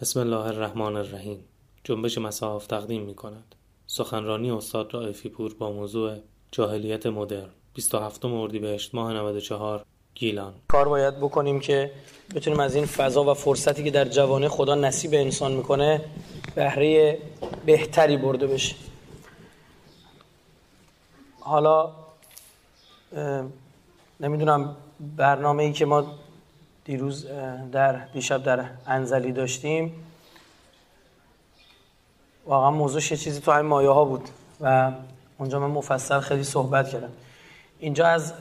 بسم الله الرحمن الرحیم. جنبش مساحف تقدیم می کند سخنرانی استاد رائفی پور با موضوع جاهلیت مدرن. 27 اردیبهشت ماه 94 گیلان. کار باید بکنیم که بتونیم از این فضا و فرصتی که در جوانه خدا نصیب انسان می‌کنه بهره بهتری برده بشه. حالا نمی‌دونم برنامه ای که ما دیروز در دیشب در انزلی داشتیم. واقعا موضوعش یه چیزی تو همین مایه ها بود و اونجا من مفصل خیلی صحبت کردم. اینجا از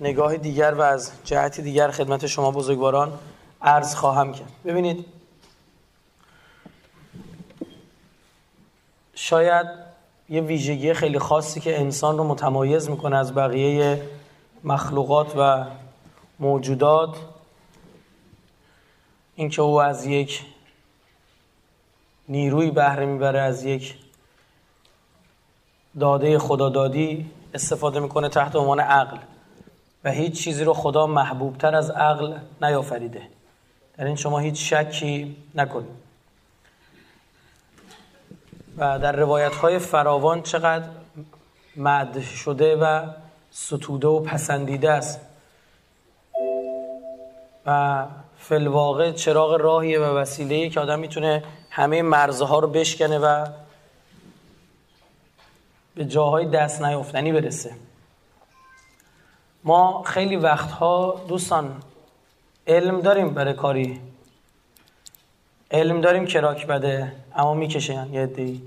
نگاه دیگر و از جهت دیگر خدمت شما بزرگواران عرض خواهم کرد. ببینید شاید یه ویژگی خیلی خاصی که انسان رو متمایز می‌کنه از بقیه مخلوقات و موجودات اینکه او از یک نیروی بهره می‌بره از یک داده خدادادی استفاده می‌کنه تحت عنوان عقل و هیچ چیزی رو خدا محبوبتر از عقل نیافریده. در این شما هیچ شکی نکنید. و در روایت های فراوان چقدر مد شده و ستوده و پسندیده است. و فلواقع چراغ راهیه و وسیله که آدم می‌تونه همه مرزها رو بشکنه و به جاهای دست نیافتنی برسه. ما خیلی وقتها دوستان علم داریم برای کاری. علم داریم که راک بده اما می‌کشه یه دی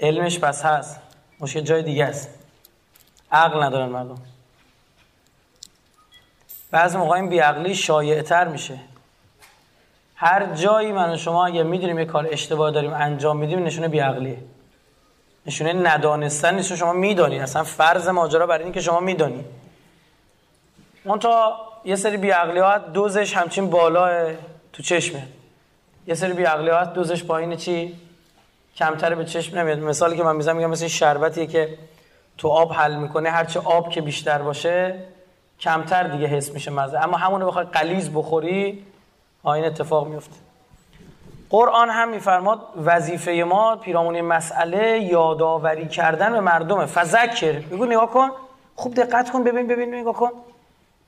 علمش پس هست مشکل جای دیگه است. عقل ندارن مردم. بعضی موقع این بیعقلی شایعتر میشه. هر جایی من و شما اگه می‌دونیم یه کار اشتباه داریم انجام میدیم نشونه بیعقلیه. نشونه ندانستن نیست شما میدانی. اصلا فرض ماجرا برای این که شما میدانی. اون تا یه سری بیعقلیات دوزش همچین بالا تو چشمه یه سری بیعقلیات دوزش پایین چی؟ کمتر به چشم نمیاد. مثالی که من می‌زنم میگم مثل شربتیه که تو آب حل می‌کنه. هرچه آب که بیشتر باشه کمتر دیگه حس میشه مزه. اما همونو بخوای قلیز بخوری این اتفاق میفته. قرآن هم میفرماد وظیفه ما پیرامون مسئله یادآوری کردن به مردمه. فذکر. بگو نگاه کن. خوب دقت کن ببین ببین نگاه کن.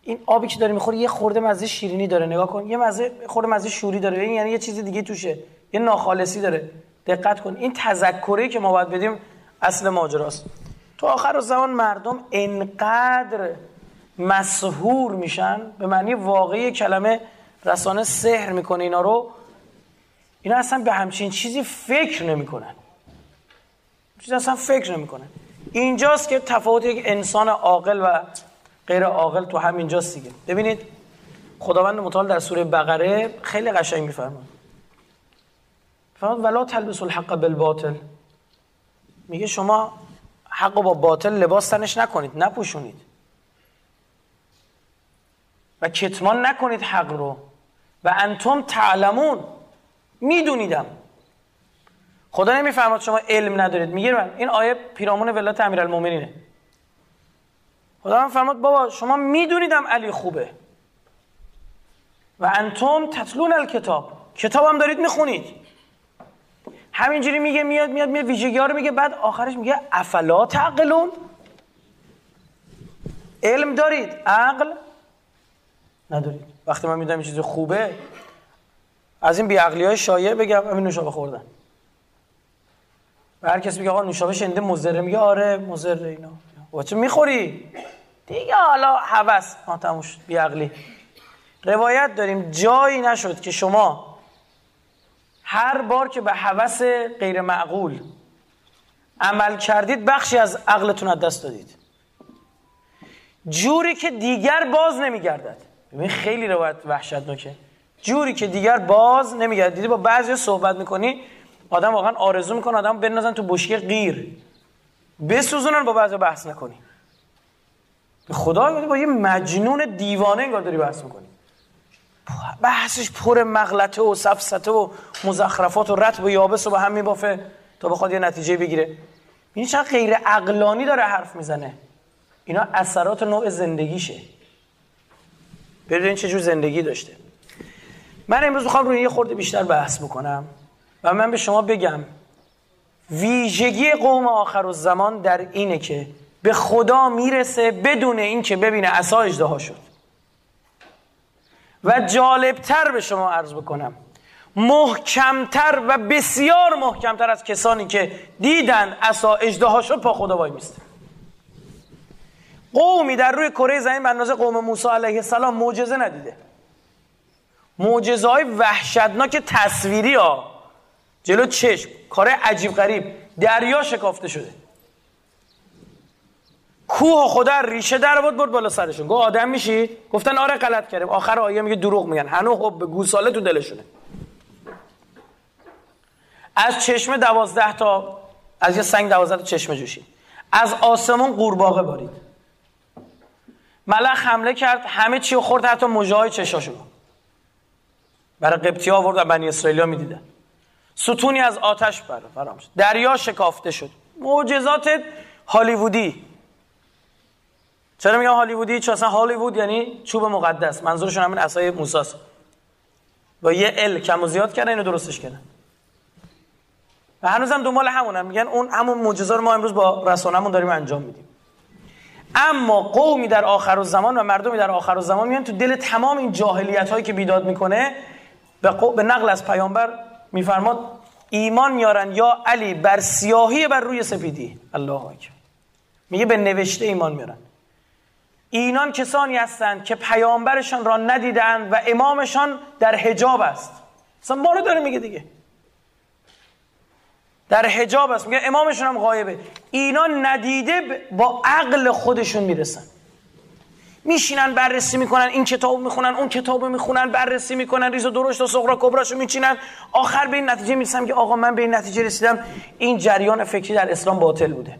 این آبی که داری می‌خوری یه خورده مزه شیرینی داره. نگاه کن. یه مزه خورده مزه شوری داره. این یعنی یه چیز دیگه توشه. یه ناخالصی داره. دقت کن. این تذکری که ما باید بدیم اصل ماجراست. تو آخر زمان مردم انقدر مسهور میشن به معنی واقعی کلمه رسانه سحر می‌کنه اینا رو اینا اصلا به همچین چیزی فکر نمی‌کنن. چیزی اصلا فکر نمی‌کنن. اینجاست که تفاوت یک انسان عاقل و غیر عاقل تو همینجاست دیگه. ببینید خداوند متعال در سوره بقره خیلی قشنگ میفرماد فرماد ولا تلبس الحق بالباطل. میگه شما حق با باطل لباس تنش نکنید نپوشونید. و کتمان نکنید حق رو. و انتم تعلمون. میدونیدم. خدا نمی‌فهمد شما علم ندارید. میگه من. این آیه پیرامون ولایت امیرالمومنینه. خدا من فرماد بابا شما میدونیدم علی خوبه. و انتم تطلون الکتاب. کتاب هم دارید می‌خونید. همینجوری میگه میاد میاد میاد ویژگی ها رو میگه بعد آخرش میگه افلا تعقلون؟ علم دارید؟ عقل؟ ندارید. وقتی من می‌دونم چیز خوبه از این بیعقلی های شایع بگم همین نوشابه خوردن. و هر کسی میگه آقا نوشابه شنده مزره میگه آره مزره اینا. و چه می‌خوری؟ دیگه حالا هوس ها تموش بیعقلی. روایت داریم جایی نشد که شما هر بار که به هوس غیر معقول عمل کردید بخشی از عقلتون از دست دادید. جوری که دیگر باز نمیگردد. ببین خیلی روایت وحشتناکه. جوری که دیگر باز نمیگرد دیدی با بعضی صحبت می‌کنی آدم واقعا آرزو می‌کنه آدم بنازن تو بشکه غیر. بسوزونن با بعضی بحث نکنی. به خدا با یه مجنون دیوانه انگار داری بحث می‌کنی. بحثش پر مغلطه و سفسته و مزخرفات و رتب و یابس و با هم میبافه تا بخواد یه نتیجه بگیره. این چقدر غیر عقلانی داره حرف می‌زنه. اینا اثرات نوع زندگیشه. ببینید چه جور زندگی داشته. من امروز می‌خوام روی یه خورده بیشتر بحث بکنم و من به شما بگم ویژگی قوم آخر و زمان در اینه که به خدا می‌رسه بدون اینکه ببینه عصا اجدها شد. و جالبتر به شما عرض بکنم محکمتر و بسیار محکمتر از کسانی که دیدن عصا اجدها شد پا خدا وای میسته. قومی در روی کره زمین به قوم موسی علیه السلام معجزه ندیده. معجزه های وحشتناک تصویری ها. جلو چشم کار عجیب غریب دریا شکافته شده. کوه خدا ریشه در بود برد بالا سرشون. گفت آدم میشید گفتن آره غلط کردیم. آخر آیه میگه دروغ میگن. هنو حب گوساله تو دلشونه. از چشمه دوازده تا از یه سنگ دوازده تا چشمه جوشید. از آسمون قورباغه بارید. ملخ حمله کرد همه چی خورد حتی موجه های چشاشو برای قبطی ها آورد و بنی اسرائیل می‌دیدن. ستونی از آتش بر فرام شد. دریا شکافته شد. معجزات هالیوودی. چرا میگم هالیوودی؟ چون اصلا هالیوود یعنی چوب مقدس. منظورشون همین عصای موسی با یه ال کم و زیاد کردن اینو درستش کردن. و هنوزم دنبال همونم میگن اون همون معجزه رو ما امروز با رسانمون داریم انجام میدیم. اما قومی در آخر و زمان و مردمی در آخر و زمان میان تو دل تمام این جاهلیت هایی که بیداد می‌کنه به, نقل از پیامبر میفرماد ایمان میارن یا علی بر سیاهی بر روی سپیدی. الله اکبر. میگه به نوشته ایمان میارن. اینان کسانی هستند که پیامبرشان را ندیدند و امامشان در حجاب است. اصلا ما رو داره میگه دیگه. در حجاب است. میگه امامشون هم غایبه. اینا ندیده با عقل خودشون می‌رسن. میشینن بررسی می‌کنن. این کتاب می‌خونن اون کتاب می‌خونن بررسی می‌کنن. ریز و درشت و سغرا کبراشو میچینن. آخر به این نتیجه می‌رسم که آقا من به این نتیجه رسیدم. این جریان فکری در اسلام باطل بوده.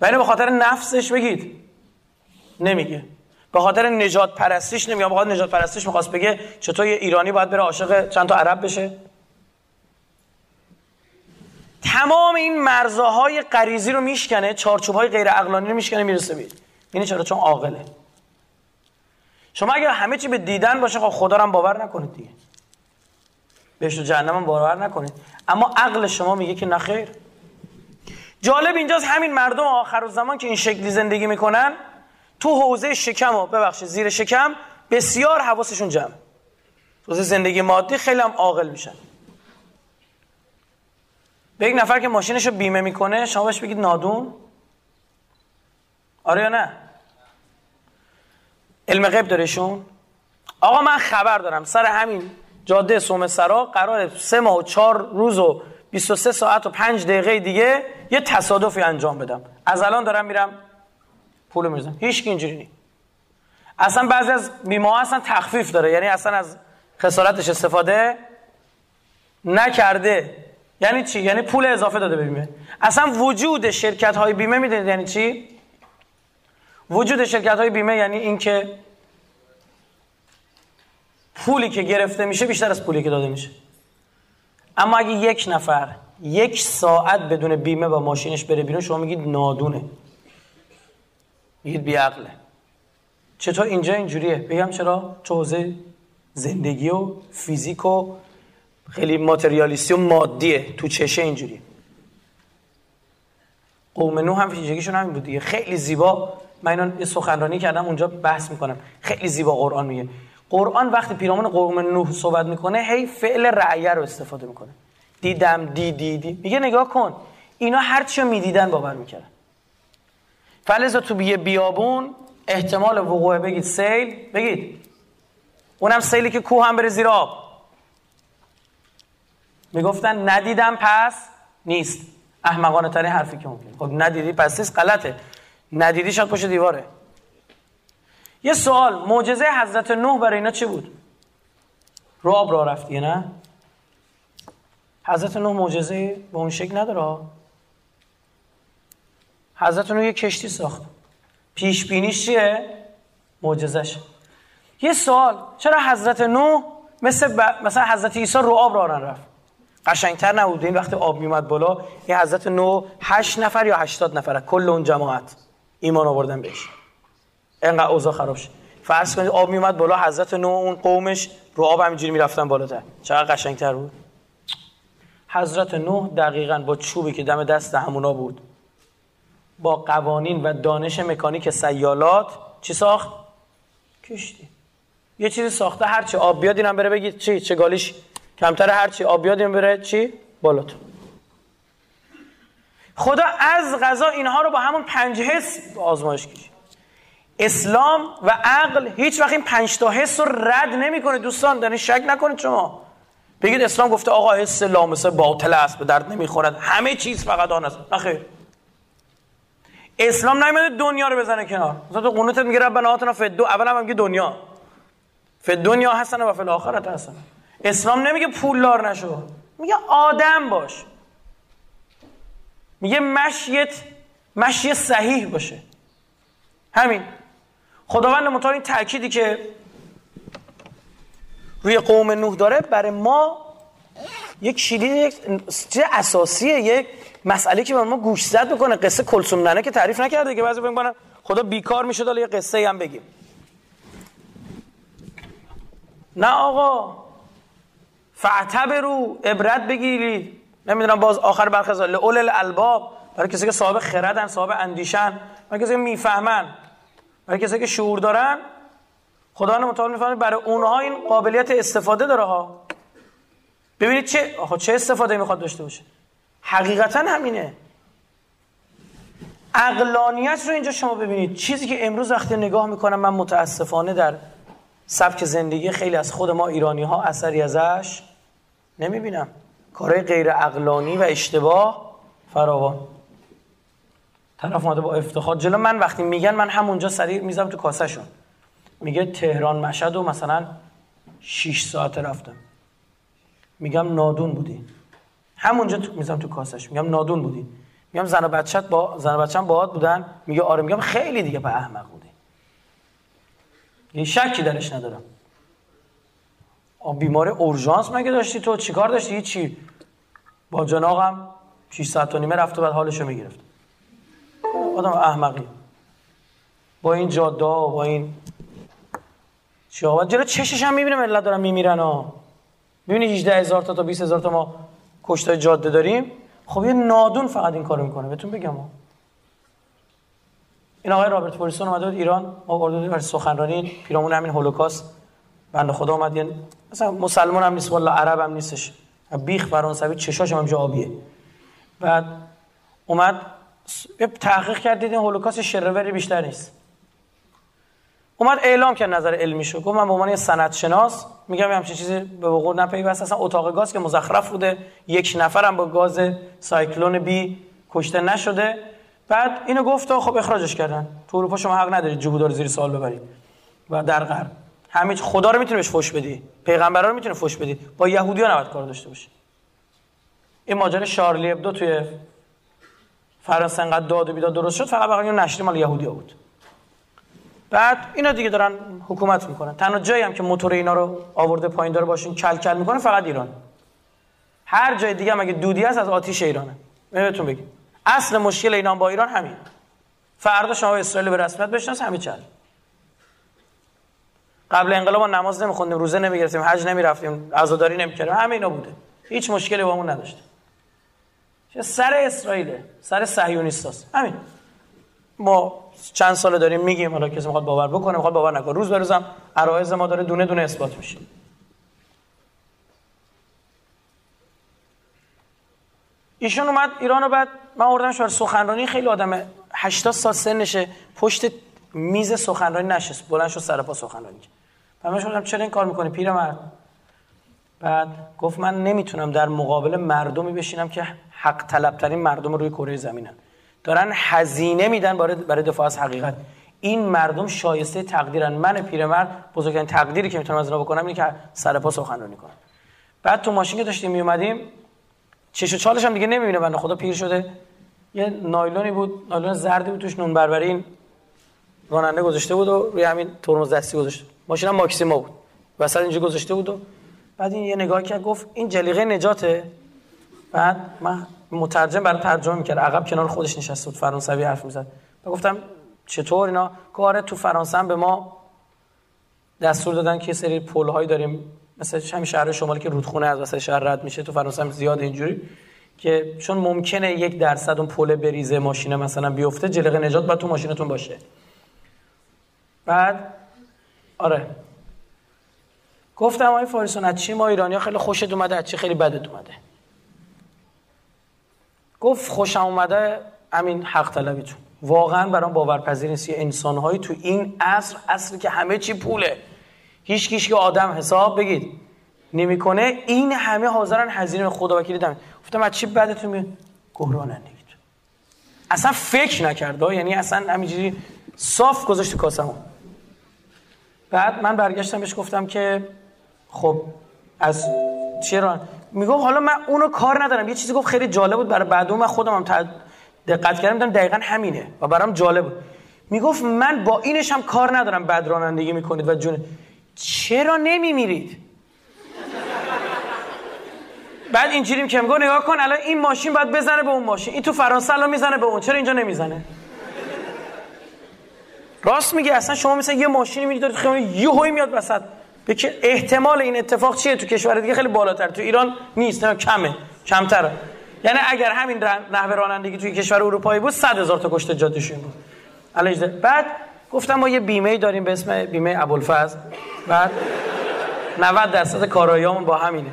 و اینو به خاطر نفسش بگید. نمیگه. به خاطر نجات پرستیش نمیگه. به خاطر نجات پرستیش می‌خواست بگه چطور یه ایرانی باید بره عاشق چند تا عرب بشه؟ تمام این مرزاهای غریزی رو میشکنه چارچوبهای غیر عقلانی رو میشکنه می‌رسه بید اینه چرا؟ چون عاقله. شما اگر همه چی به دیدن باشه خب خدا رو باور نکنید دیگه. بهش جهنم هم باور نکنید. اما عقل شما میگه که نخیر جالب اینجاست همین مردم آخر و زمان که این شکلی زندگی می‌کنن تو حوزه شکم و ببخشید زیر شکم بسیار حواسشون جمع. حوزه زندگی مادی خیلی هم عاقل میشن. به یک نفر که ماشینش رو بیمه می‌کنه شما بهش بگید نادون؟ آره یا نه؟ علم غیب دارهشون آقا من خبر دارم سر همین جاده سوم سرا قرار سه ماه و چهار روز و 23 ساعت و 5 دقیقه دیگه یه تصادفی انجام بدم. از الان دارم میرم پول می‌زنم هیچ اینجوری نیست. اصلا بعضی از بیمه اصلا تخفیف داره یعنی اصلا از خسارتش استفاده نکرده. یعنی چی؟ یعنی پول اضافه داده به بیمه. اصلا وجود شرکت های بیمه می‌دونید یعنی چی؟ وجود شرکت های بیمه یعنی اینکه پولی که گرفته میشه بیشتر از پولی که داده میشه. اما اگه یک نفر یک ساعت بدون بیمه و ماشینش بره بیرون شما میگید نادونه. میگید بیعقله. چطور اینجا اینجوریه؟ بگم چرا؟ چوزه زندگی و فیزیک و خیلی ماتریالیستی و مادیه تو چشه اینجوری. قوم نو هم فیزیکیشون همین بود دیگه. خیلی زیبا. من اینا یه سخنرانی کردم اونجا بحث می‌کنم. خیلی زیبا قرآن میگه. قرآن وقتی پیرامون قوم نوح صحبت می‌کنه هی فعل رعیه رو استفاده می‌کنه. دیدم دی دی. دی میگه نگاه کن. اینا هر چی می‌دیدن باور می‌کردن. فلزا تو بیه بیابون احتمال وقوع بگید سیل. بگید. اونم سیلی که کوه هم بره زیر آب. می‌گفتن ندیدم پس نیست. احمقانه ترین حرفی که ممکن خب ندیدی پس نیست غلطه. ندیدی شاید پشت دیواره. یه سوال معجزه حضرت نوح برای اینا چی بود؟ رو آب را رفتی نه؟ حضرت نوح معجزه به اون شکل نداره حضرت نوح یه کشتی ساخت. پیش بینیش چیه؟ معجزش یه سوال چرا حضرت نوح مثل ب... مثلا حضرت عیسی رو آب را رفت قشنگتر نبود. این وقتی آب میومد بالا یه حضرت نو هشت نفر یا هشتاد نفر کل اون جماعت ایمان آوردن بهش. اینقدر اوضاع خراب شد. فرض کنید آب میومد بالا حضرت نو اون قومش رو آب همینجوری می‌رفتن بالاتر. چقدر قشنگتر بود؟ حضرت نوح دقیقا با چوبی که دم دست همونا بود با قوانین و دانش مکانیک سیالات چی ساخت؟ کشتی. یه چیزی ساخته هرچی آب بیاد اینم بره بگید چی؟ چه گالیش کمتر هرچی آب بیاد اینم بره چی؟ بالاتر. خدا از غذا اینها رو با همون پنج حس آزمایش کشید. اسلام و عقل هیچ وقت این پنج تا حس رو رد نمی‌کنه. دوستان در شک نکنید شما. بگید اسلام گفته آقا حس لامسه باطل است به درد نمی‌خورد. همه چیز فقط آن است. نخیر اسلام نمیده دنیا رو بزنه کنار. مثلا تو قنوتت میگه ربنا آتنا فی دو اول هم میگه دنیا. فی دنیا حسنه و فی الاخره حسنه. اسلام نمیگه پولدار نشو. میگه آدم باش. میگه مشیت مشی صحیح باشه. همین. خداوند متعال این تأکیدی که روی قوم نوح داره برای ما یک کلید یک اساسیه یک مسئله که ما گوش زد بکنه قصه کلثوم ننه که تعریف نکرده که بعضی فکر خدا بیکار میشه حالا یه قصه هم بگیم. نه آقا. رو عبرت بگیرید. نمی‌دونم باز آخر برخلاف اول الالباب. برای کسی که صاحب خردن صاحب اندیشن برای کسی که می‌فهمن برای کسی که شعور دارن خدا متعال می‌فهمه برای اونها این قابلیت استفاده داره ها. ببینید چه آخه چه استفاده می‌خواد داشته باشه. حقیقتا همینه. اقلانیت رو اینجا شما ببینید. چیزی که امروز وقتی نگاه می‌کنم من متاسفانه در سبک زندگی خیلی از خود ما ایرانی ها اثری ازش نمی‌بینم. کارهای غیر اقلانی و اشتباه فراوان. طرف اومده با افتخار. جلو من وقتی میگن من همونجا سریع میزم تو کاسهشون. میگه تهران مشهد و مثلا 6 ساعت رفتم. میگم نادون بودی. همونجا تو میزم تو کاسش میگم نادون بودی. میگم زن و بچت با زن و بچه‌م باهات بودن. میگه آره میگم خیلی دیگه به احمق بودی. یه شکی درش ندارم. بیمار اورژانس مگه داشتی؟ تو چیکار داشتی؟ چی با جناقم 6 ساعت و نیمه رفت و بعد حالشو می‌گرفت. آدم احمقی. با این جاده با این شهوت جلو چشش هم می‌بینه ملت دارن میمیرن ها می‌بینی 18 هزار تا تا 20 هزار تا ما کشتای جاده داریم؟ خب یه نادون فقط این کارو می‌کنه. بهتون بگم ها. این آقای رابرت پوریسون اومده بود ایران ما برده برای سخنرانی پیرامون همین هولوکاست. بنده خدا اومد یه مثلا مسلمان هم نیست والله عرب هم نیستش. بیخ فرانسوی چشاش هم آبیه بعد اومد تحقیق کرد دیدین هولوکاست شروری بیشتر نیست. اومد اعلام کرد نظر علمی شو گفت من به عنوان سند شناس میگم همچین چیزی به وقوع نپیوست. اصلا اتاق گاز که مزخرف بوده. یک نفرم با گاز سایکلون بی کشته نشده. بعد اینو گفت خب اخراجش کردن. تو اروپا شما حق ندارید جبودار زیر سوال ببرید. و در غرب. همه خدا رو می‌تونی بهش فوش بدی. پیغمبرا رو می‌تونی فوش بدی. با یهودیان نباید کار داشته باشی. این ماجرا شارلی ابدو توی فرانسه انقدر داد و بیداد درست شد فقط بقیه نشری مال یهودیا بود. بعد اینا دیگه دارن حکومت می‌کنن. تنها جایی هم که موتور اینا رو آورده پایین داره باشون کل کل می‌کنه فقط ایران. هر جای دیگه هم اگه دودی هست از آتیش ایرانه. بهتون بگم اصل مشکل اینا با ایران همین فردا شما اسرائیل به رسمیت بشناس همین چل قبل انقلاب ما نماز نمیخوندیم روزه نمی‌گرفتیم حج نمی‌رفتیم عزاداری نمی‌کردیم. همینا بوده. هیچ مشکلی با همون نداشته سر اسرائیل سر صهیونیستاست. همین. ما چند ساله داریم میگیم حالا کسی می‌خواد باور بکنه می‌خواد باور نکنه. روز به روزم عرایز ما داره دونه دونه اثبات میشه. ایشون اومد ایران و بعد من آوردمش برای سخنرانی. خیلی آدم 80 سال سنشه. پشت میز سخنرانی نشست. بلند شد سر پا سخنرانی بعد من شدم چرا این کار می‌کنی پیرمرد. بعد گفت من نمی‌تونم در مقابل مردمی بشینم که حق طلبترین مردم روی کره زمینن. دارن هزینه میدن برای دفاع از حقیقت. این مردم شایسته تقدیرن. من پیرمرد بزرگترین تقدیری که می‌تونم از اینا بکنم اینه که سر پا سخنرانی کنم. بعد تو ماشین که داشتیم میومدیم چش و چالش هم دیگه نمی‌بینه بنده خدا پیر شده. یه نایلونی بود نایلون زردی بود توش نون بربری راننده گذاشته بود و روی همین ترمز دستی گذاشته ماشینم ماکسیما بود. وسط اینجا گذاشته بود و بعد این یه نگاه کرد گفت این جلیقه نجاته. بعد من مترجم برای ترجمه می‌کرد. عقب کنار خودش نشسته بود فرانسوی حرف می‌زد. و گفتم چطور اینا؟ کار تو فرانسه به ما دستور دادن که سری پل هایی داریم. مثل همین شهر شمالی که رودخونه از وسط شهر رد میشه. تو فرانسه هم زیاد اینجوری که چون ممکنه یک درصد اون پل بریزه ماشینه مثلا بیفته جلق نجات باید تو ماشینتون باشه. بعد آره. گفتم آقای فاریسون از چی؟ ما ایرانی خیلی خوشت اومده از چی خیلی بدت اومده؟ گفت خوشم اومده همین حق طلبیتون. واقعا برام باورپذیر نیست. انسانهایی تو این عصر عصری که همه چی پوله. هیچ کیش که آدم حساب بگید. نمی‌کنه. این همه حاضرن هزینه خدا وکیلی دم. گفتم از چی بدتون میاد؟ گهران نگید اصلا فکر نکرده یعنی اصلا همینجوری صاف گذاشت کاسمون. بعد من برگشتم بهش گفتم که خب از چرا؟ میگو حالا من اونو کار ندارم. یه چیزی گفت خیلی جالب بود. برای بعدو من خودم هم دقت کردم. دیدم دقیقا همینه و برام جالب بود. می‌گفت من با اینش هم کار ندارم بد رانندگی می‌کنید و جون. چرا نمیمیرید؟ بعد اینجوری که میگه نگاه کن الان این ماشین باید بزنه به اون ماشین. این تو فرانسه الان می‌زنه به اون. چرا اینجا نمی‌زنه؟ راست میگه اصلا شما مثلا یه ماشینی می‌دید دارید خیلی یهویی میاد وسط. که احتمال این اتفاق چیه؟ تو کشور دیگه خیلی بالاتر. تو ایران نیست نه کمه کمتره. یعنی اگر همین نحوه رانندگی توی کشور اروپایی بود 100 هزار تا کشته جادهشون بود. علیه بعد گفتم ما یه بیمه داریم به اسم بیمه ابوالفضل. بعد 90 درصد کاراییامون با همینه.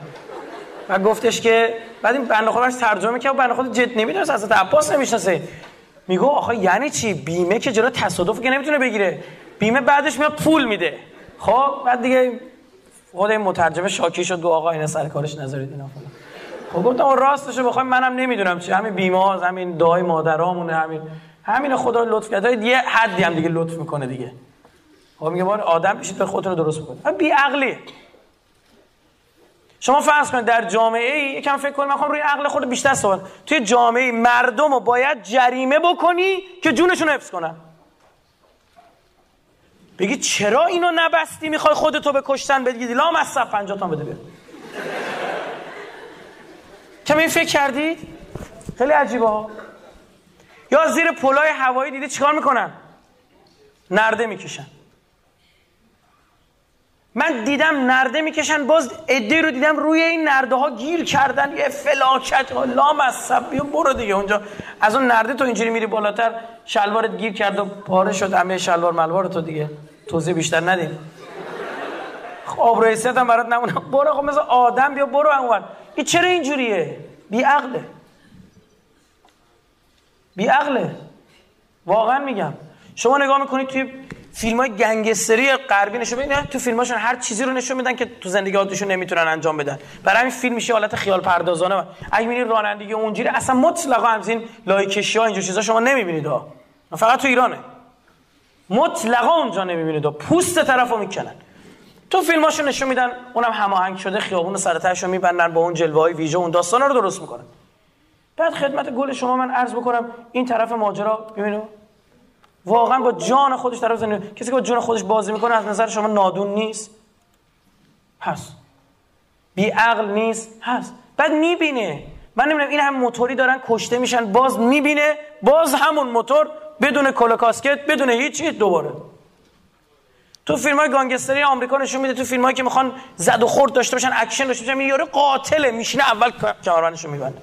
و گفتش که بعد این بنده خودش ترجمه کرد بنده خود جد نمی‌دونه اصلا عباس نمی‌شناسه. میگو آخه یعنی چی؟ بیمه که جلو تصادف که نمی‌تونه بگیره. بیمه بعدش میاد پول میده. خب بعد دیگه خود این مترجمه شاکی شد دو آقا اینا سر کارش نذارید اینا فلان. خب گفتم راستش بخوام منم نمی‌دونم چی. همین بیمه ها همین دعای مادرامونه همین همین خدا لطف کرده. یه حدی هم دیگه لطف می‌کنه دیگه. خب میگه بار آدم بشید به خودتون درست بکنید بی عقلی شما فرض کنید در جامعه ای یکم فکر کنید من روی عقل خود بیشتر صحبت توی جامعه مردم رو باید جریمه بکنی که جونشون حفظ کنن. بگی چرا اینو نبستی می‌خوای خودتو به کشتن بدی لا مصرف 50 تا بده بیا کمی این فکر کردید خیلی عجیبه ها. یا زیر پلای هوایی دیدی چیکار می‌کنن؟ نرده می‌کشن. من دیدم نرده می‌کشن باز ادهی رو دیدم روی این نرده ها گیر کردن. یه فلاکت لام از بیا برو دیگه اونجا. از اون نرده تو اینجوری میری بالاتر. شلوارت گیر کرد و پاره شد. همه شلوار ملوار تو دیگه. توضیح بیشتر ندیم. خب آب هم برات نمونه برو خب مثل آدم. بیا برو اونور این چرا اینجوریه؟ بی عقله بی عقله واقعا میگم. شما نگاه می‌کنید توی فیلم های گنگستری غربی نشون میدن تو فیلماشون هر چیزی رو نشون میدن که تو زندگی عادیشون نمی‌تونن انجام بدن. برای همین فیلم میشه حالت خیال پردازانه اگه می‌بینید رانندگی اونجوری اصلا مطلقا همین لای کشی ها اینجور چیزا شما نمی‌بینید ها فقط تو ایرانه. مطلقا اونجا نمی‌بینید پوست طرفو می‌کنن تو فیلماشو نشون میدن اونم هماهنگ شده خیابون سر رو میبندن با اون جلوه های ویژه اون داستانا رو درست می‌کنن. بعد خدمت گل شما من عرض بکنم این طرف ماجرا ببینید واقعا با جان خودش طرف زندگی کسی که با جان خودش بازی می‌کنه از نظر شما نادون نیست؟ هست. بی عقل نیست؟ هست. بعد می‌بینه. من نمی‌دونم این هم موتوری دارن کشته میشن باز می‌بینه باز همون موتور بدون کلا کاسکت بدون هیچی دوباره. تو فیلم های گانگستری آمریکا نشون میده تو فیلم هایی که می‌خوان زد و خورد داشته باشن اکشن داشته باشن یارو قاتله. میشینه اول کمربندشو میبنده.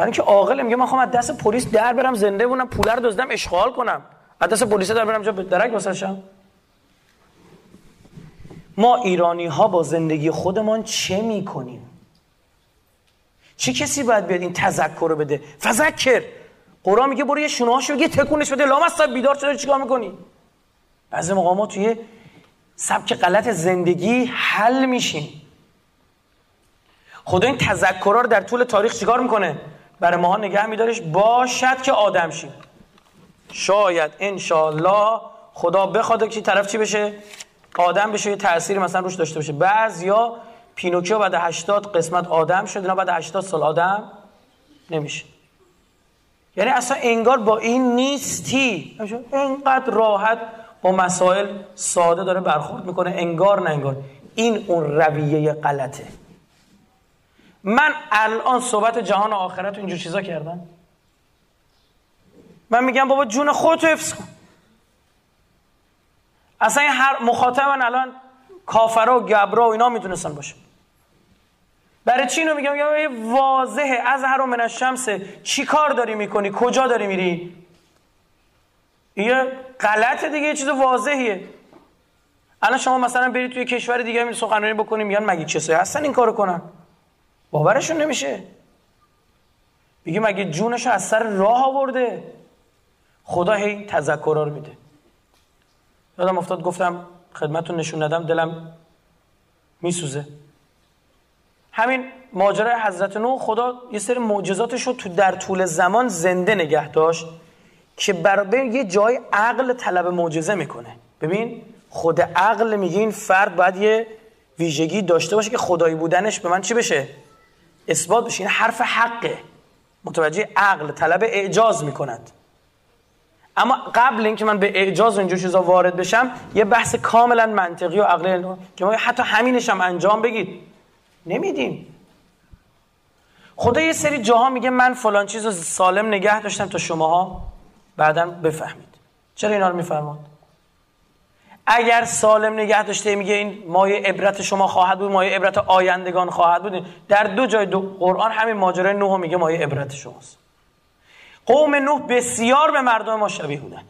برای اینکه عاقل میگه من خواهم از دست پلیس در برم زنده بونم پول رو دزدیدم عشق و حال کنم. از دست پلیس در برم جا درک واصل شم ما ایرانی ها با زندگی خودمان چه می‌کنیم؟ چه کسی باید بیاد این تذکر رو بده؟ فذکر! قرآن میگه برو یه شونه بگه تکونش بده. لام بیدار شده چیکار می‌کنی؟ بعضی ما توی سبک غلط زندگی حل میشیم. خدا این تذکرها رو در طول تاریخ چیکار می‌کنه؟ برای ماها نگه میدارش باشد که آدم شیم شاید انشالله خدا بخواد که طرف چی بشه؟ آدم بشه یه تأثیری مثلا روش داشته باشه. بعض یا پینوکیو بعد 80 قسمت آدم شد اینا بعد 80 سال آدم نمیشه. یعنی اصلا انگار با این نیستی. اینقدر راحت با مسائل ساده داره برخورد می‌کنه. انگار نه انگار. این اون رویه غلطه. من الان صحبت جهان آخرت اینجور چیزا کردم. من میگم بابا جون خودتو حفظ کن. اصلا این هر مخاطب من الان کافرا و گبرا و اینا می‌تونستن باشه. برای چی اینو میگم؟ میگم واضحه. از هر من الشمس چی کار داری می‌کنی؟ کجا داری میری؟ یه غلطه دیگه یه چیز واضحیه. الان شما مثلا برید توی کشور دیگه می سخنرانی بکنیم میگن مگه کسایی هستن این کارو کنن. باورشون نمیشه. میگه مگه جونش از سر راه آورده؟ خدا هی تذکرار میده. یادم افتاد گفتم خدمتون نشون ندم دلم میسوزه. همین ماجرای حضرت نو خدا یه سری معجزاتش رو تو در طول زمان زنده نگه داشت که برای یه جای عقل طلب معجزه می‌کنه. ببین خود عقل میگه این فرد باید یه ویژگی داشته باشه که خدایی بودنش به من چی بشه؟ اثبات بشه این حرف حقه. متوجه عقل طلب اعجاز می‌کند. اما قبل اینکه من به اعجاز و اینجور چیزا وارد بشم یه بحث کاملا منطقی و عقلی که ما حتی همینش هم انجام بگید. نمیدیم خدا یه سری جاها میگه من فلان چیز رو سالم نگه داشتم تا شماها بعدا بفهمید. چرا اینا رو میفرماد اگر سالم نگه داشته میگه این مایه عبرت شما خواهد بود مایه عبرت آیندگان خواهد بود. در دو جای دو قرآن همین ماجرای نوح میگه مایه عبرت شماست. قوم نوح بسیار به مردم ما شبیه بودن.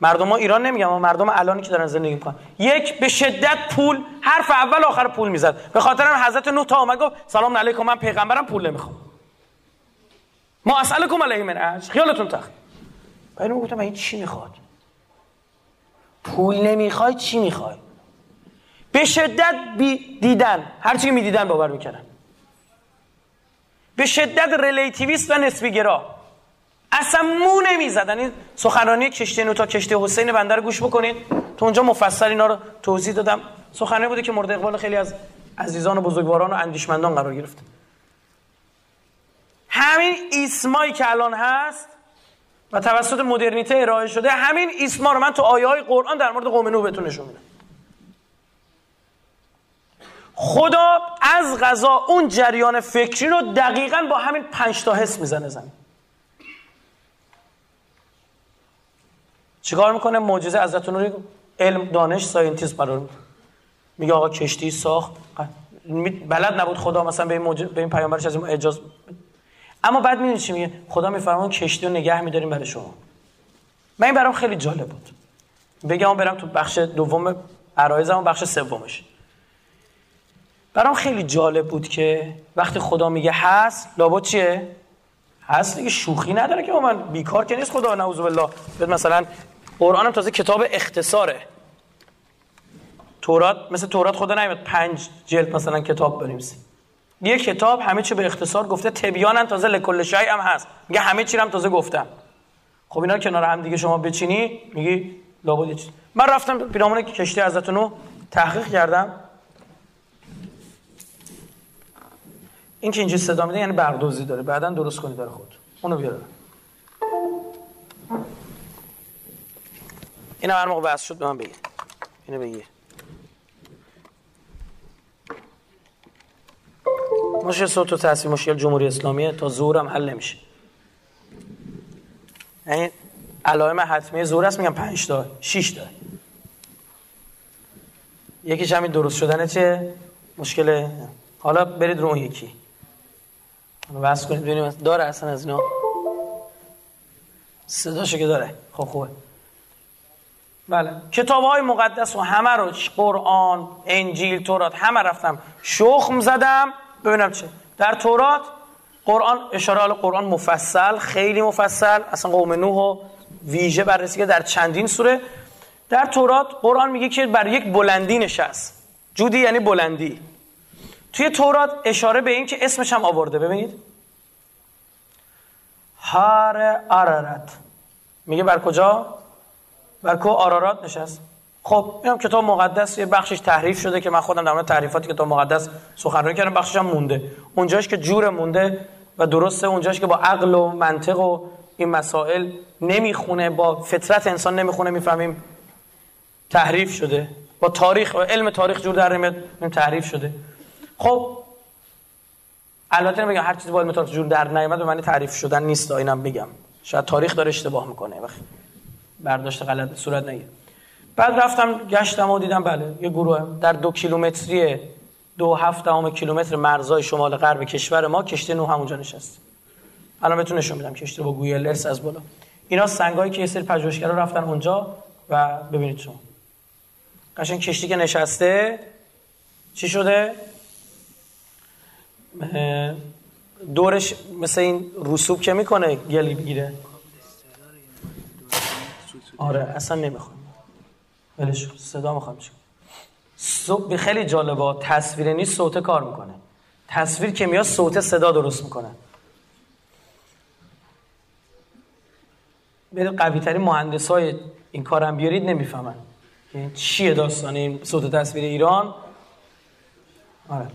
مردم ما ایران نمیگم مردم الانی که دارن زندگی می‌کنن. یک به شدت پول حرف اول آخر پول می‌زد. به خاطر هم حضرت نوح تا اومد گفت سلام علیکم من پیغمبرم پول نمی‌خوام. ما اسالکم علیه من اجر. خیالتون تخت بعد گفتم این چی می‌خواد؟ پول نمی‌خوای چی می‌خوای؟ به شدت بی دیدن. هر چی می‌دیدن باور می‌کنن به شدت relativist و نسبی گرا اصلا مو نمی‌زدن. این سخنرانی کشتی نو تا کشتی حسین بنده رو گوش بکنید تو اونجا مفصل اینا رو توضیح دادم. سخنرانی بوده که مورد اقبال خیلی از عزیزان و بزرگواران و اندیشمندان قرار گرفت همین ایسمایی که الان هست و توسط مدرنیته ارائه شده همین ایسما رو من تو آیه های قرآن در مورد قوم نوح بهتون نشون میدم. خدا از قضا اون جریان فکری رو دقیقا با همین پنج تا حس می‌زنه زمین. چیکار می‌کنه؟ معجزه حضرت نوح رو علم دانش scientist قرار میگه آقا کشتی ساخت. بلد نبود خدا مثلا به این, به این پیامبرش از این اجازه اما بعد می‌دونی چی میگه؟ خدا میفرمان کشتی رو نگه میداریم برای شما. من این برام خیلی جالب بود. بگم برم تو بخش دوم عرایزم بخش سومش. برام خیلی جالب بود که وقتی خدا میگه هست لابد چیه؟ هست دیگه شوخی نداره که من بیکار که نیست خدا نعوذ بالله. مثلا قرآن تازه کتاب اختصاره. تورات مثل تورات خدا نمیاد پنج جلد مثلا کتاب بنویسی یه کتاب همه چی به اختصار گفته. تبیانن تازه لکل شای هم هست. میگه همه چی هم تازه گفتم. خب اینا کنار هم دیگه شما بچینی میگی لابد چی. من رفتم پیرامون کشتی حضرت نو تحقیق کردم. این که اینجا صدا میده یعنی بردوزی داره. بعدا درست کنی داره خود. اونو بیاره. اینا هر موقع بحث شد به من بگی. اینو بگی. مشکل صوت و تصویر مشکل جمهوری اسلامیه. تا زورم حل نمیشه. یعنی علائم حتمی زور است میگم 5 تا 6 تا. یکیش همین درست شدنه چه مشکل حالا برید رو اون یکی. بس کنید ببینیم. داره اصلا از اینا؟ صداشو که داره. خب خوبه. بله. کتاب های مقدس و همه رو قرآن انجیل تورات همه رفتم. شخم زدم. ببینم چه. در تورات قرآن اشاره حال قرآن مفصل خیلی مفصل اصلا قوم نوح و ویژه بررسی که در چندین سوره. در تورات قرآن میگه که بر یک بلندی نشست. جودی یعنی بلندی. توی تورات اشاره به این که اسمش هم آورده. ببینید. هار آرارت میگه بر کجا؟ بر کو آرارات نشست. خب اینم کتاب مقدس یه بخشش تحریف شده که من خودم در مورد تحریفات کتاب مقدس سخنرانی کردم بخشش هم مونده. اونجاش که جور مونده و درسته اونجاش که با عقل و منطق و این مسائل نمی‌خونه با فطرت انسان نمی‌خونه می‌فهمیم تحریف شده. با تاریخ و علم تاریخ جور در نمیاد تحریف شده. خب البته نمیگم هر چیزی با علم تاریخ جور در نیامد به معنی تعریف شدن نیست اینم بگم. شاید تاریخ داره اشتباه می‌کنه وقتی برداشت غلط صورت نگیره. بعد رفتم گشتم و دیدم بله یه گروه در دو کیلومتری دو هفت دهم کیلومتر مرزای شمال غرب کشور ما کشتی نو همونجا نشست الان بهتون نشون میدم کشتی با ارس از بالا. اینا سنگایی که یه سری پژوهشگرا رفتن اونجا و ببینید شما قشنگ کشتی که نشسته چی شده؟ دورش مثل این رسوب که می‌کنه گلی بگیره آره اصلا نمی‌خوام. ولش صدا می‌خوام چیکار خیلی جالبه تصویر نیست صوت کار می‌کنه. تصویر که میاد صوت صدا درست می‌کنه. برید قوی ترین مهندس های این کارم بیارید نمی‌فهمن. یعنی چیه داستان این صوت تصویر ایران؟ آره.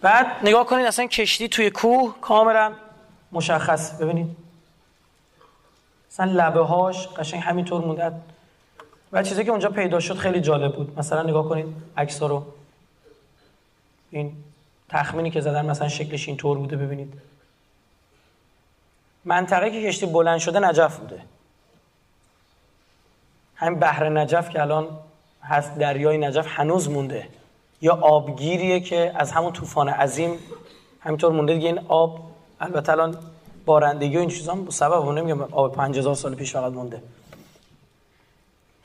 بعد نگاه کنید اصلا کشتی توی کوه کاملا مشخص. ببینید. اصلا لبه هاش قشنگ همینطور مونده. و چیزی که اونجا پیدا شد خیلی جالب بود. مثلا نگاه کنید عکس رو. این تخمینی که زدن مثلا شکلش اینطور بوده ببینید. منطقه که کشتی بلند شده نجف بوده. همین بحر نجف که الان هست دریای نجف هنوز مونده. یا آبگیریه که از همون طوفان عظیم همینطور مونده دیگه. این آب البته الان بارندگی و این چیزا سبب اون نمیگم آب 5000 سال پیش فقط مونده.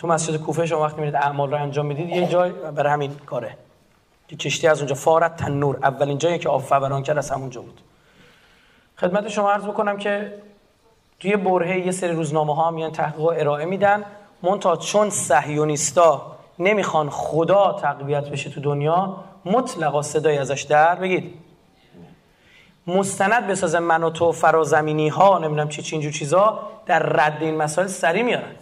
تو مسجد کوفه شما وقتی میرید اعمال رو انجام می‌دید یه جای برای همین کاره. که کشتی از اونجا. فارت تنور اولین جایی که آب فوران کرد از همونجا بود. خدمت شما عرض بکنم که توی برهه یه سری روزنامه ها میان تحقیق ارائه میدن. مونتا چون صهیونیستا نمی‌خوان خدا تقویت بشه تو دنیا مطلقا صدای ازش در بگید. مستند بسازه من و تو فرازمینی ها نمی‌دونم چی چی اینجور چیزا در رد این مسائل سری میارن.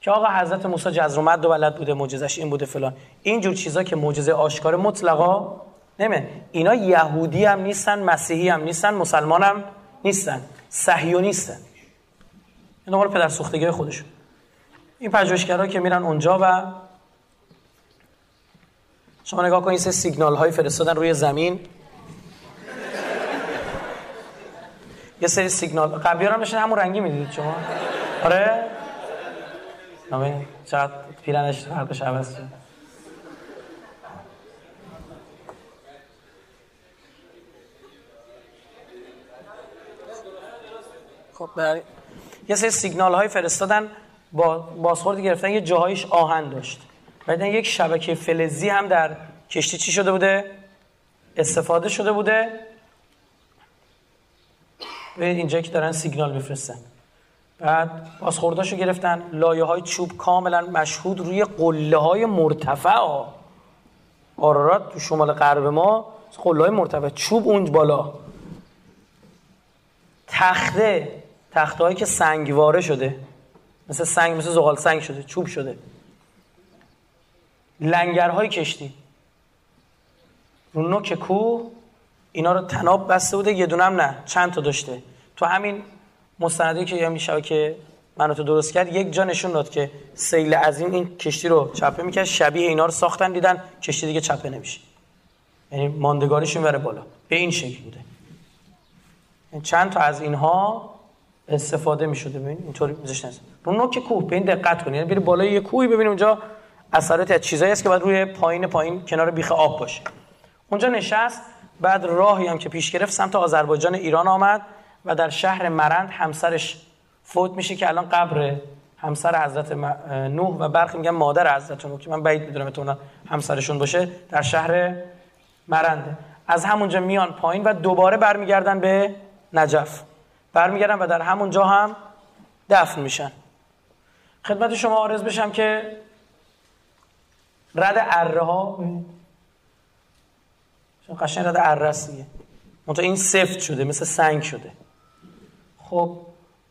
که آقا حضرت موسی جزرومد و بلد بوده معجزش این بوده فلان. اینجور چیزا که معجزه آشکار مطلقا نمه اینا یهودی هم نیستن مسیحی هم نیستن مسلمان هم نیستن. صهیونیستن. این دنبال پدر سوختگی خودشون. این پژوهشگرا که میرن اونجا و شما نگاه کنید سه سیگنال های فرستادن روی زمین. یه سری سیگنال. قبلی هم همون رنگی می‌دیدید شما. آره؟ نامه چقدر پیرنش فرقش عوض شد خب یه سری سیگنال های فرستادن با بازخوردی گرفتن یه جاهایش آهن داشت. بعد یک شبکه فلزی هم در کشتی چی شده بوده؟ استفاده شده بوده. ببینید اینجا که دارن سیگنال میفرستن. بعد بازخورداشو گرفتن. لایه های چوب کاملا مشهود روی قله های مرتفع. آرارات تو شمال غرب ما قله های مرتفع. چوب اونج بالا. تخته. تخته هایی که سنگواره شده. مثل سنگ مثل زغال سنگ شده. چوب شده. لنگرهای کشتی. رو نوک کوه. اینا رو تناب بسته بوده. یه دونم نه. چند تا داشته. تو همین مستندی که یه میشه که منو تو درست کرد یک جا نشون داد که سیل عظیم این کشتی رو چپه می‌کرد شبیه اینا رو ساختن دیدن کشتی دیگه چپه نمیشه. یعنی ماندگاریشون بره بالا. به این شکل بوده. یعنی چند تا از اینها استفاده می‌شده. ببین اینطوری میذاشتن رو نوک کوه به این دقت کنید یعنی بری بالای یه کوهی ببین اونجا اثرات از چیزایی است که باید روی پایین پایین کنار بیخ آب باشه. اونجا نشست بعد راهی هم که پیش گرفت سمت آذربایجان ایران آمد. و در شهر مرند همسرش فوت میشه که الان قبر همسر حضرت نوح و برخی میگن مادر حضرت نوح که من بعید می‌دونم تو همسرشون باشه در شهر مرنده. از همونجا میان پایین و دوباره برمیگردن به نجف. برمیگردن و در همونجا هم دفن میشن. خدمت شما آرز بشم که رد اره ها قشنگ رد اره است این سفت شده مثل سنگ شده. خب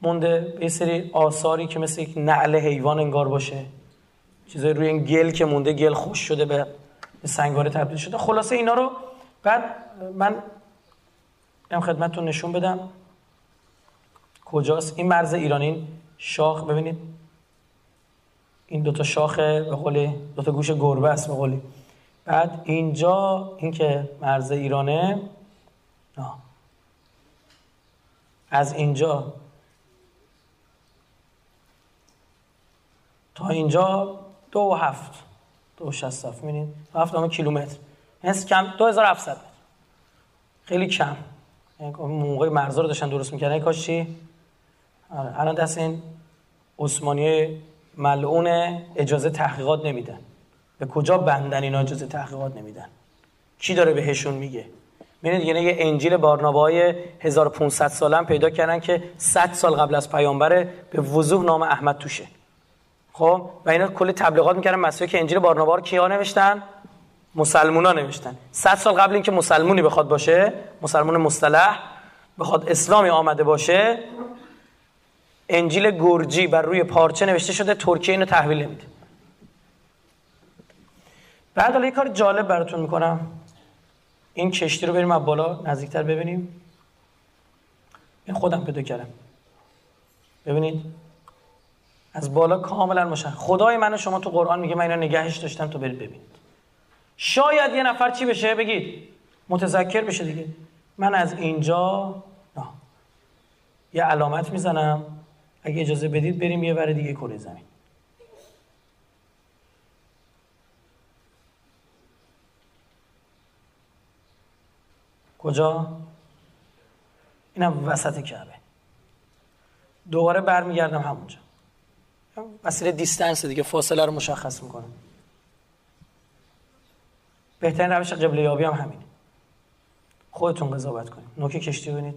مونده به سری آثاری که مثل یک نعل حیوان انگار باشه. چیزای روی این گل که مونده گل خوش شده به سنگواره تبدیل شده. خلاصه اینا رو بعد من هم خدمتتون نشون بدم. کجاست؟ این مرز ایرانی شاخ. ببینید. این دوتا شاخ به قولی دوتا گوش گربه است به قولی. بعد اینجا این که مرز ایرانه. آه. از اینجا. تا اینجا دو و هفت. دو و شست هفت هفت همه کیلومتر. یعنی کم دو هزار هفتصد. خیلی کم. یعنی موقع مرزا رو داشتن درست می‌کردن. کاش چی؟ آره الان دست این عثمانی ملعون اجازه تحقیقات نمیدن. به کجا بندن اینا اجازه تحقیقات نمیدن؟ کی داره بهشون میگه؟ ببینید یعنی یه انجیل بارنابای 1500 ساله پیدا کردن که 100 سال قبل از پیامبره به وضوح نام احمد توشه. خب؟ و اینا کلی تبلیغات می‌کردن مسیحی که انجیل بارنابا رو کیا نوشتن؟ مسلمونا نوشتن. 100 سال قبل اینکه مسلمونی بخواد باشه مسلمون مصطلح بخواد اسلامی آمده باشه انجیل گرجی بر روی پارچه نوشته شده ترکیه اینو تحویل نمیده. بعد حالا یه کار جالب براتون می‌کنم. این کشتی رو بریم از بالا نزدیکتر ببینیم. این خودم پیدا کردم. ببینید. از بالا کاملا مشخص. خدای من شما تو قرآن میگه من اینا نگهش داشتم تو برید ببینید. شاید یه نفر چی بشه بگید؟ متذکر بشه دیگه. من از اینجا نه. یه علامت می‌زنم. اگه اجازه بدید بریم یه بر دیگه کره زمین. کجا؟ اینم وسط کعبه. دوباره برمیگردم همونجا. وسیله دیستنس دیگه فاصله رو مشخص می‌کنم. بهترین روش قبله یابی هم همینه. خودتون قضاوت کنید. نوک کشتی ببینید.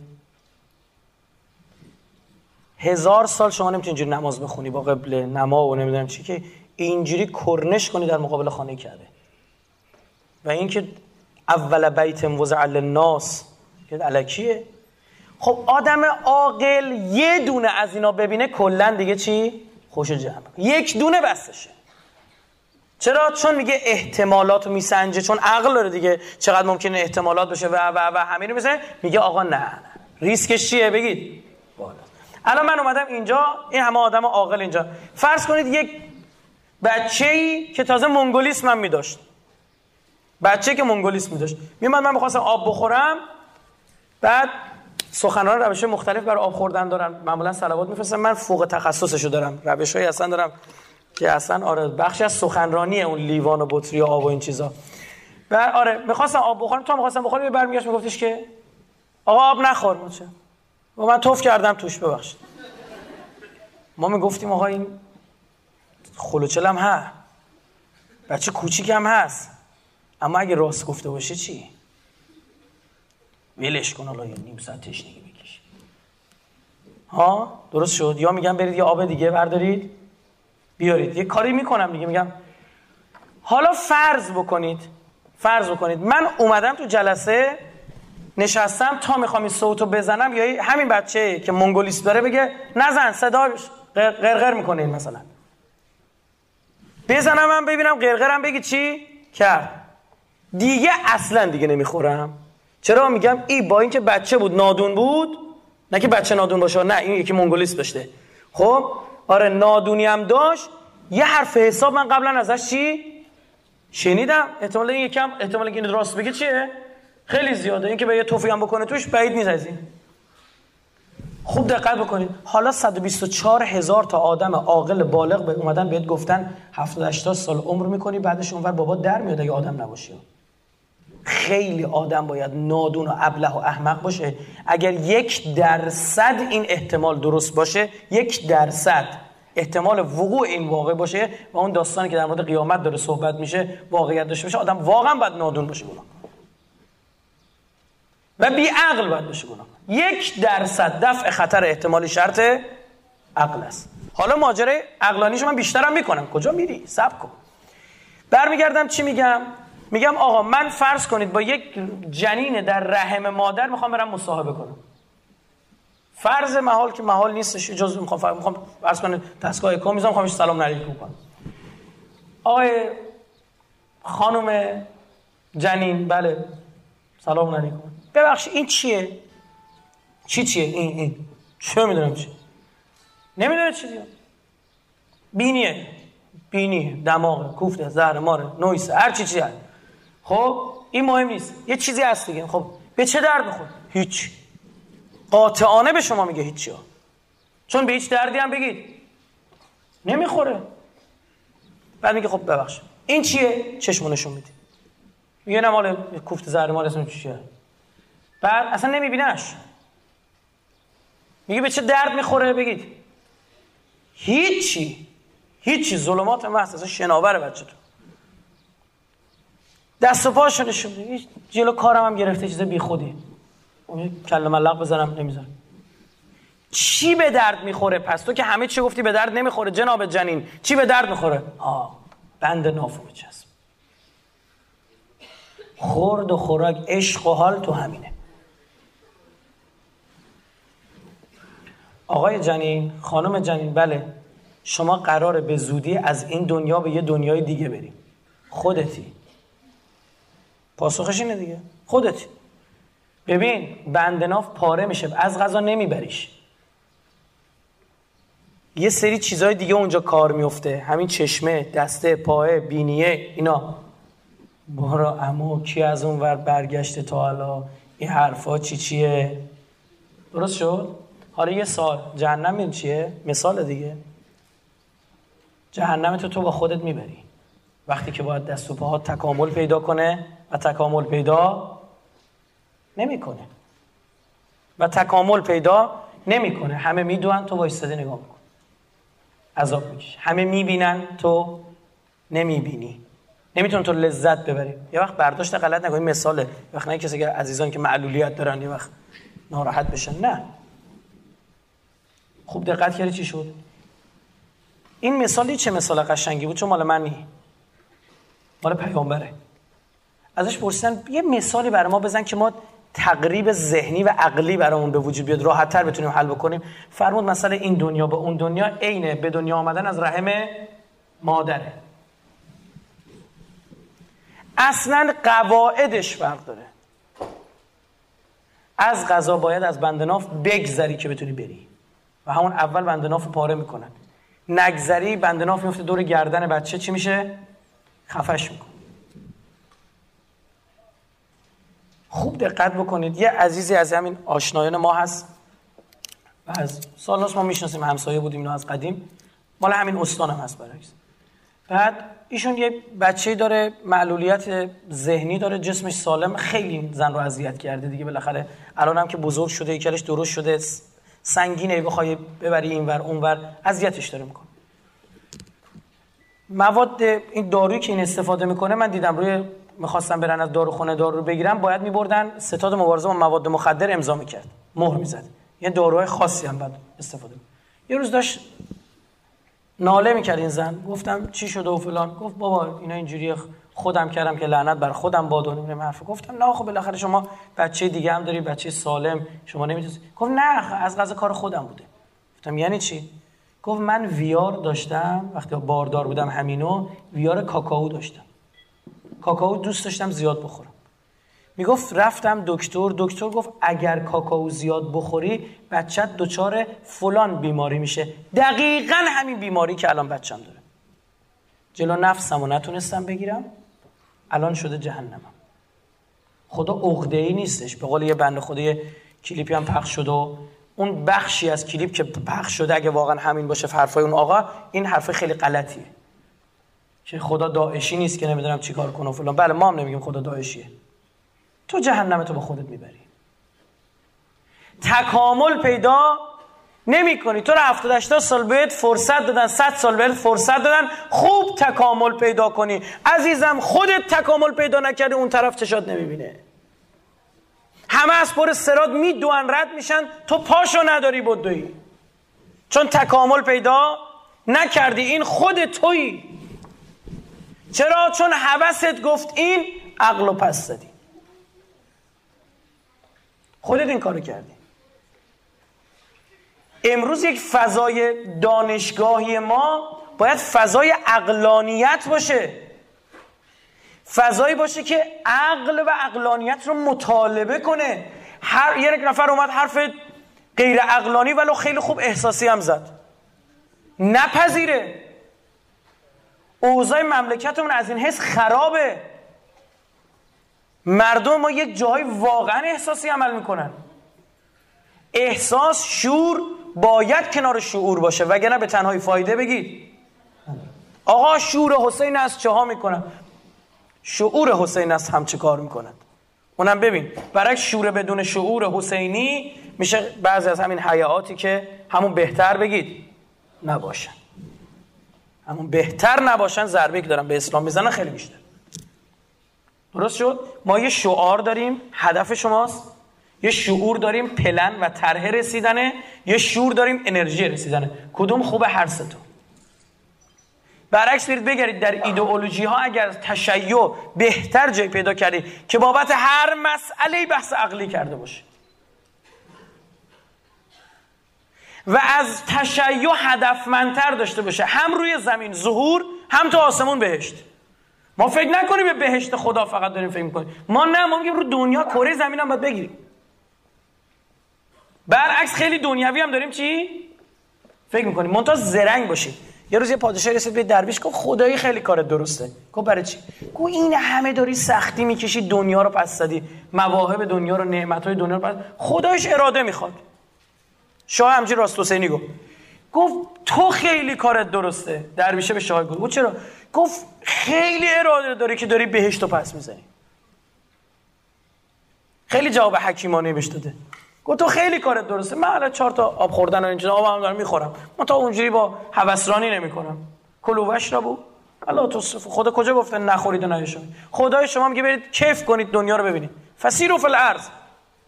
هزار سال شما نمی‌تونید اینجوری نماز بخونی با قبله نما و نمی‌دونم چی که اینجوری کرنش کنی در مقابل خانه کعبه. و اینکه اول بیت وضع للناس. که الکیه خب آدم عاقل یه دونه از اینا ببینه کلا دیگه چی؟ خوش جمع یک دونه بستشه. چرا؟ چون میگه احتمالات رو میسنجه. چون عقل داره دیگه. چقدر ممکنه احتمالات بشه و و و همین رو میگه آقا نه نه. ریسکش چیه؟ بگید. الان من اومدم اینجا. این همه آدم عاقل اینجا. فرض کنید یک بچه‌ای که تازه مونگولیسم هم میداشت. بچه که مونگولیسم داشت میومد من می‌خواستم آب بخورم بعد سخنان روش مختلف برای آب خوردن دارن. معمولا صلوات میفرستم. من فوق تخصصشو دارم. روش های اصلا دارم که اصلا آره بخشی از سخنرانی اون لیوان و بطری و آب و این چیزا. بعد آره می‌خواستم آب بخورم. تو می‌خواستم بخورم یه برمیگشت میگفتش که آقا آب نخور. مچه و من توف کردم توش ببخشید. ما می‌گفتیم آقا این خلوچل هم ها بچه کوچیک هم هست. اما اگه راست گفته باشه چی؟ ولش کن حالا نیم ساعت تشنگی بکش. ها؟ درست شد؟ یا میگم برید یه آب دیگه بردارید؟ بیارید. یه کاری می‌کنم دیگه میگم. حالا فرض بکنید فرض بکنید. من اومدم تو جلسه نشستم تا می‌خوام این صوتو بزنم یا همین بچه که مونگولیست داره بگه نزن صدا قرقر می‌کنه این مثلا. بزنم من ببینم قرقرم بگی چی؟ کرد. دیگه اصلا دیگه نمی‌خورم. چرا میگم؟ ای با اینکه بچه بود نادون بود. نه که بچه نادون باشه نه این یکی مونگولیست داشته. خب؟ آره نادونی هم داشت. یه حرف حساب من قبلا ازش چی؟ شنیدم. احتمال این یکم احتمال این راست بگه چیه؟ خیلی زیاده. اینکه به یه توفی هم بکنه توش بعید نیست از این. خوب دقت بکنید. حالا 124 هزار تا آدم عاقل بالغ به اومدن بهت گفتن 70 80 سال عمر می‌کنی بعدش اونور بابا در میاد اگه آدم نباشی. خیلی آدم باید نادون و ابله و احمق باشه. اگر یک درصد این احتمال درست باشه یک درصد احتمال وقوع این واقع باشه و اون داستانی که در مورد قیامت داره صحبت میشه واقعیت داشته باشه آدم واقعا باید نادون باشه گناه. و بی عقل باید باشه گناه. یک درصد دفع خطر احتمالی شرط عقل است. حالا ماجرای عقلانیشو من بیشترم می‌کنم. کجا میری؟ سب کن. برمیگردم چی میگم؟ میگم آقا من فرض کنید با یک جنین در رحم مادر می‌خوام برم مصاحبه کنم. فرض محال که محال نیستش اجازه می‌خوام فرض می‌خوام فرض کنید دستگاه کم می‌ذارم می‌خوام سلام علیکم کنم آقای خانم جنین بله سلام علیکم. ببخشید این چیه؟ چی چیه؟ این این. چه می‌دونم چی؟ نمی‌دونه چی دیگه. بینیه. بینی دماغ کوفته زهر ماره نویسه هر چی چی هست. خب این مهم نیست. یه چیزی هست دیگه. خب به چه درد می‌خوره؟ هیچ. قاطعانه به شما میگه هیچی ها. چون به هیچ دردی هم بگید. نمی‌خوره. بعد میگه خب ببخش این چیه؟ چشمو نشون میدی میگه نه مال کوفت زهر مال اسم چیه؟ بعد اصلا نمیبینش میگه به چه درد می‌خوره؟ بگید. هیچی. هیچی. ظلمات محض اصلا شناور بچه تو دست و پاشو نشون جلو کارم هم گرفته چیز بی خودی کل ملق بزنم نمی‌ذارم. چی به درد می‌خوره پس؟ تو که همه چی گفتی به درد نمی‌خوره جناب جنین. چی به درد می‌خوره؟ آه بند نافو بچسب. خورد و خوراک عشق و حال تو همینه. آقای جنین خانم جنین بله. شما قراره به زودی از این دنیا به یه دنیای دیگه بریم. خودتی. پاسخش اینه دیگه. خودتی ببین بندناف پاره میشه. از غذا نمیبریش. یه سری چیزهای دیگه اونجا کار میفته. همین چشمه دسته پاه بینیه اینا. بارا اما کی از اون ور برگشته تا حالا؟ این حرفا چی چیه؟ درست شد؟ حالا یه سال جهنم این چیه؟ مثال دیگه. جهنم تو تو با خودت می‌بری. وقتی که باید دست و پاها تکامل پیدا کنه و تکامل پیدا نمی‌کنه. و تکامل پیدا نمی‌کنه. همه می‌دونن تو وایستاده نگاه میکن عذاب میکش همه می‌بینن تو نمی‌بینی. نمیتون تو لذت ببری. یه وقت برداشت غلط نکنی مثاله. وقت نه کسی که عزیزان که معلولیت دارن یه وقت ناراحت بشن. نه. خوب دقت کردی چی شد؟ این مثالی چه مثال قشنگی بود؟ چون مال من نی مال پیامبره. ازش پرسیدن یه مثالی برای ما بزن که ما تقریب ذهنی و عقلی برامون به وجود بیاد. راحت تر بتونیم حل بکنیم. فرمود مثلا این دنیا به اون دنیا عینه. به دنیا آمدن از رحم مادره. اصلا قواعدش فرق داره. از غذا باید از بندناف بگذری که بتونی بری. و همون اول بندناف پاره می‌کنن. نگذری بندناف میفته دور گردن بچه چی میشه؟ خفش میکن خوب دقت بکنید. یه عزیزی از همین آشنایان ما هست. و از سالناس ما می‌شناسیم همسایه بودیم اینو از قدیم. مال همین استان هم هست برعکس. بعد ایشون یه بچه داره معلولیت ذهنی داره جسمش سالم. خیلی زن رو اذیت کرده دیگه بالاخره. الان هم که بزرگ شده یکلش درست شده سنگینه بخوای ببری اینور اونور اذیتش داره می‌کنه. مواد این دارویی که این استفاده می‌کنه من دیدم روی می‌خواستم برن از داروخونه دارو رو بگیرن باید میبردن ستاد مبارزه با مواد مخدر امضا می‌کرد. مهر می‌زد. یه داروهای خاصی هم بعد استفاده. یه روز داشت ناله می‌کرد این زن. گفتم چی شده و فلان. گفت بابا اینا اینجوری خودم کردم که لعنت بر خودم باد و نمی‌دونم حرف گفتم نه خب بالاخره شما بچه دیگه هم داری بچه سالم شما نمی‌تونید گفت نه از غذا کار خودم بوده. گفتم یعنی چی؟ گفت من ویار داشتم وقتی باردار بودم همینو ویار کاکائو داشتم. کاکائو دوست داشتم زیاد بخورم. می‌گفت رفتم دکتر دکتر گفت اگر کاکائو زیاد بخوری بچت دچار فلان بیماری میشه. دقیقا همین بیماری که الان بچم داره. جلو نفسم و نتونستم بگیرم. الان شده جهنمم. خدا عقده نیستش. به قول یه بند خدا کلیپی هم پخش شده و اون بخشی از کلیپ که پخش شده اگه واقعا همین باشه حرفای اون آقا این حرف خیلی غلطیه. که خدا داعشی نیست که نمی‌دونم چیکار کنه و فلان. بله ما هم نمیگیم خدا داعشیه. تو جهنم تو به خودت می‌بری. تکامل پیدا نمی کنی تو رو 70 80 سال بهت فرصت دادن 100 سال بهت فرصت دادن خوب تکامل پیدا کنی. عزیزم خودت تکامل پیدا نکردی اون طرف چشات نمی‌بینه. همه از پر سراد میدوان رد میشن. تو پاشو نداری بدوی. چون تکامل پیدا نکردی. این خود تویی. چرا؟ چون حوست گفت این عقل و پس زدی خودت این کارو کردی. امروز یک فضای دانشگاهی ما باید فضای اقلانیت باشه. فضایی باشه که عقل و اقلانیت رو مطالبه کنه. هر یک نفر اومد حرف غیر اقلانی ولو خیلی خوب احساسی هم زد. نپذیره. اوضاع مملکتمون از این حس خرابه. مردم ما یک جای واقعا احساسی عمل می‌کنن. احساس شور باید کنار شعور باشه وگرنه به تنهایی فایده بگید آقا شور حسین از چه ها می‌کنن؟ شعور حسین از هم چه کار می‌کنند اونم ببین برای شور بدون شعور حسینی میشه بعضی از همین حیاتی که همون بهتر بگید نباشن همون بهتر نباشن ضربه که دارن به اسلام می‌زنن خیلی بیشتر. درست شد؟ ما یه شعار داریم هدف شماست. یه شعور داریم پلن و طرح رسیدنه. یه شعور داریم انرژی رسیدنه. کدوم خوبه هر ستون برعکس برید بگرید در ایدئولوژی ها اگر تشیع بهتر جای پیدا کردید که بابت هر مسئله بحث عقلی کرده باشه و از تشیع هدفمندتر داشته باشه. هم روی زمین ظهور هم تو آسمون بهشت. ما فکر نکنیم به بهشت خدا فقط داریم فکر می‌کنیم. ما نه ما میگیم رو دنیا کره زمین هم باید بگیریم. برعکس خیلی دنیوی هم داریم چی؟ فکر می‌کنیم. منتها زرنگ باشید یه روز یه پادشاه رسید به درویش گفت خدایی خیلی کارت درسته. گفت برای چی؟ گفت این همه داری سختی می‌کشی دنیا رو پس زدی. مواهب دنیا رو نعمت های دنیا رو پس خدایش اراده می‌خواد. شاه همچی راست حسینی گفت. گفت تو خیلی کارت درسته. درویشه به شاه گفت. چرا؟ گفت خیلی اراده داری که داری بهشت و پس می‌زنی. خیلی جواب حکیمانه بهش داده. گفت تو خیلی کارت درسته. من الان چهار تا آب خوردن و اینجا آب هم دارم می‌خورم. من تا اونجوری با هوسرانی نمی‌کنم. کلو وشربو الله تو خدا کجا گفته نخورید و نهشون؟ خدای شما میگه برید کیف کنید دنیا رو ببینید. فسیرو فل ارض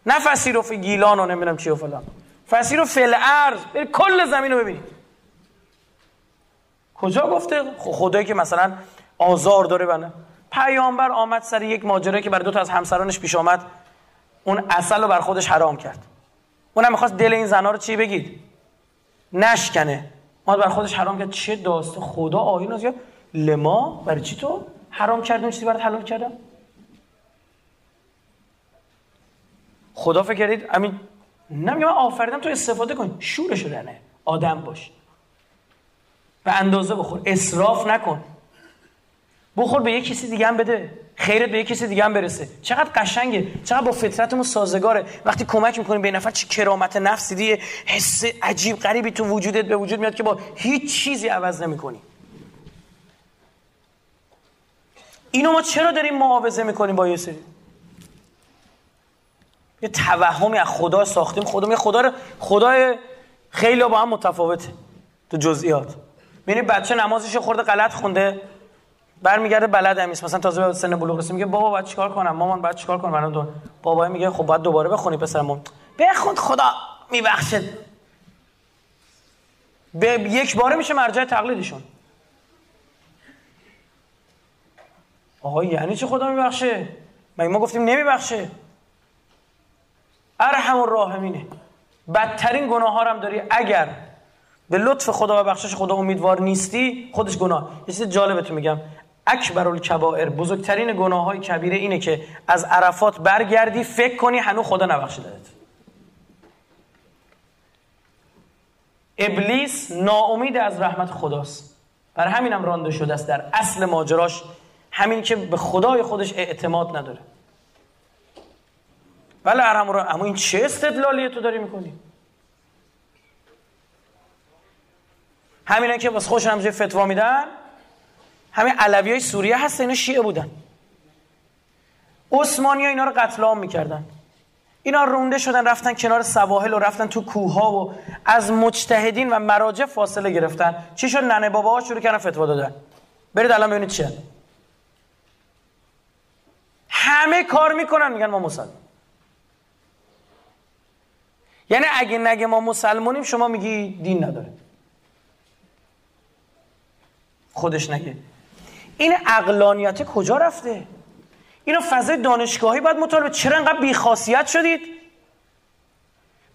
نه فسیرو فی گیلان و نمی‌دونم چی و فلان. فسیرو فل ارض برید کل زمین رو ببینید. کجا گفته؟ خدایی که مثلا آزار داره بنده. پیامبر آمد سر یک ماجرا که برای دو تا از همسرانش پیش آمد. اون اصل رو بر خودش حرام کرد. اونم می‌خواست دل این زنا رو چی بگید؟ نشکنه. ما بر خودش حرام کرد. چه داسته خدا؟ آیین از لما؟ برای چی تو؟ حرام کردیم چیزی برات حلال کردم؟ خدا فکر کردید؟ نمیگم من آفریدم تو استفاده کن. شورش رنه آدم باش. به اندازه بخور. اصراف نکن. بخور به یه کسی دیگه هم بده. خیرت به یه کسی دیگه هم برسه. چقدر قشنگه. چقدر با فطرتمون سازگاره. وقتی کمک می‌کنیم به نفر چه کرامت نفسی دیگه حس عجیب غریبی تو وجودت به وجود میاد که با هیچ چیزی عوض نمی‌کنی. اینو ما چرا داریم معاوضه می‌کنیم با یه سری؟ یه توهمی از خدا ساختیم. خدا می خدا رو خدای خیلی با هم متفاوته تو جزئیات. یعنی بچه نمازش خورده غلط خونده برمیگرده بلد هم مثلا تازه به سن بلوغ رسید میگه بابا باید چیکار کنم؟ مامان باید چیکار کنم دو بابا میگه خب باید دوباره بخونی پسرمون. بخون خدا میبخشه. به یک باره میشه مرجع تقلیدشون. آقا یعنی چه خدا میبخشه؟ مگه ما گفتیم نمیبخشه؟ ارحم الراحمینه بدترین گناه ها هم داری. اگر به لطف خدا و بخشش خدا امیدوار نیستی خودش گناه. یه چیز جالبتون میگم. اکبر الکبائر بزرگترین گناه های کبیره اینه که از عرفات برگردی فکر کنی هنو خدا نبخشیدت ابلیس ناامید از رحمت خداست. بر همینم رانده شده است در اصل ماجراش. همین که به خدای خودش اعتماد نداره. ولی اما این چه استدلالیه تو داری می‌کنی؟ همینه که واسه خوش همجه فتوا میدن. همین علوی های سوریه هست اینا شیعه بودن. عثمانی ها اینا رو قتل عام می‌کردن. اینا رونده شدن رفتن کنار سواحل و رفتن تو کوه ها و از مجتهدین و مراجع فاصله گرفتن. چی شد؟ ننه بابا ها شروع کردن فتوا دادن. برید الان ببینید چیه. همه کار می‌کنن میگن ما مسلمان یعنی اگه نگه ما مسلمانیم شما میگی دین نداره. خودش نگه. این اقلانیت کجا رفته؟ اینو فضای دانشگاهی باید مطالبه چرا انقدر بیخاصیت شدید؟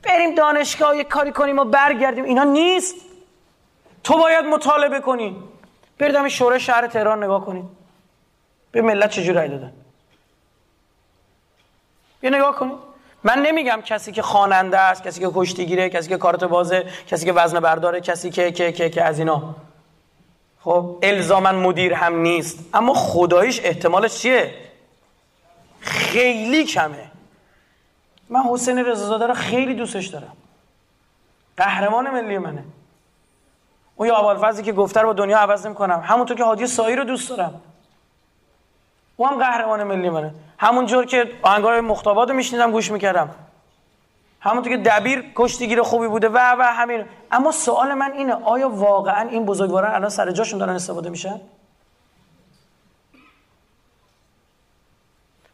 بریم دانشگاه یک کاری کنیم و برگردیم. اینا نیست. تو باید مطالبه کنی. برید همین شورای شهر تهران نگاه کنید به ملت چجور رای دادن؟ بیا نگاه کنید من نمیگم کسی که خواننده است کسی که کشتیگیره کسی که کارت بازه کسی که وزن برداره کسی که که که, که از اینا. خب الزامن مدیر هم نیست. اما خداییش احتمالش چیه؟ خیلی کمه. من حسین رضازاده رو خیلی دوستش دارم. قهرمان ملی منه. اون یا ابوالفضلی که گفته رو با دنیا عوض نمی‌کنم. همونطور که هادی سایی رو دوست دارم. او هم قهرمان ملی منه. همونجور که آهنگای مختابات میشنیدم گوش می‌کردم. همونطور که دبیر کشتیگیر خوبی بوده و و همین. اما سوال من اینه آیا واقعا این بزرگواران الان سر جاشون دارن استفاده میشن؟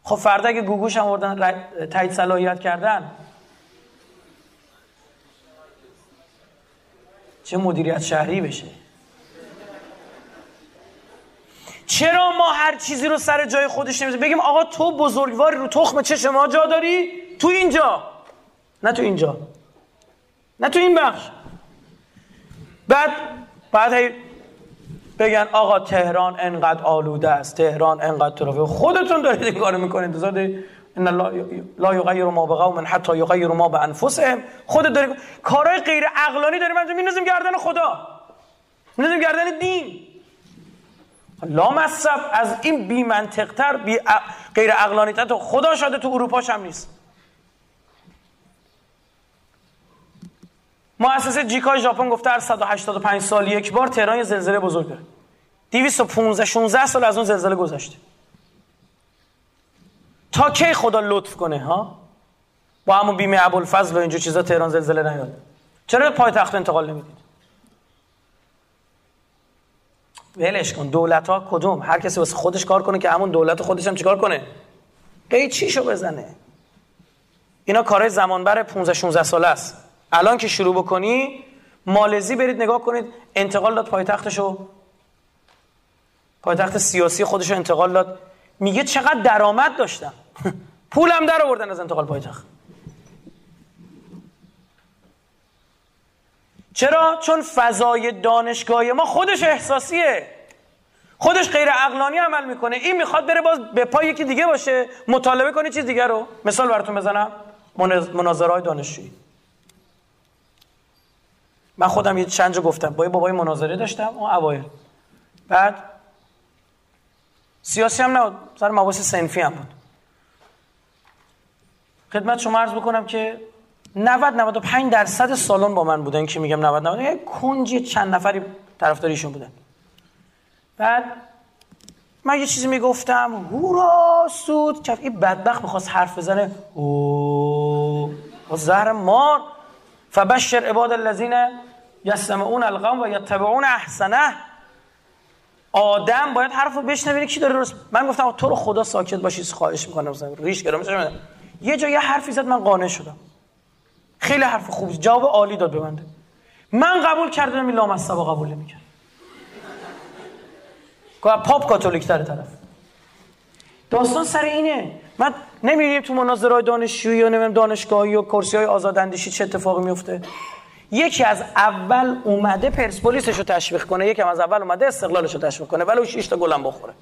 خب فردا اگه گوگوش هم آوردن تایید صلاحیت کردن. چه مدیریت شهری بشه؟ چرا ما هر چیزی رو سر جای خودش نمی‌زنیم بگیم آقا تو بزرگواری رو تخم چه ما جا داری؟ تو اینجا. نه تو اینجا. نه تو این بخش. بعد بعد بگن آقا تهران انقدر آلوده است تهران انقدر ترافیک. خودتون دارید این کارو می‌کنید. انتظار ان لا یغیر ما بقوم حتی یغیر ما به انفسهم خودت داری کارهای غیر عقلانی داریم انجام میندازیم گردن خدا. میندازیم گردن دین. لا مصب از این بی منطقتر بی غیر عقلانی تر تو خدا شاده تو اروپاش هم نیست. مؤسسه جیکای ژاپن گفته هر 185 سال یک بار تهران یه زلزله بزرگ داره. 215 16 سال از اون زلزله گذشته. تا کی خدا لطف کنه ها؟ با همون بیمه ابوالفضل و اینجور چیزا تهران زلزله نیاد. چرا پایتخت انتقال نمی‌دید؟ ولش کن. دولت ها کدوم؟ هر کسی واسه خودش کار کنه که همون دولت خودش هم چیکار کنه؟ چی چیشو بزنه. اینا کارهای زمانبر 15 16 ساله است. الان که شروع بکنی مالزی برید نگاه کنید انتقال داد پایتختشو. پایتخت سیاسی خودشو انتقال داد. میگه چقدر درآمد داشتم. پولم در آوردن از انتقال پایتخت. چرا؟ چون فضای دانشگاهی ما خودش احساسیه. خودش غیر عقلانی عمل می‌کنه. این می‌خواد بره باز به پای یکی دیگه باشه. مطالبه کنه چیز دیگه رو. مثال براتون بزنم. مناظره های دانشجویی. من خودم یه چند جا گفتم. با یه بابای مناظره داشتم. اون اوایل. بعد سیاسی هم نبود. سر مباحث سنفی هم بود. خدمت شما عرض بکنم که 90 95 درصد سالن با من بودن که میگم 90 90 یه چند نفری طرفدار ایشون بودن. بعد من یه چیزی می‌گفتم هورا سود. که این بدبخت می‌خواست حرف بزنه. او زهر مار. فبشر عباد الذین یستمعون القوم و یتبعون احسنه. آدم باید حرفو بشنوه کی داره درست؟ من گفتم تو رو خدا ساکت باشی خواهش می‌کنم ریش گرام یه جا یه حرفی زد من قانع شدم. خیلی حرف خوبی جواب عالی داد به من. من قبول کردم این لامصبا قبول نمی‌کرد پاپ کاتولیک تر طرف. داستان سر اینه. من نمی‌دونیم تو مناظره دانشجویی یا نمیم دانشگاهی و کرسی های آزاداندیشی چه اتفاقی میفته یکی از اول اومده پرسپولیسش رو تشویق کنه. یکی از اول اومده استقلالش رو تشویق کنه. ولی 6 تا گلم بخوره.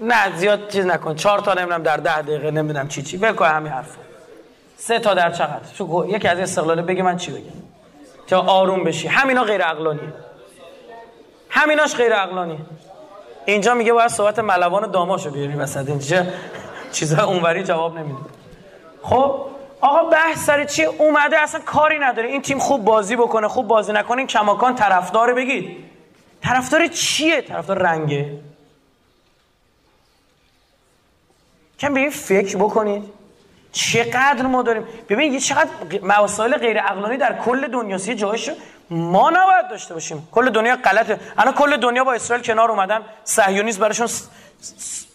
نه زیاد چیز نکن. چهار تا نمی‌دونم در ده دقیقه نمی‌دونم چی چی. بگو همین حرف سه تا در چقدر؟ شو یکی از استقلاله بگه من چی بگم؟ تا آروم بشی. همینا غیر عقلانیه. همیناش غیر عقلانیه. اینجا میگه باید صحبت ملوان داماشو بیاری وسط. اینجا چیزا اونوری جواب نمیده. خب؟ آقا بحث سر چی؟ اومده اصلا کاری نداره. این تیم خوب بازی بکنه خوب بازی نکنه کماکان طرفدار بگید. طرفدار چیه؟ طرفدار رنگه. کم به این فکر بکنید. چقدر ما داریم؟ ببینید یه چقدر مسائل غیر عقلانی در کل دنیا سی جایش ما نباید داشته باشیم. کل دنیا غلطه. الان کل دنیا با اسرائیل کنار اومدن صهیونیسم براشون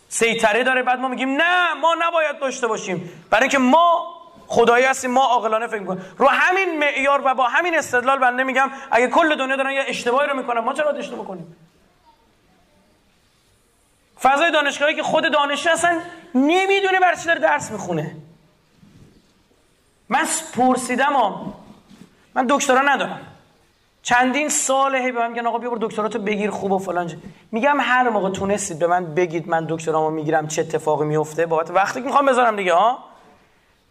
سیطره داره بعد ما میگیم نه ما نباید داشته باشیم. برای اینکه ما خدایی هستیم ما عاقلانه فکر می‌کنیم. رو همین معیار و با همین استدلال بنده میگم اگه کل دنیا دارن یه اشتباهی رو می‌کنن ما چرا اشتباه کنیم فضای دانشگاهی که خود دانشجو اصلا نمی‌دونه برای چی داره درس می‌خونه. من پرسیدم ها من دکترا ندارم. چندین سال هی به من میگن آقا بیا برو دکتراتو بگیر خوب و فلان میگم هر موقع تونستید به من بگید من دکترامو می‌گیرم چه اتفاقی میفته بابت وقتی می‌خوام بذارم دیگه ها؟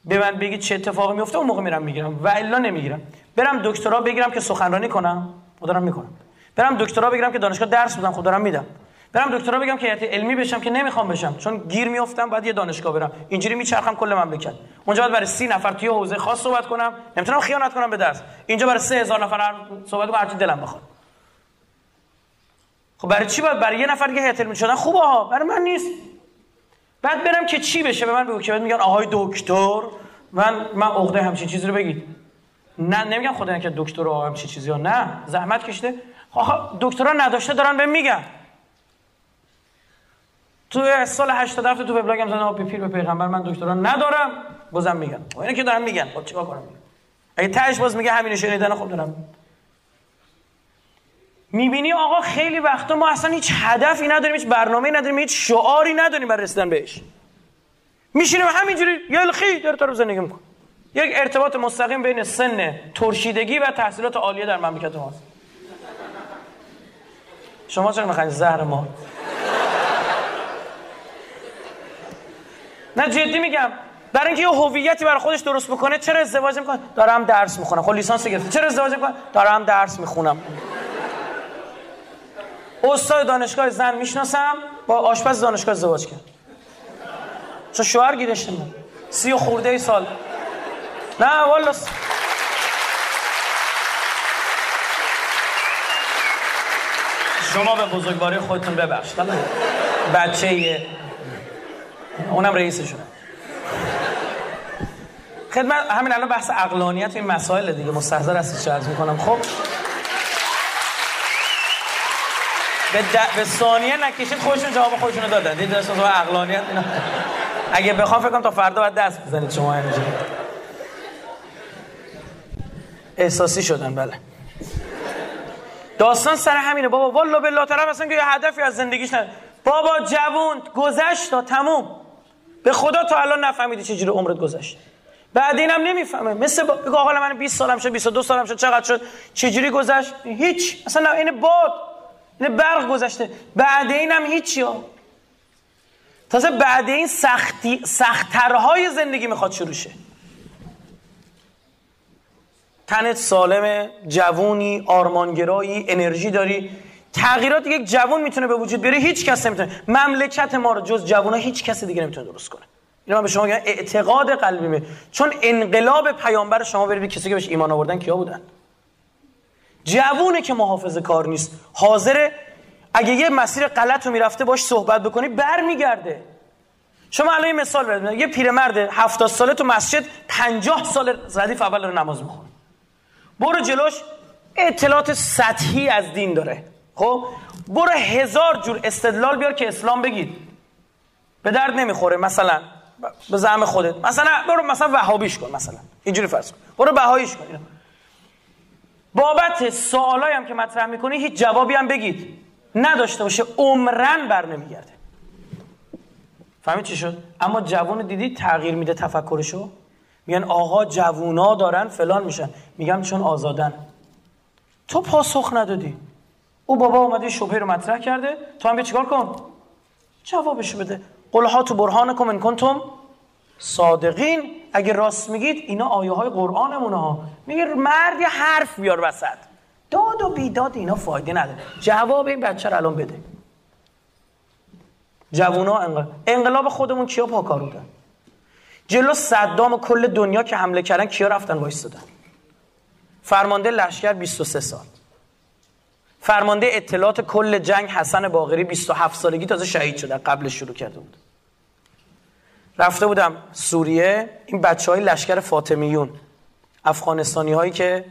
به من بگید چه اتفاقی میفته اون موقع میرم می‌گیرم. و الا نمی‌گیرم. برم دکترا بگیرم که سخنرانی کنم. خودم می‌کنم. برم دکترا بگیرم که دانشگاه درس بدم. خودم میدم. برم دکترا بگم که علمی بشم که نمی‌خوام بشم. چون گیر میافتم بعد یه دانشگاه برم. اینجوری میچرخم کل مملکت. اونجا باید برای سی نفر توی حوزه خاص صحبت کنم. نمی‌تونم خیانت کنم به درس اینجا برای سه هزار نفر صحبت کنم هرچی دلم بخواد. خب برای چی باید؟ برای یه نفر دیگه هتل شدن؟ خوبه ها برای من نیست. بعد برم که چی بشه؟ به من بگو که میگن آهای دکتر. من من عقده همچین چیزی رو بگید. نه نمیگم خدا که دکتر و همچین چیزی ها. نه زحمت کشته دکترا نداشته دارن به میگن. تو سال 87 تو وبلاگم زدم به پیر به پیغمبر من دکترا ندارم بازم میگن و اینا که دارن میگن خب چیکار کنم؟ اگه تهش باز میگه همین شنیدن خب دارم. می‌بینی آقا خیلی وقتا ما اصلا هیچ هدفی نداریم هیچ برنامه‌ای نداریم هیچ شعاری نداریم برای رسیدن بهش. میشینیم همینجوری یلخی در طرف زندگی میکن یک ارتباط مستقیم بین سن ترشیدگی و تحصیلات عالیه در مملکت ماست. شما چرا می‌خواین زهر ما نه جدی میگم. برای اینکه یه هویتی برای خودش درست بکنه چرا ازدواج می‌کنه؟ دارم درس می‌خونم خب لیسانس گرفته. چرا ازدواج می‌کنه؟ دارم درس می‌خونم استاد دانشگاه زن می‌شناسم با آشپز دانشگاه ازدواج کرد. چون شوهر گیرش نمیاد سی و خورده ای سال. نه والا شما به بزرگواری خودتون ببخشید. بچه اونم رئیسشونه. خدمت همین الان بحث اقلانیت این مسائل دیگه مستحضر هستید چه عرض می‌کنم خب. به, د... به ثانیه نکشید خودشون جواب خودشون رو دادن دید دست اقلانیت اینا. اگه بخوام فکر کنم تا فردا باید دست بزنید شما اینجا. احساسی شدن بله. داستان سر همینه. بابا والا بالله طرف اصلا که یه هدفی از زندگیش نداره. بابا جوون گذشت تا تموم. به خدا تا الان نفهمیدی چجوری عمرت گذشت. بعد اینم نمی‌فهمه. مثل با... بگو آقا من 20 سالم شد 22 سالم شد چقدر شد؟ چجوری گذشت؟ هیچ. اصلا این باد. این برق گذشته. بعد اینم هیچ یا تازه بعد این سختی سختترهای زندگی می‌خواد شروع شه. تنت سالمه جوونی آرمانگرایی انرژی داری. تغییرات یک جوون می‌تونه به وجود بیاره هیچ کس نمی‌تونه. مملکت ما رو جز جوونا هیچ کس دیگه نمی‌تونه درست کنه. اینا به شما میگن اعتقاد قلبی چون انقلاب پیامبر شما برید کسی که بهش ایمان آوردن کیا بودن؟ جوونه که محافظ کار نیست. حاضر اگه یه مسیر غلط رو می‌رفته باش صحبت بکنی برمیگرده. شما الان مثال بزنید. یه پیرمرد 70 ساله تو مسجد 50 سال ردیف اول رو نماز می‌خونه. برو جلوش. اطلاعات سطحی از دین داره. خب؟ برو هزار جور استدلال بیار که اسلام بگید. به درد نمی‌خوره مثلا به زعم خودت. مثلا برو مثلا وهابیش کن مثلا. اینجوری فرض کن. برو بهاییش کن. بابت سوالایی هم که مطرح می‌کنی هیچ جوابی هم بگید. نداشته باشه عمرن بر نمیگرده. فهمید چی شد؟ اما جوون دیدی تغییر میده تفکرشو؟ میگن آقا جوونا دارن فلان میشن. میگم چون آزادن. تو پاسخ ندادی. او بابا اومده شبهه رو مطرح کرده. تو هم بیا چیکار کن؟ جوابشو بده. قل ها تو برهانکم ان کنتم صادقین. اگه راست میگید اینا آیه های قرآنمونه ها. میگه مرد یه حرف بیار وسط. داد و بیداد اینا فایده نداره. جواب این بچه رو الان بده. جوونا انقلاب انقلاب خودمون کیا پاکار بودن جلو صدام و کل دنیا که حمله کردن کیا رفتن وایستادن؟ فرمانده لشکر 23 سال. فرمانده اطلاعات کل جنگ حسن باقری 27 سالگی تازه شهید شده قبل شروع کرده بود. رفته بودم سوریه این بچه های لشکر فاطمیون افغانستانی هایی که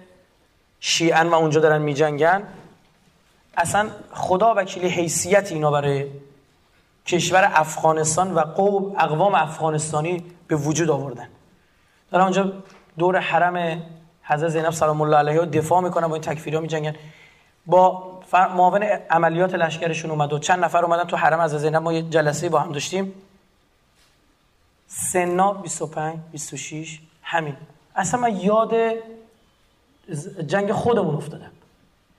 شیعن و اونجا دارن می جنگن اصلا خدا وکیلی حیثیت اینا برای کشور افغانستان و قوم اقوام افغانستانی به وجود آوردن. دارن اونجا دور حرم حضرت زینب سلام الله علیها دفاع می‌کنن با این تکفیری می جنگن با معاون عملیات لشکرشون اومد و چند نفر اومدن تو حرم از زینب. ما یه جلسه با هم داشتیم. سنا 25 26 همین. اصلا من یاد جنگ خودمون افتادم.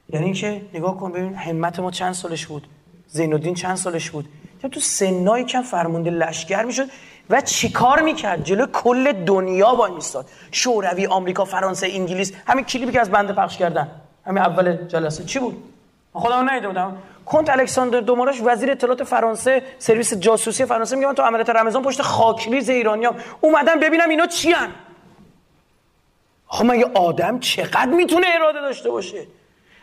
یعنی اینکه نگاه کن ببین همت ما چند سالش بود؟ زین الدین چند سالش بود؟ تو سنای کم فرمانده لشکر می‌شد و چیکار می‌کرد؟ جلو کل دنیا با میستاد شوروی آمریکا فرانسه انگلیس همین کلیپی که از بنده پخش کردن. همین اول جلسه. چی بود؟ خودم نیده بودم کنت الکساندر دوماراش وزیر اطلاعات فرانسه سرویس جاسوسی فرانسه میگه من تو عملیات رمضان پشت خاکریز ایرانیام. اومدم ببینم اینا چیان آخه من یه آدم چقدر می‌تونه اراده داشته باشه؟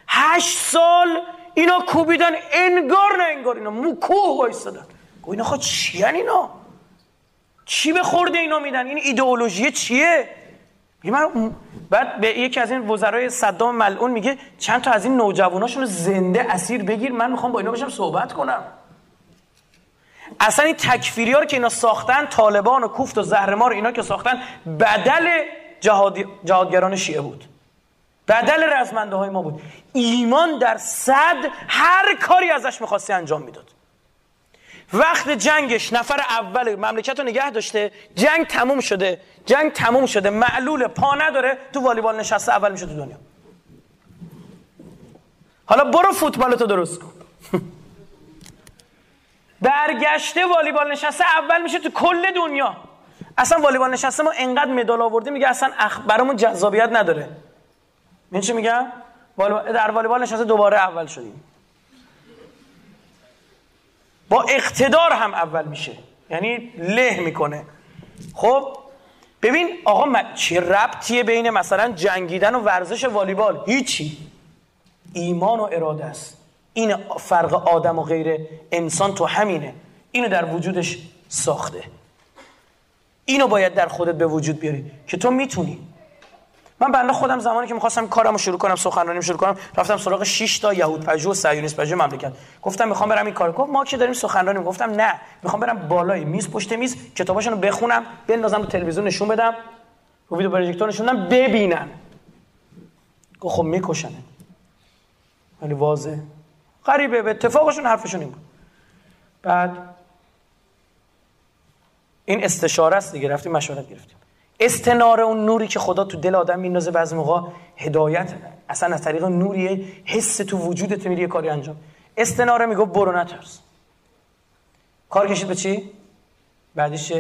هشت سال اینا کوبیدن انگار نه انگار اینا مو کوه وایستادن. گو اینا خود چیان اینا؟ چی به خورده اینا میدن؟ این ایدئولوژی چیه؟ من بعد به یکی از این وزرای صدام ملعون میگه چند تا از این نوجواناشون رو زنده اسیر بگیر من می‌خوام با اینا بشم صحبت کنم. اصلا این تکفیری ها رو که اینا ساختن طالبان و کوفت و زهرمار اینا که ساختن بدل جهاد... جهادگران شیعه بود. بدل رزمنده های ما بود. ایمان در صد هر کاری ازش می‌خواستی انجام می‌داد. وقت جنگش نفر اول مملکت رو نگه داشته. جنگ تموم شده. جنگ تموم شده. معلول پا نداره. تو والیبال نشسته اول میشه تو دنیا. حالا برو فوتبالتو درست کن. برگشته والیبال نشسته اول میشه تو کل دنیا. اصلا والیبال نشسته ما انقدر مدال آوردیم میگه اصلا اخ... برامون جذابیت نداره. من چی میگم؟ در والیبال نشسته دوباره اول شدیم. با اقتدار هم اول میشه. یعنی له می‌کنه. خب ببین آقا چه ربطیه بین مثلا جنگیدن و ورزش والیبال؟ هیچی. ایمان و اراده است. این فرق آدم و غیر انسان تو همینه. اینو در وجودش ساخته. اینو باید در خودت به وجود بیاری که تو می‌تونی من بنده خودم زمانی که می‌خواستم کارمو شروع کنم سخنرانی شروع کنم رفتم سراغ 6 تا یهود پژو و صهیونیست پژو مملکت. گفتم می‌خوام برم این کار گفت ما که داریم سخنرانی گفتم نه می‌خوام برم بالای میز پشت میز کتاباشونو بخونم بندازم تو تلویزیون نشون بدم رو ویدیو پروژکتور نشون بدم ببینن. گفت خب میکشنه. ولی واضحه غریبه به اتفاقشون حرفشون این بود. بعد این استشاره است دیگه رفتیم مشورت گرفتیم. استنار اون نوری که خدا تو دل آدم میندازه بعضی موقع هدایت اصلا از طریق نوریه حس تو وجودت میری یه کاری انجام. استناره میگه برو نترس. کار کشید به چی؟ بعدیش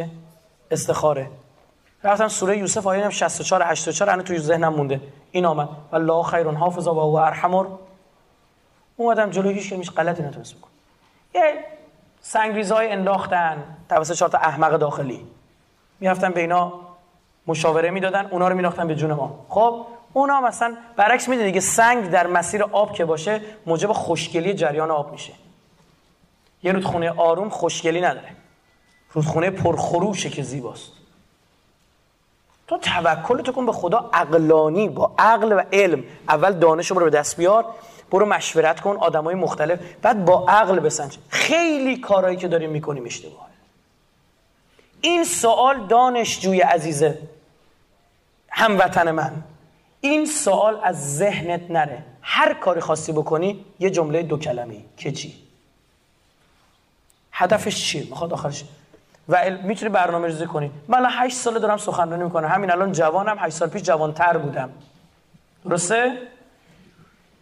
استخاره. رفتم سوره یوسف آیه 64 84 انا توی ذهنم مونده. این آمد. والله خیر حافظ و هو ارحم اومدم جلوی هیچ میش غلطی نتونست بکن یه سنگریزای انداختن توسط چهار تا احمق داخلی. می‌رفتن به اینا مشاوره می‌دادن اونا رو میراختن به جون ما. خب اونا مثلا برعکس میده دیگه سنگ در مسیر آب که باشه موجب خوشگلی جریان آب میشه. یه رودخونه آروم خوشگلی نداره. رودخونه پرخروشه که زیباست. تو توکل تو کن به خدا عقلانی با عقل و علم. اول دانش رو به دست بیار برو مشورت کن آدمای مختلف. بعد با عقل بسنج. خیلی کارهایی که داریم می‌کنیم اشتباهه. این سوال دانشجوی عزیزه هموطن من. این سوال از ذهنت نره. هر کاری خواستی بکنی یه جمله دو کلمه که چی؟ هدفش چیه؟ می‌خواد آخرش. و می‌تونی برنامه ریزی کنی. من 8 ساله دارم سخنرانی می‌کنم. همین الان جوانم. 8 سال پیش جوانتر بودم. درسته؟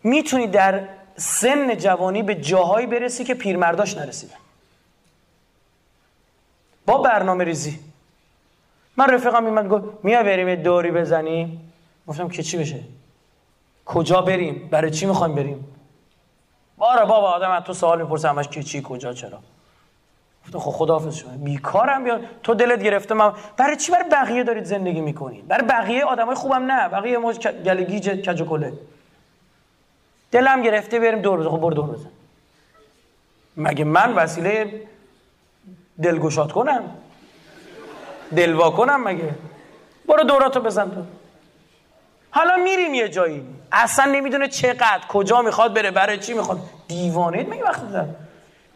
می‌تونی در سن جوانی به جاهایی برسی که پیرمرداش نرسیدن با برنامه ریزی. من رفیقم میمد گفت میا بریم دوری بزنیم. گفتم که چی بشه؟ کجا بریم؟ برای چی می‌خوایم بریم؟ باره بابا آدم از تو سوال می‌پرسه همش کی چی کجا چرا. گفتم خب خداحافظ شما بیکارم بیا تو دلت گرفته من برای چی برای بقیه دارید زندگی می‌کنید برای بقیه آدمای خوبم نه بقیه ما گلگیج کج و کله. دلم گرفته بریم دور بزن. خب برو دور بزن. مگه من وسیله دلگشاد کنم. دلوا کنم مگه؟ برو دوراتو بزن تو. حالا میریم یه جایی. اصلا نمی‌دونه چقدر کجا می‌خواد بره برای چی می‌خواد. دیوانه میگه وقت بزن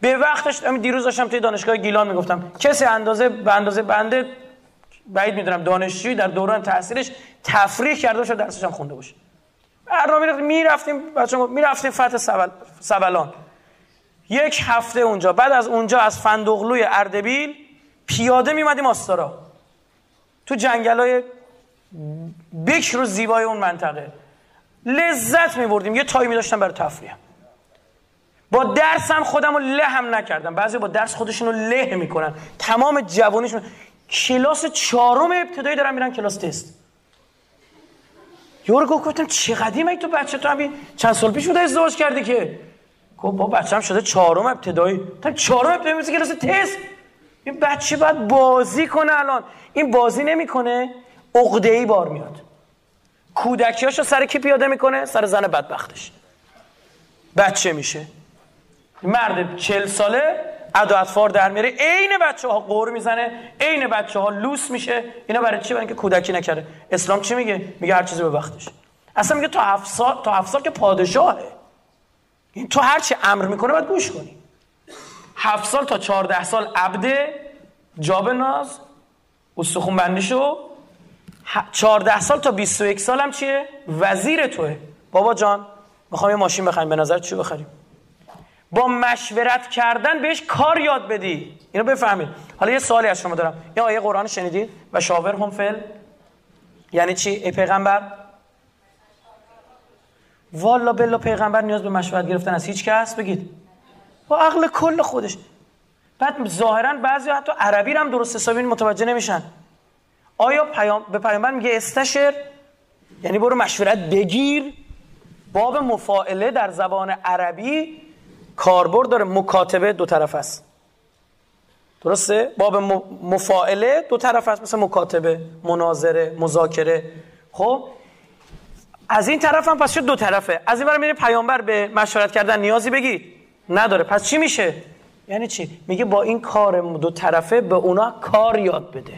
به وقتش دیروز داشتم توی دانشگاه گیلان می‌گفتم. کسی اندازه به اندازه بنده بعید می‌دونم دانشجوی در دوران تحصیلش تفریح کرده باشه درسش هم خونده باشه. برنامه می‌رفتیم بچه‌ها می‌رفتیم فتح سبل... سبلان. یک هفته اونجا بعد از اونجا از فندقلوی اردبیل پیاده میمدیم آستارا تو جنگل های بکر و زیبای اون منطقه. لذت میبردیم یه تایمی داشتم برای تفریح. با درسم خودم رو له هم نکردم. بعضی با درس خودشون رو له می‌کنن. تمام جوانیشون. کلاس چهارم ابتدایی دارن میرن کلاس تست. یورو گفتم چه قدیمه تو بچه تو همین چند سال پیش بوده ازدواج کردی که؟ گفت با بچه‌م شده چهارم ابتدایی. تا چهارم ابتدایی مثل کلاس تست. این بچه باید بازی کنه الان. این بازی نمی‌کنه عقده ای بار میاد. کودکیاشو سر کی پیاده می‌کنه؟ سر زن بدبختش. بچه میشه. مرد چل ساله ادا اطفار در میره عین بچه ها قور می‌زنه عین بچه ها لوس میشه. اینا برای چی؟ برای اینکه کودکی نکرده اسلام چی میگه؟ میگه هر چیزی به وقتش. اصلا میگه تا هفت سال تا هفت سال که پادشاهه. این تو هر چی امر می‌کنه باید گوش کنی. هفت سال تا چهارده سال عبده جاب ناز استخون بندیشو. چهارده سال تا 21 سال هم چیه؟ وزیر توه. بابا جان می‌خوام یه ماشین بخریم. به نظر چی بخریم؟ با مشورت کردن بهش کار یاد بدی. اینو بفهمید. حالا یه سوالی از شما دارم. این آیه قرآن شنیدید و شاور هم فل یعنی چی؟ ای پیغمبر والا بلا پیغمبر نیاز به مشورت گرفتن از هیچ کس؟ بگید. با عقل کل خودش. بعد ظاهرا بعضی حتی عربی هم درست حسابی متوجه نمیشن. آیا پیام به پیامبر میگه استشر؟ یعنی برو مشورت بگیر. باب مفاعله در زبان عربی کاربرد داره. مکاتبه دو طرف است. درسته؟ باب مفاعله دو طرف است. مثل مکاتبه مناظره مذاکره. خب؟ از این طرف هم پس شد دو طرفه. از این برای میره پیامبر به مشورت کردن نیازی بگی نداره. پس چی میشه؟ یعنی چی؟ میگه با این کار دو طرفه به اونا کار یاد بده.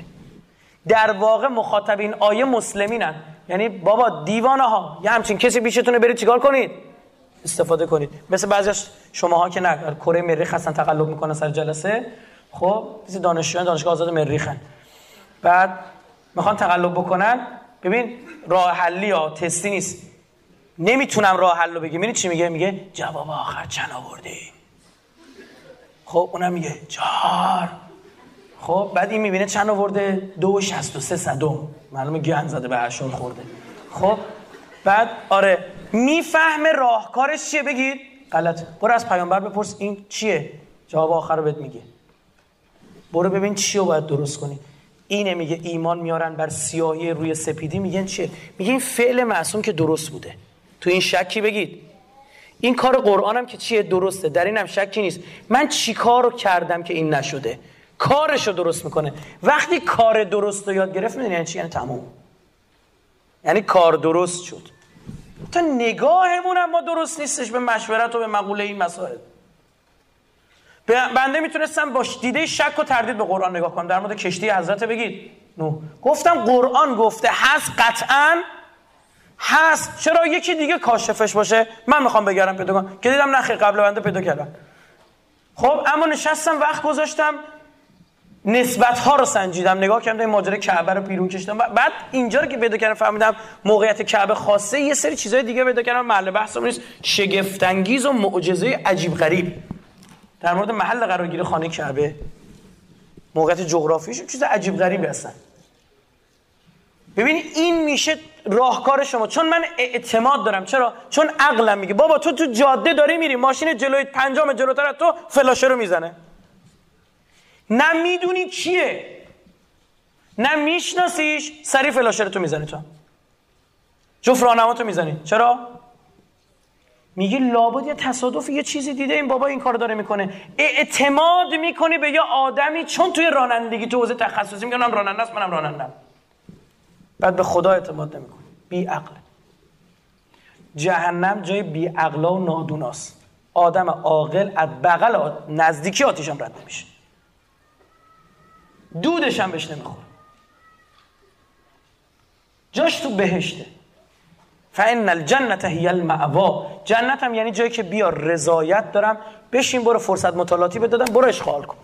در واقع مخاطبین آیه مسلمینن. یعنی بابا دیوانه ها یه همچین کسی بیشتونه برید چیکار کنید؟ استفاده کنید. مثل بعضی شماها که نه کره مریخ هستن تقلب می‌کنن سر جلسه. خب مثل دانشجویان دانشگاه آزاد مریخن. بعد می‌خوان تقلب بکنن. ببین راه حلی یا تستی نیست. نمی‌تونم راه حل رو بگم. چی میگه؟ میگه جواب آخر چند آوردی. خب اونم میگه چهار. خب بعد این می‌بینه چند آورده؟ دو شست و سه صدم. معلومه گن زده به هشون خورده. خب بعد آره می‌فهمه راهکارش چیه؟ بگید غلط. برو از پیامبر بپرس این چیه. جواب آخر رو بهت میگه. برو ببین چی رو باید درست کنی. اینه میگه ایمان میارن بر سیاهی روی سپیدی. میگن چیه؟ میگه این فعل معصوم که درست بوده. تو این شکی بگید. این کار قرآنم که چیه؟ درسته. در اینم شکی نیست. من چی کار رو کردم که این نشده؟ کارش رو درست می‌کنه. وقتی کار درست رو یاد گرفت می‌دونی یعنی چی؟ یعنی تموم. یعنی کار درست شد. تا نگاهمون هم ما درست نیستش. به مشورت و به مقوله این مسائل. بنده می‌تونستم با دیده شک و تردید به قرآن نگاه کنم. در مورد کشتی حضرت بگید. نو گفتم قرآن گفته هست قطعا. هست. چرا یکی دیگه کاشفش باشه؟ من می‌خوام بگرم پیدا کنم. که دیدم نخیر قبل بنده پیدا کردم. خب اما نشستم وقت گذاشتم. نسبت ها رو سنجیدم. نگاه کردم این ماجرا کعبه رو پیرون کشیدم. بعد اینجا رو که پیدا کردم فهمیدم موقعیت کعبه خاصه. یه سری چیزای دیگه پیدا کردم. محل بحثم نیست. شگفت انگیز و معجزه عجیب غریب. در مورد محل قرارگیری خانه کعبه موقعیت جغرافیش چیز عجیب غریبی هستن. ببینید این میشه راهکار شما. چون من اعتماد دارم. چرا؟ چون عقلم میگه. بابا تو تو جاده داری میری. ماشین جلوی پنجام جلوتر تو فلاشه رو می‌زنه. نه می‌دونی چیه. نه میشناسیش. سری فلاشه رو تو می‌زنی تو. جفت راهنما تو می‌زنی. چرا؟ میگی لابد یه تصادف یه چیزی دیده این بابا این کار داره می‌کنه. اعتماد می‌کنی به یه آدمی چون توی رانندگی تو حوزه تخصصی میگه من راننده است منم رانندم بعد به خدا اعتماد نمی‌کنی بی عقل جهنم جای بی عقلا و نادوناست آدم عاقل از بغل نزدیکی آتیش هم رد نمیشه. دودش هم بهش نمی‌خوره. جاش تو بهشته. فان الجنت هی المعوا جنت هم یعنی جایی که بیا رضایت دارم. بشین برو فرصت مطالعاتی بدادم برو اشغال کن.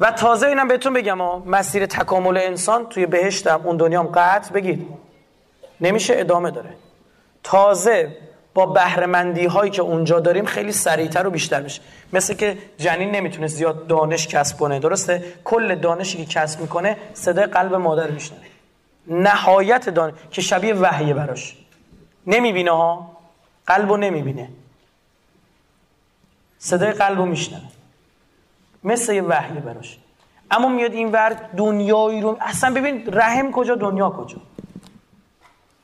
و تازه اینم بهتون بگم مسیر تکامل انسان توی بهشتم اون دنیام قطع بگید. نمیشه ادامه داره. تازه با بهرهمندی هایی که اونجا داریم خیلی سریعتر و بیشتر میشه. مثل که جنین نمی‌تونه زیاد دانش کسب کنه درسته؟ کل دانشی که کسب می‌کنه صدای قلب مادر میشنوه. نهایت دانش که شبیه وحیه براش. نمی‌بینه ها. قلبو نمی‌بینه. صدای قلبو میشنوه. مثل یه وحیه براش. اما میاد این ور دنیایی رو اصلا ببین رحم کجا دنیا کجا.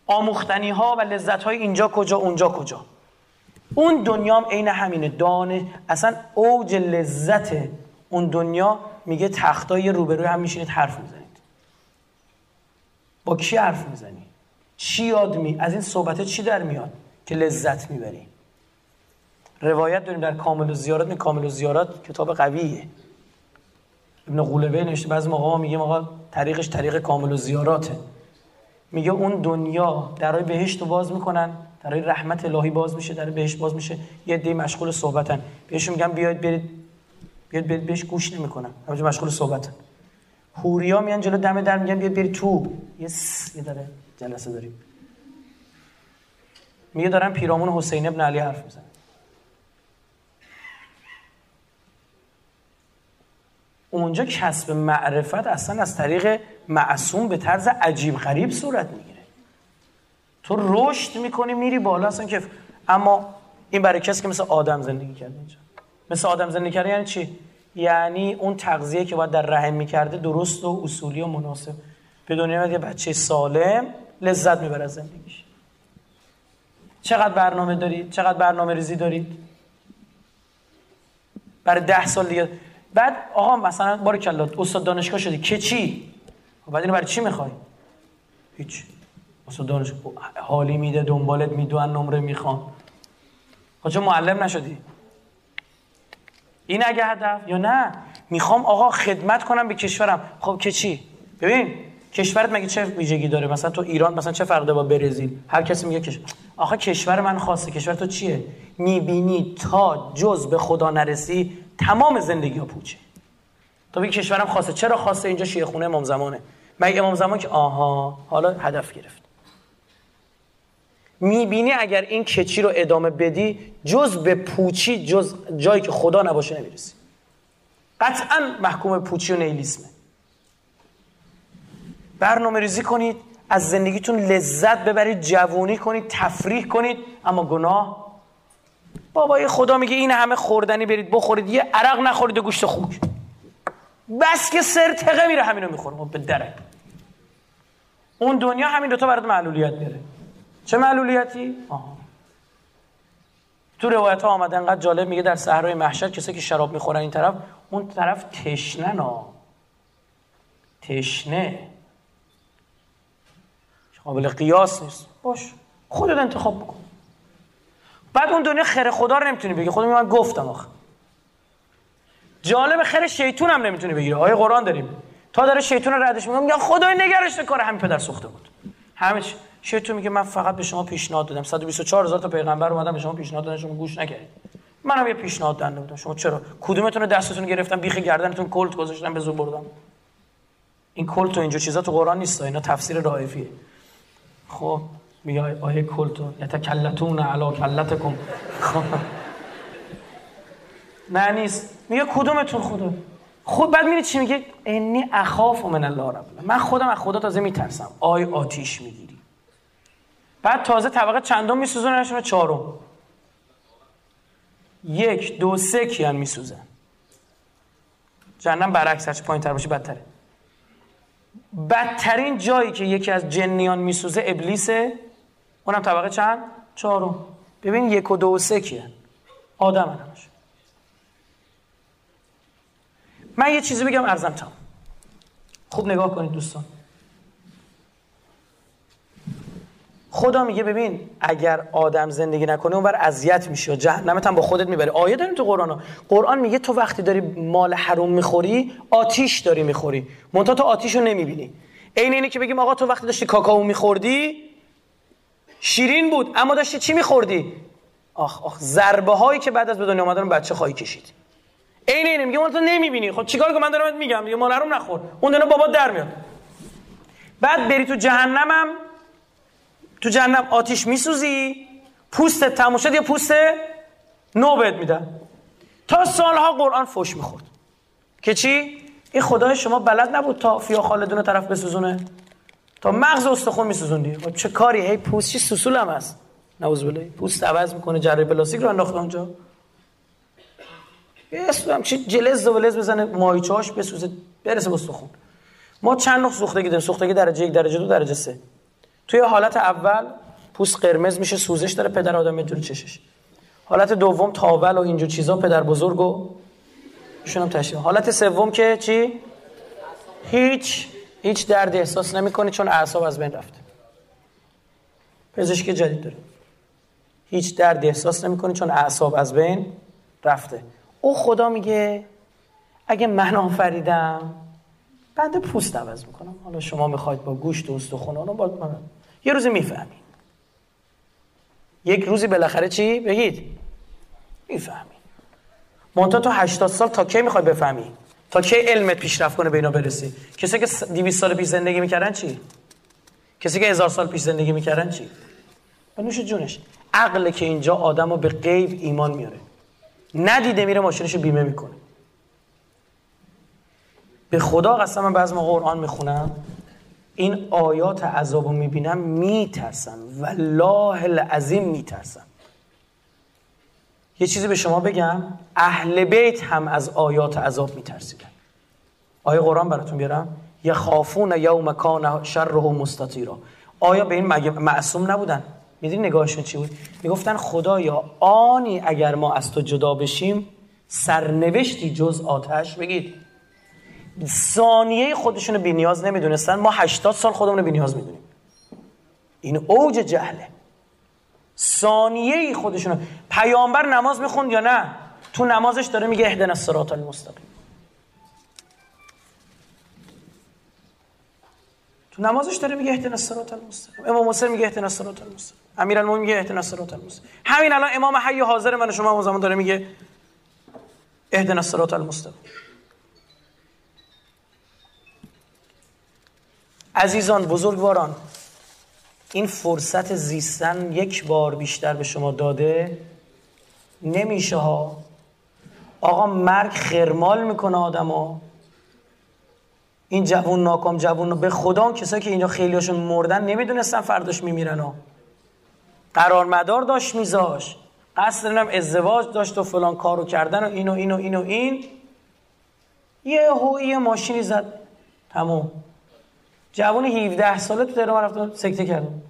آموختنی ها و لذت های اینجا کجا اونجا کجا. اون دنیا هم عین همینه. دانه. اصلا اوج لذت اون دنیا میگه تختای روبروی هم میشینید حرف می‌زنید با کی حرف می‌زنی؟ چی یاد می از این صحبت چی در میاد که لذت می‌بری؟ روایت داریم در کامل و زیارات می کامل و زیارات کتاب قویه. ابن قولبه نوشته بعضی موقع میگه آقا طریقش طریق کامل و زیاراته. میگه اون دنیا درای بهشت رو باز می‌کنن درای رحمت الهی باز میشه در بهشت باز میشه. یه دی مشغول صحبتن. بهشون میگن بیاید برید بیاید برید بهش گوش نمی‌کنن. همه مشغول صحبتن. هوریا میان جلو دم در میگن بیاید برید تو. یه یه داره جلسه داریم. میگه دارن پیرامون حسین ابن علی حرف می‌زنن. اونجا کسب معرفت اصلا از طریق معصوم به طرز عجیب غریب صورت می‌گیره. تو رشد می‌کنی میری بالا اصلا که اما این برای کسی که مثل آدم زندگی کرده اینجا. مثل آدم زندگی کرده یعنی چی؟ یعنی اون تغذیه که باید در رحم می‌کرده درست و اصولی و مناسب. به دنیا یه بچه سالم لذت می‌بره زندگیش. چقدر برنامه دارید؟ چقدر برنامه ریزی دارید؟ برای ده سال دیگه. بعد آقا مثلا بار کلا استاد دانشگاه شدی. که چی؟ خب بعد اینو برای چی می‌خوای؟ هیچ. استاد دانشگاه حالی میده دنبالت میدون نمره می‌خوان. خب چون معلم نشدی. این اگه هدف یا نه؟ می‌خوام آقا خدمت کنم به کشورم. خب که چی؟ ببین کشورت مگه چه ویژگی داره؟ مثلا تو ایران مثلا چه فرق با برزیل؟ هر کسی میگه کشور آخه کشور من خاصه. کشور تو چیه؟ می‌بینی تا جز به خدا نرسی تمام زندگی ها پوچه. تو بگی کشورم خاصه. چرا خاصه؟ اینجا شیعه خونه امام زمانه. مگه امام زمان که آها حالا هدف گرفت. می‌بینی اگر این کچی رو ادامه بدی جز به پوچی جز جایی که خدا نباشه نمی‌رسی. قطعا محکوم پوچی و نیلیسمه. برنامه ریزی کنید از زندگیتون لذت ببرید جوونی کنید تفریح کنید. اما گناه؟ بابای خدا میگه این همه خوردنی برید بخورید یه عرق نخورید و گوشت خوک. بس که سرتقه میره همینو می‌خوره به دره اون دنیا همین دوتا برات معلولیت میره چه معلولیتی؟ آها. تو روایت ها آمده انقدر جالب میگه در صحرای محشر کسی که شراب می‌خورن این طرف اون طرف تشنه نا. تشنه. قابل قیاس نیست. باش. خودت انتخاب بکن. بعد اون دنیا خیر خدا رو نمی‌تونی بگی. خودم من گفتم آخه. جالب خیر شیطون هم نمی‌تونی بگیره آیه قرآن داریم. تا داره شیطون رو ردش میگم میگم خدای نگرش کار همین پدر سوخته بود. همه شیطون میگه من فقط به شما پیشنهاد دادم. 124 هزار تا پیغمبر اومدن به شما پیشنهاد دادن شما گوش نکردید. منم یه پیشنهاد دادم بودم. شما چرا؟ کدومتون رو دستتون گرفتم بیخ گردنتون کلت گذاشتم به زور بردم. این کلت و اینجور چیزا تو قرآن نیست اینا تفسیر رائفیه خب میگه آیه کلتو یتکلتون علا کلتکم. خب. نه نیست. میگه کدومتون خدا؟ خود بعد میری چی میگه انی اخاف من الله رب من خودم از خدا تازه میترسم. آی آتیش می‌گیری. بعد تازه طبقه چندم میسوزونه نشونه چهارم. یک دو سه کیان میسوزن جهنم برعکس هرچه پایین تر باشه بدتره. بدترین جایی که یکی از جنیان میسوزه ابلیسه اونم طبقه چند؟ چهارم. ببین یک و دو و سه کیه آدم همش. من یه چیزی بگم ارزم تام خوب نگاه کنید دوستان. خدا میگه ببین اگر آدم زندگی نکنه اونور اذیت میشه و جهنمت هم با خودت می‌بره آیه داریم تو قرآن. قرآن میگه تو وقتی داری مال حروم می‌خوری آتیش داری می‌خوری. منتها تو آتیش رو نمی‌بینی. عین اینه که بگیم آقا تو وقتی داشتی کاکائو میخوردی شیرین بود اما داشتی چی میخوردی؟ آخ آخ ضربه هایی که بعد از به دنیا اومدن بچه خواهی کشید. عین اینه میگه تو نمی‌بینی. خب چیکار کنم؟ من دارم میگم میگه مال حروم نخور. اون دونه بابا در میاد. بعد بری تو جهنمم تو جهنم آتیش میسوزی؟ پوست تموم یا پوست نو بهت میدن. تا سالها قرآن فش می‌خورد. که چی؟ این خدای شما بلد نبود تا فیا خالدون طرف بسوزونه. تا مغز استخون میسوزوندی. خب چه کاری؟ هی پوست چی؟ سوسول هم هست. نوز بله. پوست عوض می‌کنه جره پلاستیک رو انداخته اونجا. هم چی؟ جلز و ولز بزنه مایچاش بسوزه برسه به استخون. ما چند نوع سوختگی داریم؟ سوختگی درجه یک درجه دو درجه سه. توی حالت اول پوست قرمز میشه سوزش داره پدر آدم جلو چشش. حالت دوم تاول و اینجور چیزا پدر بزرگ و هم تشریح حالت سوم که چی؟ هیچ هیچ درد احساس نمی‌کنه چون اعصاب از بین رفته. پزشک جدید داره. هیچ درد احساس نمی‌کنه چون اعصاب از بین رفته. او خدا میگه اگه من آفریدم بنده پوست عوض می‌کنم. حالا شما می‌خواید با گوشت و استخوان رو با من یه روزی می‌فهمی یک روزی بالاخره چی؟ بگید. می‌فهمی منتها تو 80 سال تا کی می‌خوای بفهمی؟ تا کی علمت پیشرفت کنه به اینا برسی؟ کسی که 200 سال پیش زندگی می‌کردن چی؟ کسی که هزار سال پیش زندگی می‌کردن چی؟ به نوش جونش. عقل که اینجا آدمو به غیب ایمان میاره. ندیده میره ماشینشو بیمه می‌کنه. به خدا قسم من بعض موقع قرآن می‌خونم این آیات عذابو می‌بینم میترسم. والله العظیم میترسم. یه چیزی به شما بگم اهل بیت هم از آیات عذاب میترسیدن. آیه قرآن براتون بیارم؟ یخافون یوم کان شره مستطیرا. آیا به این معصوم نبودن؟ می‌دونی نگاهشون چی بود؟ می‌گفتن خدایا آنی اگر ما از تو جدا بشیم سرنوشتی جز آتش. بگید. ثانیه خودشون بی نیاز نمی‌دونستن. ما 80 سال خودمون بی نیاز می‌دونیم. این اوج جهله. ثانیه خودشون پیامبر نماز می‌خوند یا نه؟ تو نمازش داره میگه اهدنا الصراط المستقیم. تو نمازش داره میگه اهدنا الصراط المستقیم. امام مسلم میگه اهدنا الصراط المستقیم. امیرالمومنین میگه اهدنا الصراط المستقیم. همین الان امام حی حاضر من شما زمان داره میگه اهدنا الصراط المستقیم. عزیزان بزرگواران این فرصت زیستن یک بار بیشتر به شما داده نمیشه ها. آقا مرگ خرمال می‌کنه آدمو. این جوون ناکام جوون به خدا کسایی که اینجا خیلیاشون مردن نمی‌دونستن فرداش میمیرن ها. قرار مدار داشت میذاش. قصد هم ازدواج داشت و فلان کارو کردن و اینو اینو اینو این. یه هو یه ماشینی زد. تموم. جوان 17 ساله تو تهران رفتن سکته کردن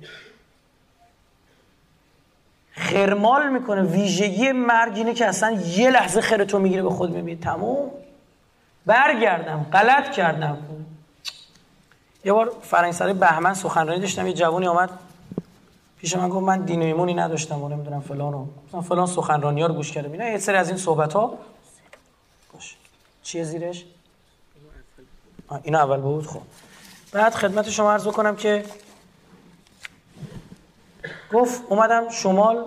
خرمال می‌کنه ویژگی مرگ اینه که اصلا یه لحظه خیر تو می‌گیره به خود می‌بینی. تموم. برگردم غلط کردم. یه بار فرنگسرای بهمن سخنرانی داشتم یه جوانی آمد پیش من گفت من دین و ایمونی نداشتم و نمی‌دونم فلان رو. مثلا فلان سخنرانی ها رو گوش کردم. اینا یه سری از این صحبت ها باش. چیه زیرش؟ این اول بود خب. بعد خدمت شما عرض بکنم که گفت اومدم شمال.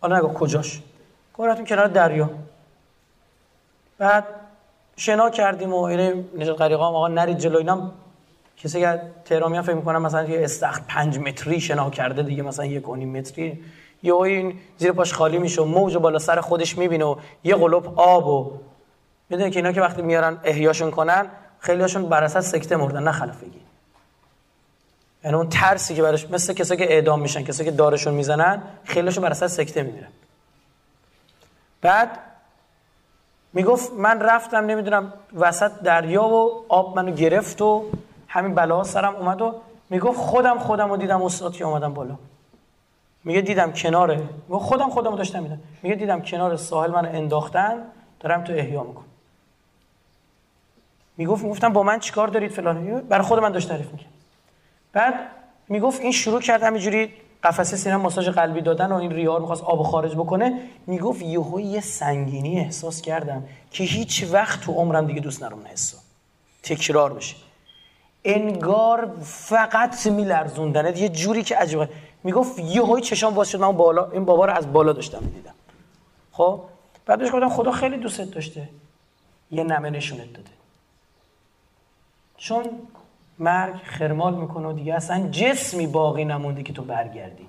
حالا نگو کجاش. گفتم کنار دریا. بعد شنا کردیم و اینه نجات غریقا آقا نرید جلو اینا کسی که تهرامی فکر می‌کنم مثلا یه استخر پنج متری شنا کرده دیگه مثلا یک و متری. یا این زیر پاش خالی میشه و موج بالا سر خودش می‌بینه و یه قلوب آب و می‌دونی که اینا که وقتی میارن احیاشون کنن خیلیاشون بر اساس سکته مردن نه خلافگی. یعنی اون ترسی که براش مثل کسایی که اعدام میشن کسایی که دارشون می‌زنن خیلیشون بر اساس سکته میمیرن. بعد می‌گفت من رفتم نمی‌دونم وسط دریا و آب منو گرفت و همین بلا سرم اومد و می‌گفت خودم خودم رو دیدم استاد که اومدم بالا. میگه دیدم کناره. خودم خودم رو داشتم میدم میگه دیدم کنار ساحل منو انداختن دارم تو احیا می‌کنم. می‌گفت می‌گفتم با من چیکار دارید فلان؟ برای خود من داشت تعریف می‌کنم بعد می‌گفت این شروع کرد همینجوری قفسه سینه ماساژ قلبی دادن و این ریار می‌خواست آب خارج بکنه. می‌گفت یهو یه سنگینی احساس کردم که هیچ وقت تو عمرم دیگه دوست نرم حسا تکرار بشه. انگار فقط میلرزوندنه یه جوری که عجیبه می‌گفت یهو چشام باز شد. من بالا این بابا رو از بالا داشتم می‌دیدم. خب؟ بعد بهش گفتم خدا خیلی دوستت داشته. یه نمه نشونت داده. چون مرگ خرمال می‌کنه و دیگه اصلا جسمی باقی نمونده که تو برگردی.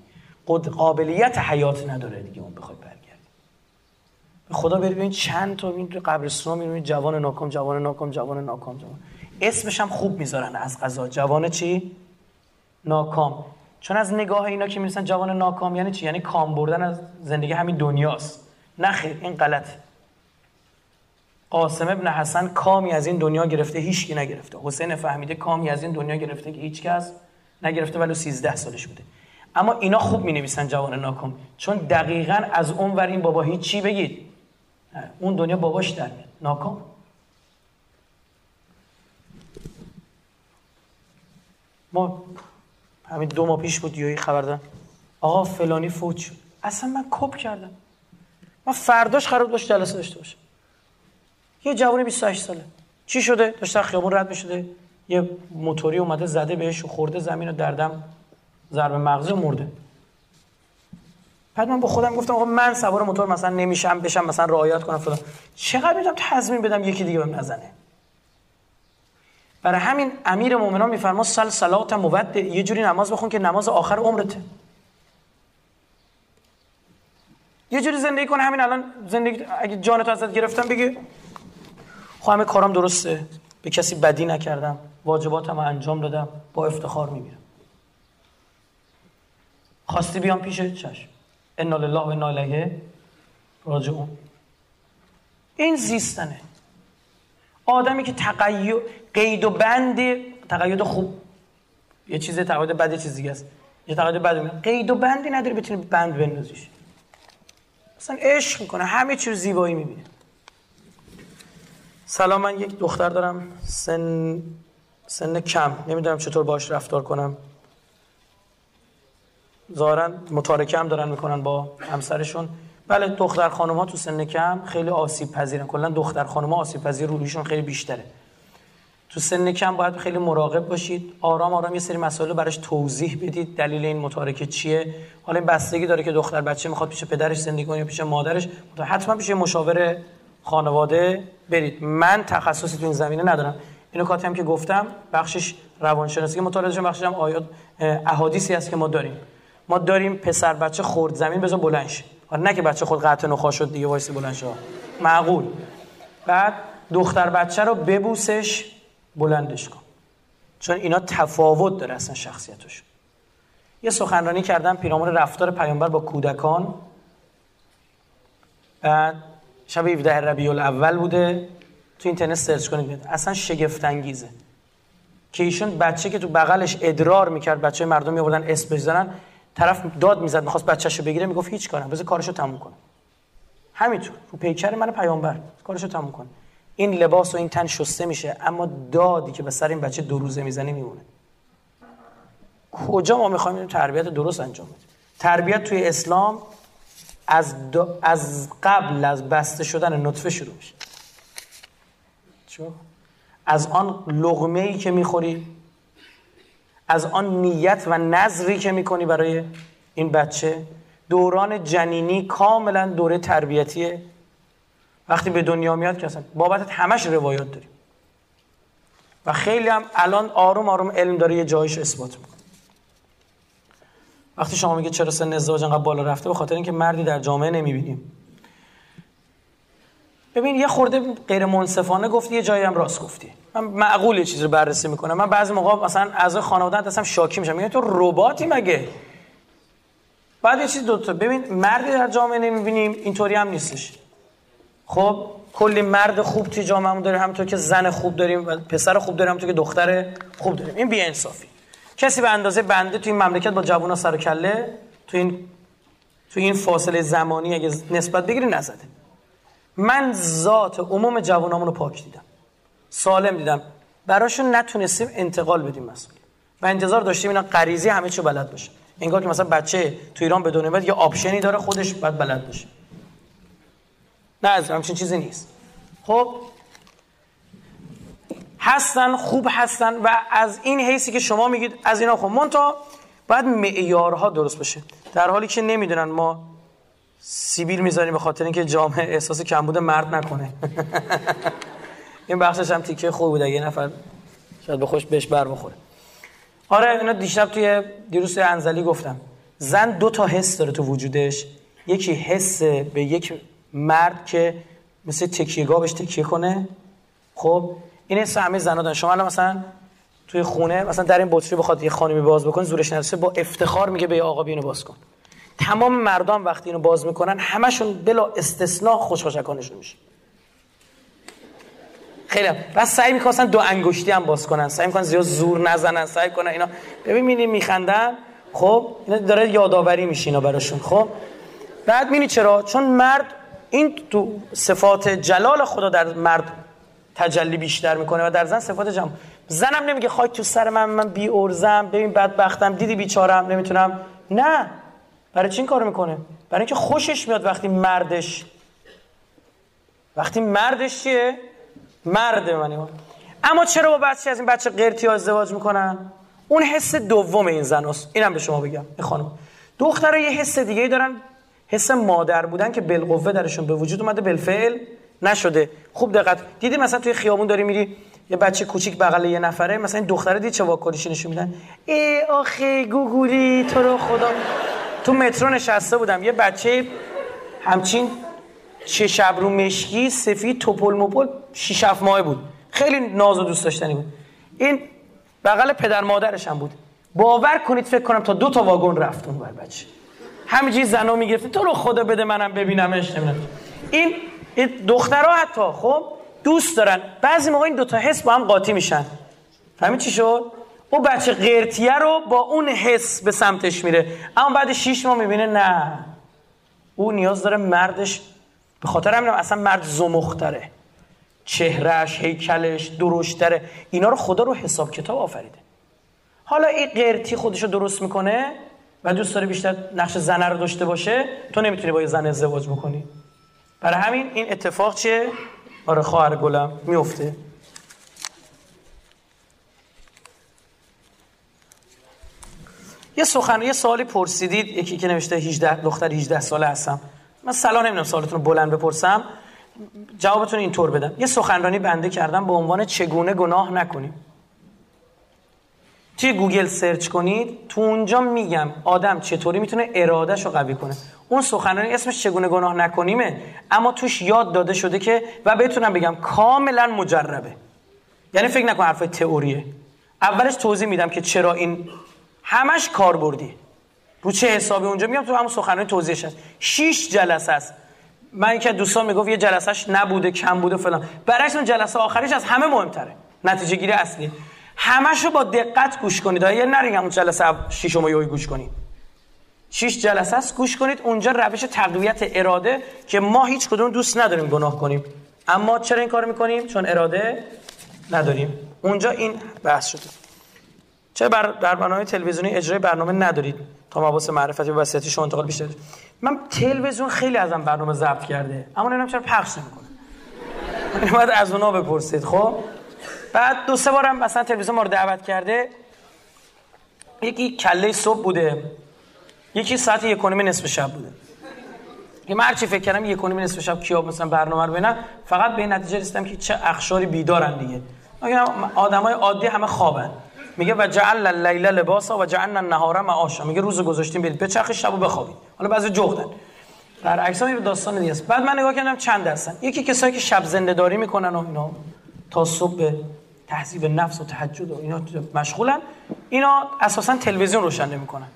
قد قابلیت حیات نداره دیگه اون بخواد برگردی خدا بری ببین چند تا این قبرستون می‌بینید جوان ناکام جوان ناکام جوان ناکام جوان. اسمش هم خوب می‌ذارن از قضا جوان چی؟ ناکام. چون از نگاه اینا که می‌رسن جوان ناکام یعنی چی؟ یعنی کام بردن از زندگی همین دنیاست. نه خیر این غلطه. قاسم ابن حسن کامی از این دنیا گرفته هیچکی نگرفته. حسین فهمیده کامی از این دنیا گرفته که هیچ کس نگرفته ولی 13 سالش بوده. اما اینا خوب می نویسن جوان ناکام. چون دقیقا از اون ور این بابا هیچ چی بگید. اون دنیا باباش در ناکام. ما همین دو ماه پیش بود یه خبر دادن آقا فلانی فوت شد. اصلا من کپ کردم. من فرداش قرار داشت جلسه داشته باشه یه جوان 28 ساله. چی شده؟ داشت خیابون رد می‌شده. یه موتوری اومده زده بهش و خورده زمین و دردم ضرب مغزی مرده. بعد من با خودم گفتم آقا من سوار موتور مثلا نمیشم بشم مثلا رعایت کنم فلان. چقدر می‌تونم تضمین بدم یکی دیگه بهم نزنه. برای همین امیر مؤمنان میفرما سل صلات مود یه جوری نماز بخون که نماز آخر عمرته. یه جوری زندگی کن همین الان زندگی اگه جانتو ازت گرفتم بگی خب همه کارم درسته. به کسی بدی نکردم. واجباتم انجام دادم. با افتخار میمیرم خواستی بیام پیشه چشم. انا لله و انا الیه راجعون. این زیستنه. آدمی که تقید قید و بند تقید خوب. یه چیز تقید بد یه چیز دیگه است. یه تقید بد قید و بندی نداره بتونی بند بندازیش. اصلا عشق می‌کنه. همه چیز زیبایی می‌بینه. سلام من یک دختر دارم. سن سن کم. نمی‌دونم چطور باش رفتار کنم. ظاهرا متارکه دارن می‌کنن با همسرشون. بله دختر خانم ها تو سن کم خیلی آسیب پذیرن. کلا دختر خانم ها آسیب پذیر روحیشون خیلی بیشتره. تو سن کم باید خیلی مراقب باشید. آرام آرام یه سری مسائل براش توضیح بدید. دلیل این متارکه چیه؟ حالا این بستگی داره که دختر بچه می‌خواد پیش پدرش زندگی کنه یا پیش مادرش. حتما پیش مشاور خانواده برید. من تخصصی تو این زمینه ندارم. اینو کاتی هم که گفتم بخشش روانشناسی مطالعه بخشش هم آیات احادیثی هست که ما داریم. ما داریم پسر بچه خورد زمین بزن بلند شه. آره نه که بچه خود قطع نخوا شد دیگه وایس بلند شه. معقول. بعد دختر بچه رو ببوسش بلندش کن. چون اینا تفاوت داره اصلا شخصیتش. یه سخنرانی کردم پیرامون رفتار پیامبر با کودکان. بعد شب 17 ربیع الاول بوده. تو اینترنت سرچ کنید. اصلا شگفت انگیزه که ایشون بچه که تو بغلش ادرار می‌کرد بچه مردم میآوردن اسم بزنن طرف داد می‌زد می‌خواست بچه‌شو بگیره می‌گفت هیچ کارم بذار کارشو تموم کنه همینطور. رو پیکر من پیامبر. کارشو تموم کنه این لباس و این تن شسته میشه اما دادی که به سر این بچه دو روزه می‌زنه میمونه. کجا ما می‌خوایم تربیت درست انجام بدیم. تربیت توی اسلام از, از قبل از بسته شدن نطفه شروع میشه. چون از آن لغمه ای که می‌خوری از آن نیت و نظری که می‌کنی برای این بچه دوران جنینی کاملا دوره تربیتیه. وقتی به دنیا میاد که اصلا بابتت همش روایات داریم. و خیلی هم الان آروم آروم علم داره یه جایش اثبات می‌کنه. وقتی شما میگه چرا سن ازدواج انقدر بالا رفته به خاطر اینکه مردی در جامعه نمی‌بینیم. ببین یه خورده غیر منصفانه گفتی یه جایی هم راست گفتی. من معقول یه چیزی رو بررسی می‌کنم. من بعضی موقع مثلا از خانواده هستم شاکی میشم. میگم تو رباتی مگه؟ بعد یه چیز دوتا ببین مردی در جامعه نمی‌بینیم اینطوری هم نیستش. خب کلی مرد خوب توی جامعه داریم همونطور که زن خوب داریم و پسر خوب داریم همونطور که دختر خوب داریم. این بی انصافی کسی به اندازه بنده توی این مملکت با جوونا سر و کله تو این تو این فاصله زمانی اگه نسبت بگیری نزده. من ذات عموم جوانامون رو پاک دیدم. سالم دیدم. براشون نتونستیم انتقال بدیم مسئله و انتظار داشتیم اینا غریزی همه چی بلد باشه انگار که مثلا بچه تو ایران به دنیا یه آپشنی داره خودش باید بلد باشه نه از همچین چیزی نیست. خب؟ هستن خوب هستن و از این حیثی که شما میگید از اینا خوب. مونتا باید معیارها درست بشه. در حالی که نمی‌دونن ما سیبیل می‌ذاریم به خاطر اینکه جامعه احساس کمبود مرد نکنه. این بخشش هم تیکه خوب بود. اگه نفر شاید به خوش بهش بر بخوره. آره اینا دیشب توی دیروز انزلی گفتم. زن دو تا حس داره تو وجودش. یکی حس به یک مرد که مثل تکیهگاه بهش تکیه کنه. خب این حس همه زنا دارن. شما مثلا توی خونه مثلا در این بطری بخواد یه خانمی باز بکن زورش نرسه با افتخار میگه به آقا بینو باز کن. تمام مردان وقتی اینو باز می‌کنن همشون بلا استثناء خوشخوشکانشون میشه. خیلی و سعی می‌کنن دو انگشتی هم باز کنن. سعی می‌کنن زیاد زور نزنن سعی کنن اینا. ببین می‌بینی میخندن خب اینا داره یادآوری میشه اینا براشون خب. بعد می‌بینی چرا؟ چون مرد این تو صفات جلال خدا در مرد تجلی بیشتر می‌کنه و در زن صفات جمع. زنم نمیگه خاک تو سر من من بی ارزم. ببین بدبختم. دیدی بیچارم. نمی‌تونم. نه. برای چی این کارو می‌کنه؟ برای اینکه خوشش میاد وقتی مردش. وقتی مردش چیه؟ مرد منی اما چرا با بچه از این بچه قرتی ازدواج می‌کنن؟ اون حس دوم این زن هست. اینم به شما بگم. این خانم. دخترها یه حس دیگه دارن. حس مادر بودن که بالقوه درشون به وجود اومده بالفعل نشده. خوب دقت. دیدی مثلا توی خیابون داری میری یه بچه کوچیک بغل یه نفره مثلا این دختره دید چه واکنشی نشون میدن؟ ای آخه گوگولی تو رو خدا. تو مترو نشسته بودم. یه بچه همچین چه شب رو مشکی سفید توپل مپل شیش هفت ماه بود. خیلی ناز و دوست داشتنی بود. این بغل پدر مادرش هم بود. باور کنید فکر کنم تا دو تا واگن رفت اون بر بچه. همینجوری زنا می‌گرفت. تو رو خدا بده منم ببینمش. نمی‌دونم. این این دخترها حتی خب دوست دارن. بعضی موقع این دوتا حس با هم قاطی میشن. فهمید چی شد؟ او بچه قرتیه رو با اون حس به سمتش میره. اما بعد شیش ماه می‌بینه نه. او نیاز داره مردش به خاطر همین اصلا مرد زمختره. چهرش هیکلش درشتره. اینا رو خدا رو حساب کتاب آفریده. حالا این قرتی خودش رو درست می‌کنه و دوست داره بیشتر نقش زنه رو داشته باشه تو نمی‌تونی با یه زن ازدواج بکنی. برای همین این اتفاق چیه؟ آره خواهر گلم میفته یه سخن یه سوالی پرسیدید یکی که نوشته 18 دختر 18 ساله هستم. من سلام نمی‌دونم سوالتون رو بلند بپرسم. جوابتون اینطور بدم. یه سخنرانی بنده کردم به عنوان چگونه گناه نکنیم. توی گوگل search کنید تو اونجا میگم آدم چطوری می‌تونه ارادهش رو قوی کنه. اون سخنرانی اسمش چگونه گناه نکنیمه اما توش یاد داده شده که و بتونم بگم کاملا مجربه. یعنی فکر نکن حرفای تئوریه. اولش توضیح میدم که چرا این همش کاربردی رو چه حسابی اونجا میگم تو همون سخنرانی توضیحش هست. 6 جلسه است. من که دوستان می‌گفت یه جلسهش نبوده کم بوده فلان. برعکس اون جلسه آخریش از همه مهمتره. نتیجه گیری اصلی. همش رو با دقت گوش کنید. یه نرین همون جلسه شیشم یوی گوش کنید. شش جلسه است گوش کنید. اونجا روش تقویت اراده که ما هیچ کدوم دوست نداریم گناه کنیم. اما چرا این کار می‌کنیم؟ چون اراده نداریم. اونجا این بحث شده. چه بر در برنامه تلویزیونی اجرای برنامه ندارید؟ تا مباحث معرفتی و وصیتی شما انتقال بیشتر من تلویزیون خیلی ازم برنامه ضبط کرده. اما نمی‌دونم چرا پخش نمی‌کنه. این باید از اونا بپرسید. خب؟ بعد دو سه بارم مثلا تلویزیون ما رو دعوت کرده. یکی کله صبح بوده. یکی ساعت یک نصف شب بوده. که من هرچی فکر کردم یک و نصف شب کیا مثلا برنامه رو ببینن فقط به نتیجه رسیدم که چه اخشاری بیدارن دیگه. آدمای عادی همه خوابن. میگه و جعل اللیل لباسا و جعلنا النهار معاشا. میگه روز گذاشتیم برید بچرخ شبو بخوابید. حالا بعضی جغدن. برعکس هم داستان دیگه است. بعد من نگاه کردم چند هستن یکی کسایی که شب زنده داری می‌کنن و اینا تا صبح تهذیب نفس و تهجد و اینا مشغولن. اینا اساسا تلویزیون روشن نمی‌کنن.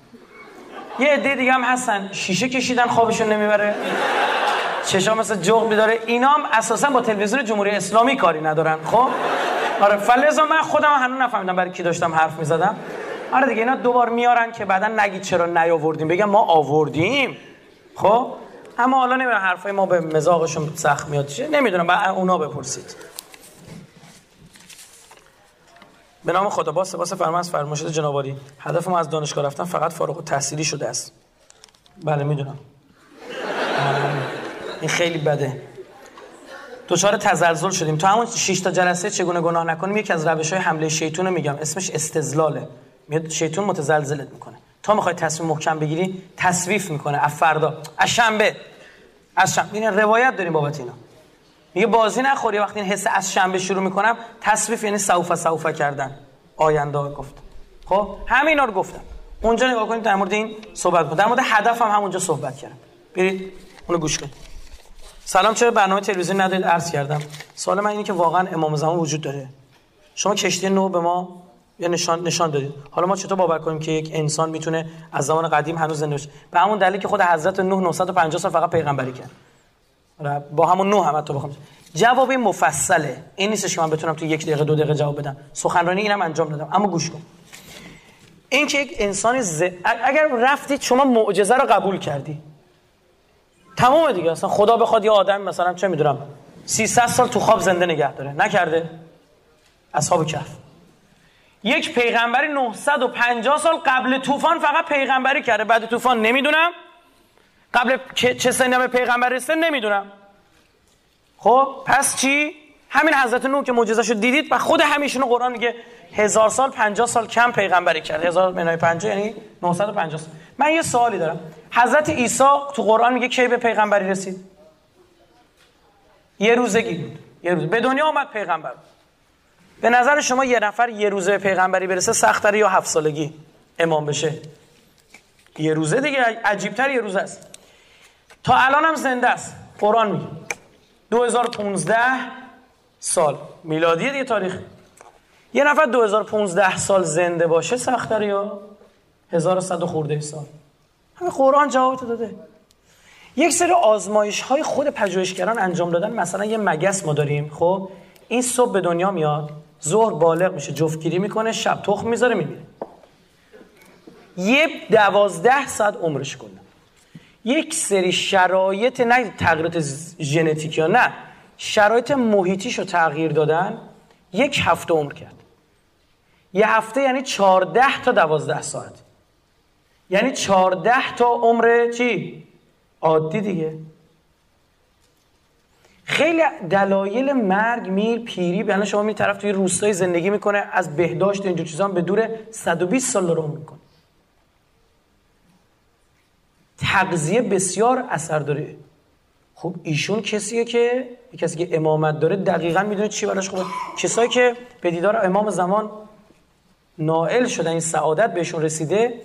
یه عده دیگه هم هستن. شیشه کشیدن خوابشون نمی‌بره. چشام مثل جغ بیداره اینا هم اساسا با تلویزیون جمهوری اسلامی کاری ندارن. خب؟ آره فلزا من خودم هنوز نفهمیدم برای کی داشتم حرف می‌زدم. آره دیگه اینا دوبار میارن که بعدا نگید چرا نیاوردیم. بگم ما آوردیم. خب؟ اما حالا نمی‌دونم حرفای ما به مزاقشون سخت میاد چیه. نمی‌دونم بعد اونا بپرسید. به نام خدا با سپاس فرمان فرمایشات جنابالی. هدف ما از دانشگاه رفتن فقط فارغ التحصیلی شده است. بله می‌دونم. این خیلی بده. دچار تزلزل شدیم. تو همون 6 تا جلسه چگونه گناه نکنیم؟ یکی از روش های حمله شیطون رو میگم. اسمش استزلاله میاد شیطون متزلزلت می‌کنه. تا می‌خوای تصمیم محکم بگیری تصویف می‌کنه. از فردا. از شنبه. از شنبه. این روایت داریم بابت اینا. میگه بازی نخوری وقتی این حس از شنبه شروع می‌کنم تصویف یعنی سوفا سوفا کردن. آینده گفت. خب؟ همینا رو گفتم. اونجا نگاه کنید در مورد این صحبت کنم در مورد هدفم هم همونجا صحبت کردم. برید اونو گوش کنید. سلام چرا برنامه تلویزیون ندارید؟ عرض کردم. سوال من اینه که واقعا امام زمان وجود داره. شما کشتی نو به ما یه نشان نشان دادید. حالا ما چطور باور کنیم که یک انسان می‌تونه از زمان قدیم هنوز زنده باشه؟ به همون دلیلی که خود حضرت نوح 950 سال فقط پیغمبری کرد. با همون نو هم تو بخوام. جواب مفصله. این نیستش که من بتونم تو یک دقیقه دو دقیقه جواب بدم. سخنرانی اینم انجام دادم. اما گوش کن. این که یک انسان ز... اگر رفتید شما معجزه رو قبول کردی. تمام دیگه. اصلا خدا بخواد یه آدم مثلا چه می‌دونم 300 سال تو خواب زنده نگه داره. نکرده. اصحاب کهف. یک پیغمبری 950 سال قبل طوفان فقط پیغمبری کرده. بعد طوفان نمی‌دونم. قبل چه سنی به پیغمبر رسیده نمی‌دونم. خب پس چی؟ همین حضرت نوح که معجزه‌شو دیدید و خود همیشونو قرآن میگه هزار سال پنجاه سال کم پیغمبری کرد. هزار منهای پنجاه یعنی 950 سال. من یه سوالی دارم. حضرت عیسی تو قرآن میگه کی به پیغمبری رسید؟ یه روزگی بود. یه روز. به دنیا آمد پیغمبر. به نظر شما یه نفر یه روزه پیغمبری برسه سختره یا هفت سالگی امام بشه؟ یه روزه دیگه عجیبتر یه روز است. تا الان هم زنده است. قرآن میگه. 2015 سال. میلادی دیگه تاریخ. یه نفر 2015 سال زنده باشه سختره یا؟ 1100 خورده سال. همه قرآن جواب داده. یک سری آزمایش های خود پژوهشگران انجام دادن. مثلا یه مگس ما داریم. خب این صبح به دنیا میاد. ظهر بالغ میشه. جفتگیری می‌کنه. شب تخم می‌ذاره میمیره یه دوازده ساعت عمرش کنه. یک سری شرایط نه تغییرات ژنتیکی نه شرایط محیطیش رو تغییر دادن یک هفته عمر کرد. یه هفته یعنی چارده تا دوازده ساعت. یعنی چارده تا عمر چی؟ عادی دیگه. خیلی دلایل مرگ میل پیری به شما می طرف توی روستای زندگی می‌کنه از بهداشت اینجور چیزا به دور 120 سال رو می‌کنه. تغذیه بسیار اثر داره. خب ایشون کسیه که کسی که امامت داره دقیقا می‌دونه چی براش. خوبه کسایی که به دیدار امام زمان نائل شدن این سعادت بهشون رسیده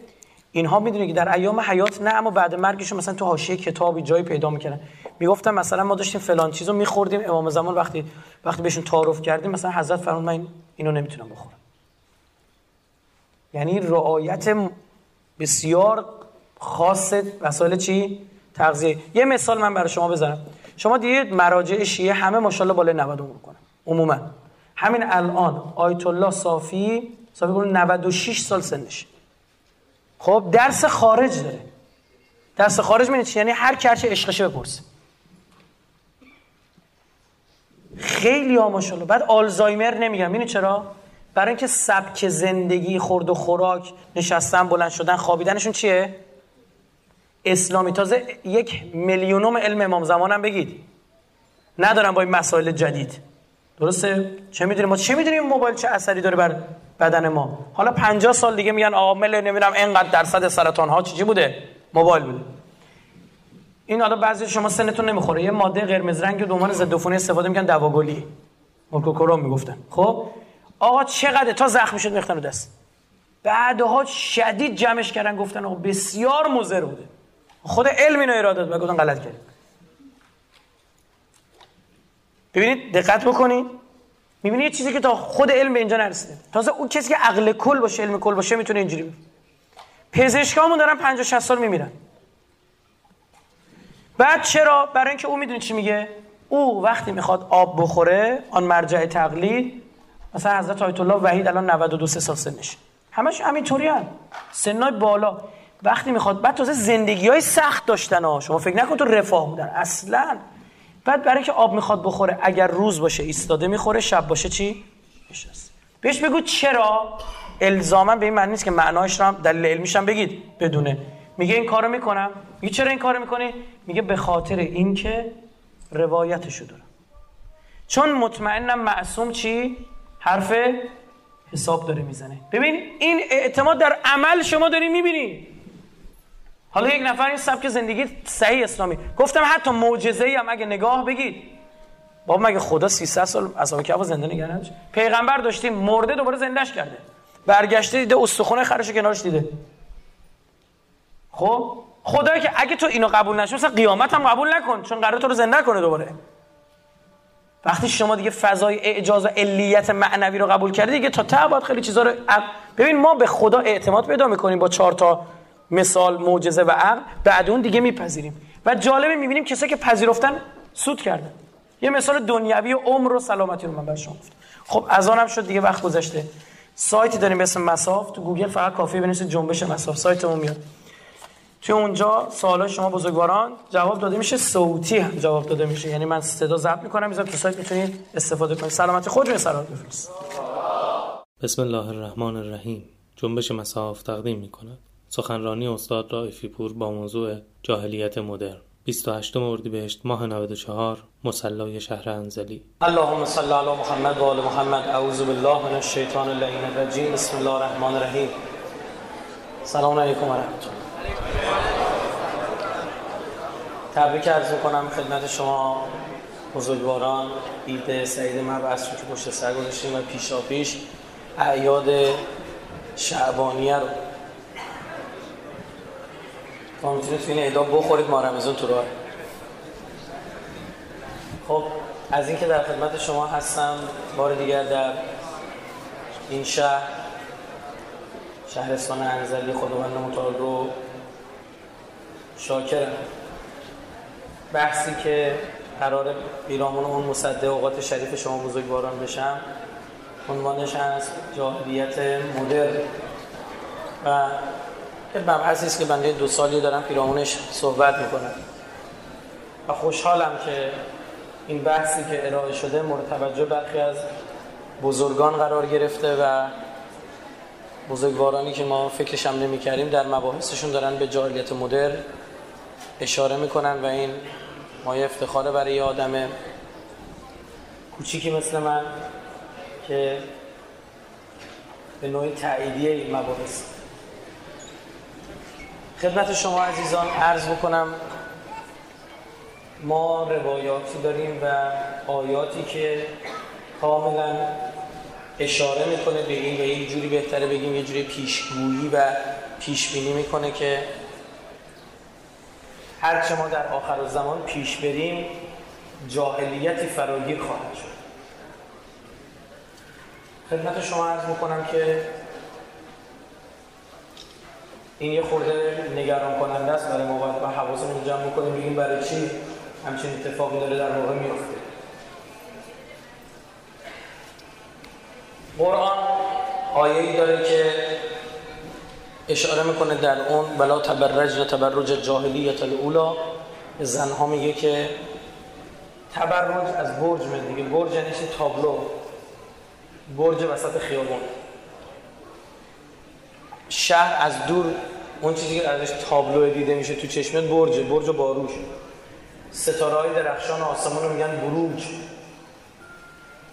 اینها می‌دونه که در ایام حیات نه اما بعد مرگشون مثلا تو حاشیه کتابی جایی پیدا می‌کردن. می‌گفتن مثلا ما داشتیم فلان چیزو میخوردیم امام زمان وقتی وقتی بهشون تعارف کردیم مثلا حضرت فرمود من اینو نمی‌تونم بخورم. یعنی رعایت بسیار خاص وسایل چی؟ تغذیه. یه مثال من برای شما بزنم. شما دیدید مراجع شیعه همه ماشاءالله بالای 90 عمر کنن عموما. همین الان آیت الله صافی صافی 96 سال سنش. خب درس خارج داره. درس خارج می‌دونید چی؟ یعنی هر کرچه عشقشه بپرسه. خیلی ها ماشاءالله. بعد آلزایمر نمیگم اینو چرا؟ برای اینکه سبک زندگی خورد و خوراک نشستن بلند شدن خوابیدنشون چیه؟ اسلامی. تازه یک میلیونوم علم امام زمانم بگید. ندارم با این مسائل جدید. درسته؟ چه می‌دونیم؟ ما چه می‌دونیم موبایل چه اثری داره بر بدن ما؟ حالا 50 سال دیگه میگن عامل نمی‌دونم اینقدر درصد سرطان ها چی بوده؟ موبایل بوده. این حالا بعضی شما سنتون نمی‌خوره. یه ماده قرمز رنگ به عنوان ضد استفاده می‌کنن دواگلی مورکوکروم می‌گفتن. خب؟ آقا چقدر؟ تا زخم شد میختن دست. بعدها شدید جمعش کردن گفتن آقا بسیار مضر بوده. خود علم اینو اراده داد گفتن غلط کرد. ببینید دقت بکنید می‌بینید چیزی که تا خود علم به اینجا نرسیده. تازه اون کسی که عقل کل باشه علم کل باشه می‌تونه اینجوری بگه. پزشکامون دارن 50 60 سال میمیرن. بعد چرا؟ برای اینکه او می‌دونی چی میگه. او وقتی می‌خواد آب بخوره آن مرجع تقلید مثلا حضرت آیت الله وحید الان 92 سال سنش. همش همینطوری هم سنای بالا. وقتی می‌خواد بعد تازه زندگی های سخت داشتن ها. شما فکر نکن تو رفاه بودن. اصلا. بعد برای که آب می‌خواد بخوره اگر روز باشه ایستاده می‌خوره شب باشه چی؟ نشسته. بهش بگو چرا؟ الزاما به این معنی نیست که معناش رو هم دلیل علمیش هم بگید بدونه. میگه این کارو می‌کنم. میگه چرا این کارو می‌کنی؟ میگه به خاطر اینکه روایتشو دارم. چون مطمئنم معصوم چی؟ حرف حساب داره می‌زنه. ببین این اعتماد در عمل شما داری می‌بینی. حالا یک نفر این سبک زندگی صحیح اسلامی. گفتم حتی معجزه ای هم اگه نگاه بگید. بابا مگه خدا 300 سال اصحاب کهف زنده نگه پیغمبر داشتیم مرده دوباره زندهش کرده. برگشته دیده استخونه خرش کنارش دیده. خب؟ خدا که اگه تو اینو قبول نشه مثلا قیامت هم قبول نکن چون قرار تو رو زنده کنه دوباره. وقتی شما دیگه فضای اعجاز و علیت معنوی رو قبول کردی دیگه تا ته خیلی چیزا رو ببین ما به خدا اعتماد پیدا می‌کنیم با چهار تا مثال معجزه و عقل بعد اون دیگه میپذیریم. و جالبه می‌بینیم کسایی که پذیرفتن سود کردن. یه مثال دنیوی عمر و سلامتی رو من بر شما خب از آنم شد دیگه وقت گذشته. سایتی داریم به اسم مساف. تو گوگل فقط کافی بنویسید جنبش مساف. سایتمون میاد. توی اونجا سوالای شما بزرگواران جواب داده میشه. صوتی جواب داده میشه. یعنی من صدا ضبط می‌کنم می‌ذارم تو سایت می‌تونید استفاده کنید. سلامتی خود رو سلامت بفرست بسم الله الرحمن الرحیم. جنبش مساف تقدیم می‌کند. سخنرانی استاد رائفی پور با موضوع جاهلیت مدرن. 28 اردیبهشت ماه 94 مصلای شهر انزلی. اللهم صل علی محمد و آل محمد. اعوذ بالله من الشیطان اللعین الرجیم. بسم الله الرحمن الرحیم. سلام علیکم و رحمت الله تبریک عرض کنم خدمت شما بزرگواران. عید سعید مبعث رو که پشت سر گذاشتیم و پیشا پیش اعیاد شعبانیه رو. تا می‌تونید تو این عیدا بخورید ما رمزون تو راه. خب از اینکه در خدمت شما هستم بار دیگر در این شهر شهرستان انزلی خداوند متعال رو شاکرم. بحثی که قرار پیرامون اون مصده اوقات شریف شما بزرگواران بشم عنوانش هست جاهلیت مدرن. و مبحثی است که بنده دو سالی دارم پیرامونش صحبت می‌کنم. و خوشحالم که این بحثی که ارائه شده مورد توجه برخی از بزرگان قرار گرفته و بزرگوارانی که ما فکرش هم نمی کردیم در مباحثشون دارن به جاهلیت مدر اشاره می‌کنن و این مایه افتخاره برای آدم کوچیکی مثل من که به نوعی تاییدیه این مباحث. خدمت شما عزیزان عرض بکنم ما روایاتی داریم و آیاتی که کاملا اشاره می‌کنه به این و یک جوری بهتره بگیم یه جوری پیشگویی و پیشبینی می‌کنه که هرچه ما در آخر زمان پیش بریم جاهلیتی فراگیر خواهد شد. خدمت شما عرض می‌کنم که این یه خورده نگران کننده است برای ما. باید با حواسمون جمع بکنیم بگیم برای چی همچین اتفاقی داره در واقع میفته قرآن آیه ای داره که اشاره می‌کنه در اون بلا تبرج و تبرج جاهلیت الاولا زنها میگه که تبرج از برج میاد دیگه برج یعنی تابلو. برج وسط خیابون شهر از دور اون چیزی که ازش تابلو دیده میشه تو چشمت برج برج باروش ستاره های درخشان آسمان رو میگن بروج.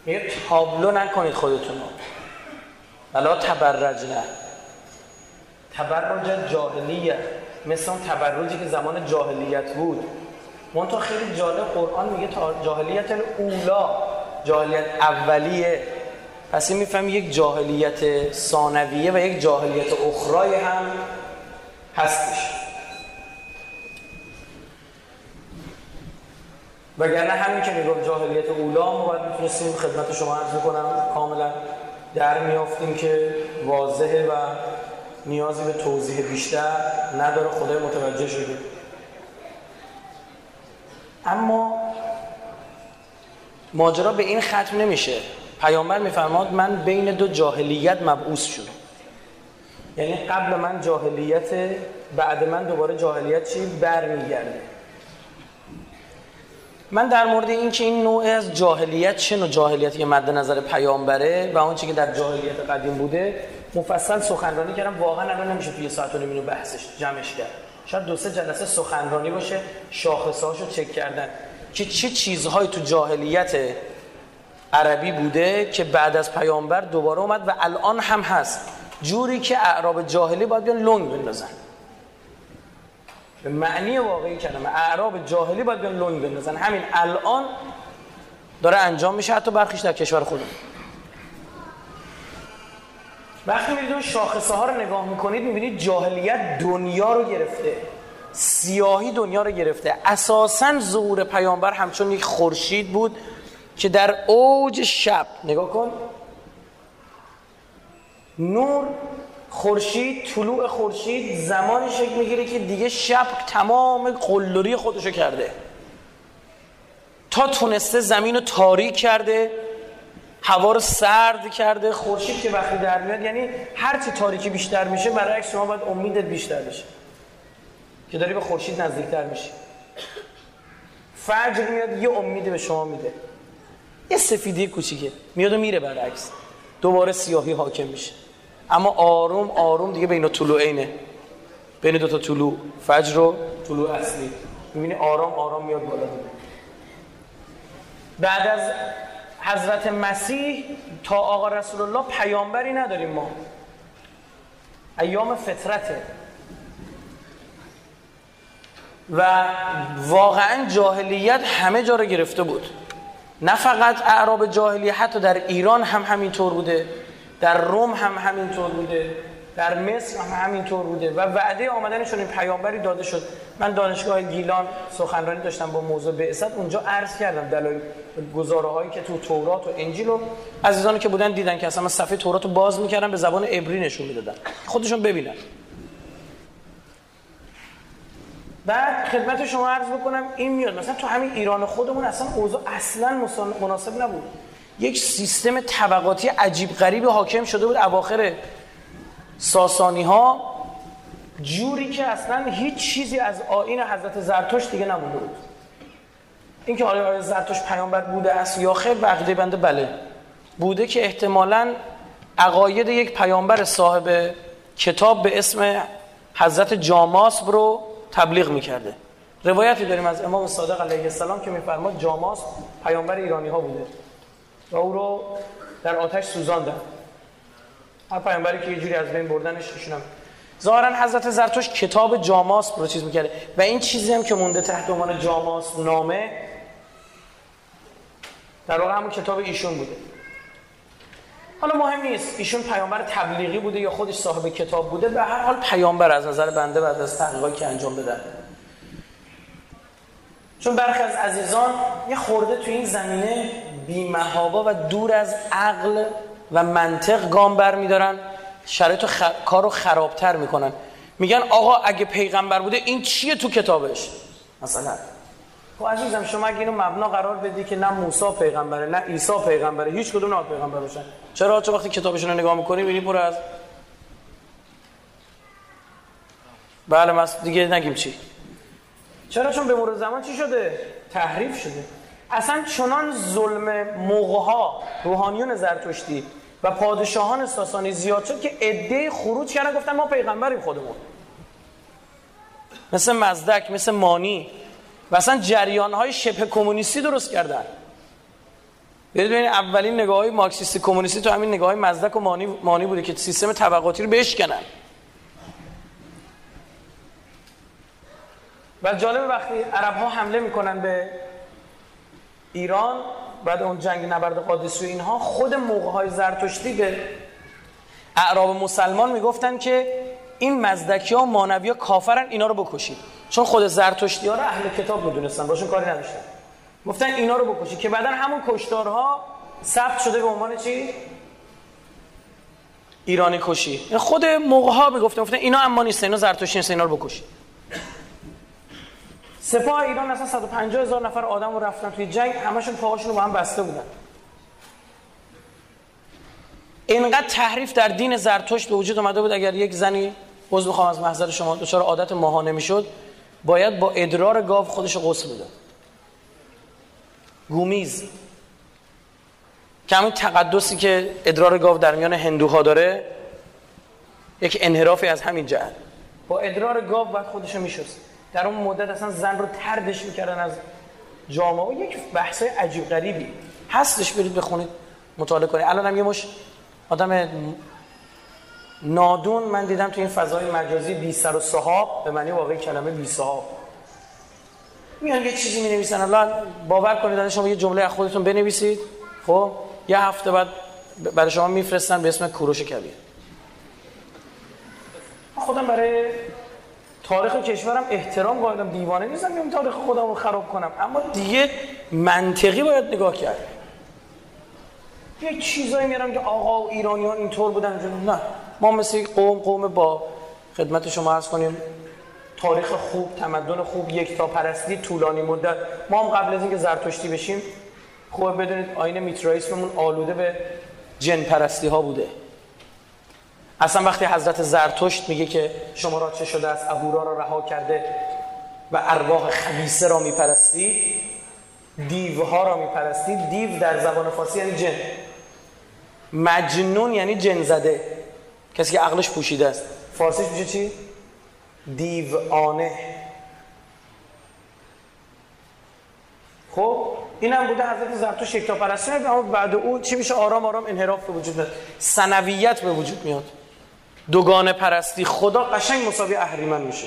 میگه تابلو نکنید خودتون رو. بلا تبرج نه تبرج جاهلیت مثل اون تبرجی که زمان جاهلیت بود. منتها خیلی جالب قرآن میگه جاهلیت اولا جاهلیت اولیه. پس این میفهم یک جاهلیت ثانویه و یک جاهلیت اخرای هم هستش. وگرنه همین که می‌گفت جاهلیت اولا ما باید می‌تونستیم خدمت شما عرض کنم کاملا در میافتیم که واضحه و نیازی به توضیح بیشتر نداره خدای متوجه شده. اما ماجرا به این ختم نمیشه. پیامبر میفرماد من بین دو جاهلیت مبعوث شدم. یعنی قبل من جاهلیت بعد من دوباره جاهلیت چی؟ برمیگرده. من در مورد این که این نوع از جاهلیت چه نوع جاهلیتی که مد نظر پیامبره و اون چی که در جاهلیت قدیم بوده مفصل سخنرانی کردم. واقعا الان نمیشه توی ساعت و نیم بحثش جمعش کرد. شاید دو سه جلسه سخنرانی باشه شاخصهاشو چک کردن. که چه چیزهایی تو جاهلیت عربی بوده که بعد از پیامبر دوباره اومد و الان هم هست. جوری که اعراب جاهلی باید بیان لنگ بندازن. به معنی واقعی کلمه. اعراب جاهلی باید بیان لنگ بندازن. همین الان داره انجام میشه حتی برخیش در کشور خودمون. وقتی می‌بینید شاخصه ها رو نگاه می‌کنید می‌بینید جاهلیت دنیا رو گرفته. سیاهی دنیا رو گرفته. اساسا ظهور پیامبر همچون یک خورشید بود. که در اوج شب نگاه کن. نور خورشید طلوع خورشید زمانی شکل می‌گیره که دیگه شب تمام قلدری خودشو کرده. تا تونسته زمین رو تاریک کرده هوا رو سرد کرده. خورشید که وقتی در میاد یعنی هرچی تاریکی بیشتر میشه برعکس شما باید امیدت بیشتر بشه که داری به خورشید نزدیکتر میشه فجر میاد یه امیدی به شما میده. یه سفیدی کوچیکه. میاد و میره برعکس. دوباره سیاهی حاکم میشه. اما آروم آروم دیگه بین طلوعینه بین دو تا طلوع فجر و طلوع اصلی. می‌بینی آرام آرام میاد بالا. بعد از حضرت مسیح تا آقا رسول الله پیامبری نداریم ما. ایام فطرته. و واقعا جاهلیت همه جا رو گرفته بود. نه فقط اعراب جاهلیه حتی در ایران هم همینطور بوده در روم هم همینطور بوده در مصر هم همینطور بوده و وعده آمدنشون این پیامبری داده شد. من دانشگاه گیلان سخنرانی داشتم با موضوع بعثت اونجا عرض کردم دلایل گزاره هایی که تو تورات و انجیل و عزیزانی که بودن دیدن که اصلا صفحه تورات رو باز می‌کردن به زبان عبری نشون می‌دادن. خودشون ببینن. بعد خدمت شما عرض بکنم این میاد. مثلا تو همین ایران خودمون اصلا اوضاع اصلا مناسب نبود. یک سیستم طبقاتی عجیب غریب حاکم شده بود. اواخر ساسانی ها جوری که اصلا هیچ چیزی از آین حضرت زرتشت دیگه نمونده بود. اینکه آیا آیا زرتشت پیامبر بوده است یا خیر؟ به بنده بله. بوده که احتمالا عقاید یک پیامبر صاحب کتاب به اسم حضرت جاماس رو تبلیغ می‌کرده. روایتی داریم از امام صادق علیه السلام که میفرماد جاماس پیامبر ایرانی ها بوده. و او رو در آتش سوزاندن. هر پیامبری که یه جوری از بین بردنش ایشون ظاهرا حضرت زرتوش کتاب جاماس رو چیز می‌کرده. و این چیزی هم که مونده تحت عنوان جاماس نامه در واقع همون کتاب ایشون بوده. حالا مهم نیست. ایشون پیامبر تبلیغی بوده یا خودش صاحب کتاب بوده. به هر حال پیامبر از نظر بنده بعد از تحقیقاتی که انجام بدن چون برخی از عزیزان یه خورده تو این زمینه بیمهابا و دور از عقل و منطق گام بر میدارن. شرایط خ... کار رو خرابتر می‌کنن. میگن آقا اگه پیغمبر بوده این چیه تو کتابش؟ مثلا خب عزیزم شما اگه اینو مبنا قرار بدی که نه موسی پیغمبره نه عیسی پیغمبره هیچ کدوم نه پیغمبر باشن. چرا؟ چه وقتی کتابشون رو نگاه می‌کنی می‌بینی پر از بله مس دیگه نگیم چی. چرا؟ چون به مرور زمان چی شده؟ تحریف شده. اصلا چنان ظلم موقع روحانیون زرتشتی و پادشاهان ساسانی زیاد شد که عده خروج کردن گفتن ما پیغمبریم خودمون. مثل مزدک مثل مانی. و اصلا جریان های شبه کمونیستی درست کردن. ببینید اولین نگاه های مارکسیستی کمونیستی تو همین نگاه های مزدک و مانی, مانی بوده که سیستم طبقاتی رو بشکنن. و جالب وقتی عرب ها حمله می‌کنن به ایران بعد اون جنگ نبرد قادسی و اینها خود موقع های زرتشتی به اعراب مسلمان می‌گفتن که این مزدکی ها و مانوی ها کافرن اینا رو بکشید. چون خود زرتشتی ها رو اهل کتاب می‌دونستن باشون کاری نداشتن. گفتن اینا رو بکشید که بعدا همون کشتارها ثبت شده به عنوان چی؟ ایرانی کشی. خود موقع ها می‌گفتن گفتن اینا اما نیست اینا زرتشتی نیست اینا رو بکشید سپاه ایران اصلا 150 هزار نفر آدم رو رفتن توی جنگ همشون پاهاشون رو با هم بسته بودن. اینقدر تحریف در دین زرتشت به وجود اومده بود اگر یک زنی عضو بخوام از محضر شما دچار عادت ماهانه می‌شد باید با ادرار گاو خودش غسل بده. گومیز. که همین تقدسی که ادرار گاو در میان هندوها داره یک انحرافی از همین جهت. با ادرار گاو باید خودشو میشست. در اون مدت اصلا زن رو تردش می‌کردن از جامعه. و یک بحثای عجیب غریبی. هستش برید بخونید مطالعه کنید. الان هم یه مش آدم نادون من دیدم تو این فضای مجازی بی سر و صحاب به معنی واقعی کلمه بی صحاب. میان یه چیزی می نویسن الان باور کنید شما یه جمله از خودتون بنویسید. خب؟ یه هفته بعد برای شما میفرستن به اسم کوروش کبیر. خودم برای تاریخ کشورم احترام قائلم. دیوانه نیستم این تاریخ خودم رو خراب کنم. اما دیگه منطقی باید نگاه کرد. یه چیزایی میارم که آقا و ایرانیان اینطور بودن. نه. ما مثل قوم قوم با خدمت شما عرض کنیم تاریخ خوب تمدن خوب یک تا پرستی طولانی مدت. ما هم قبل از اینکه زرتشتی بشیم خوب بدونید آین میترائیسممون آلوده به جن پرستی ها بوده. اصلا وقتی حضرت زرتشت میگه که شما را چه شده است اهورا را رها کرده و ارواح خبیسه را میپرستی دیوها را میپرستی دیو در زبان فارسی یعنی جن. مجنون یعنی جن زده. کسی که عقلش پوشیده است. فارسیش میشه چی؟ دیوانه. خب این هم بوده حضرت زرتوش یکتا پرستی اما بعد او چی میشه؟ آرام آرام انحراف به وجود میاد سنویت به وجود میاد. دوگانه پرستی خدا قشنگ مساوی اهریمن میشه.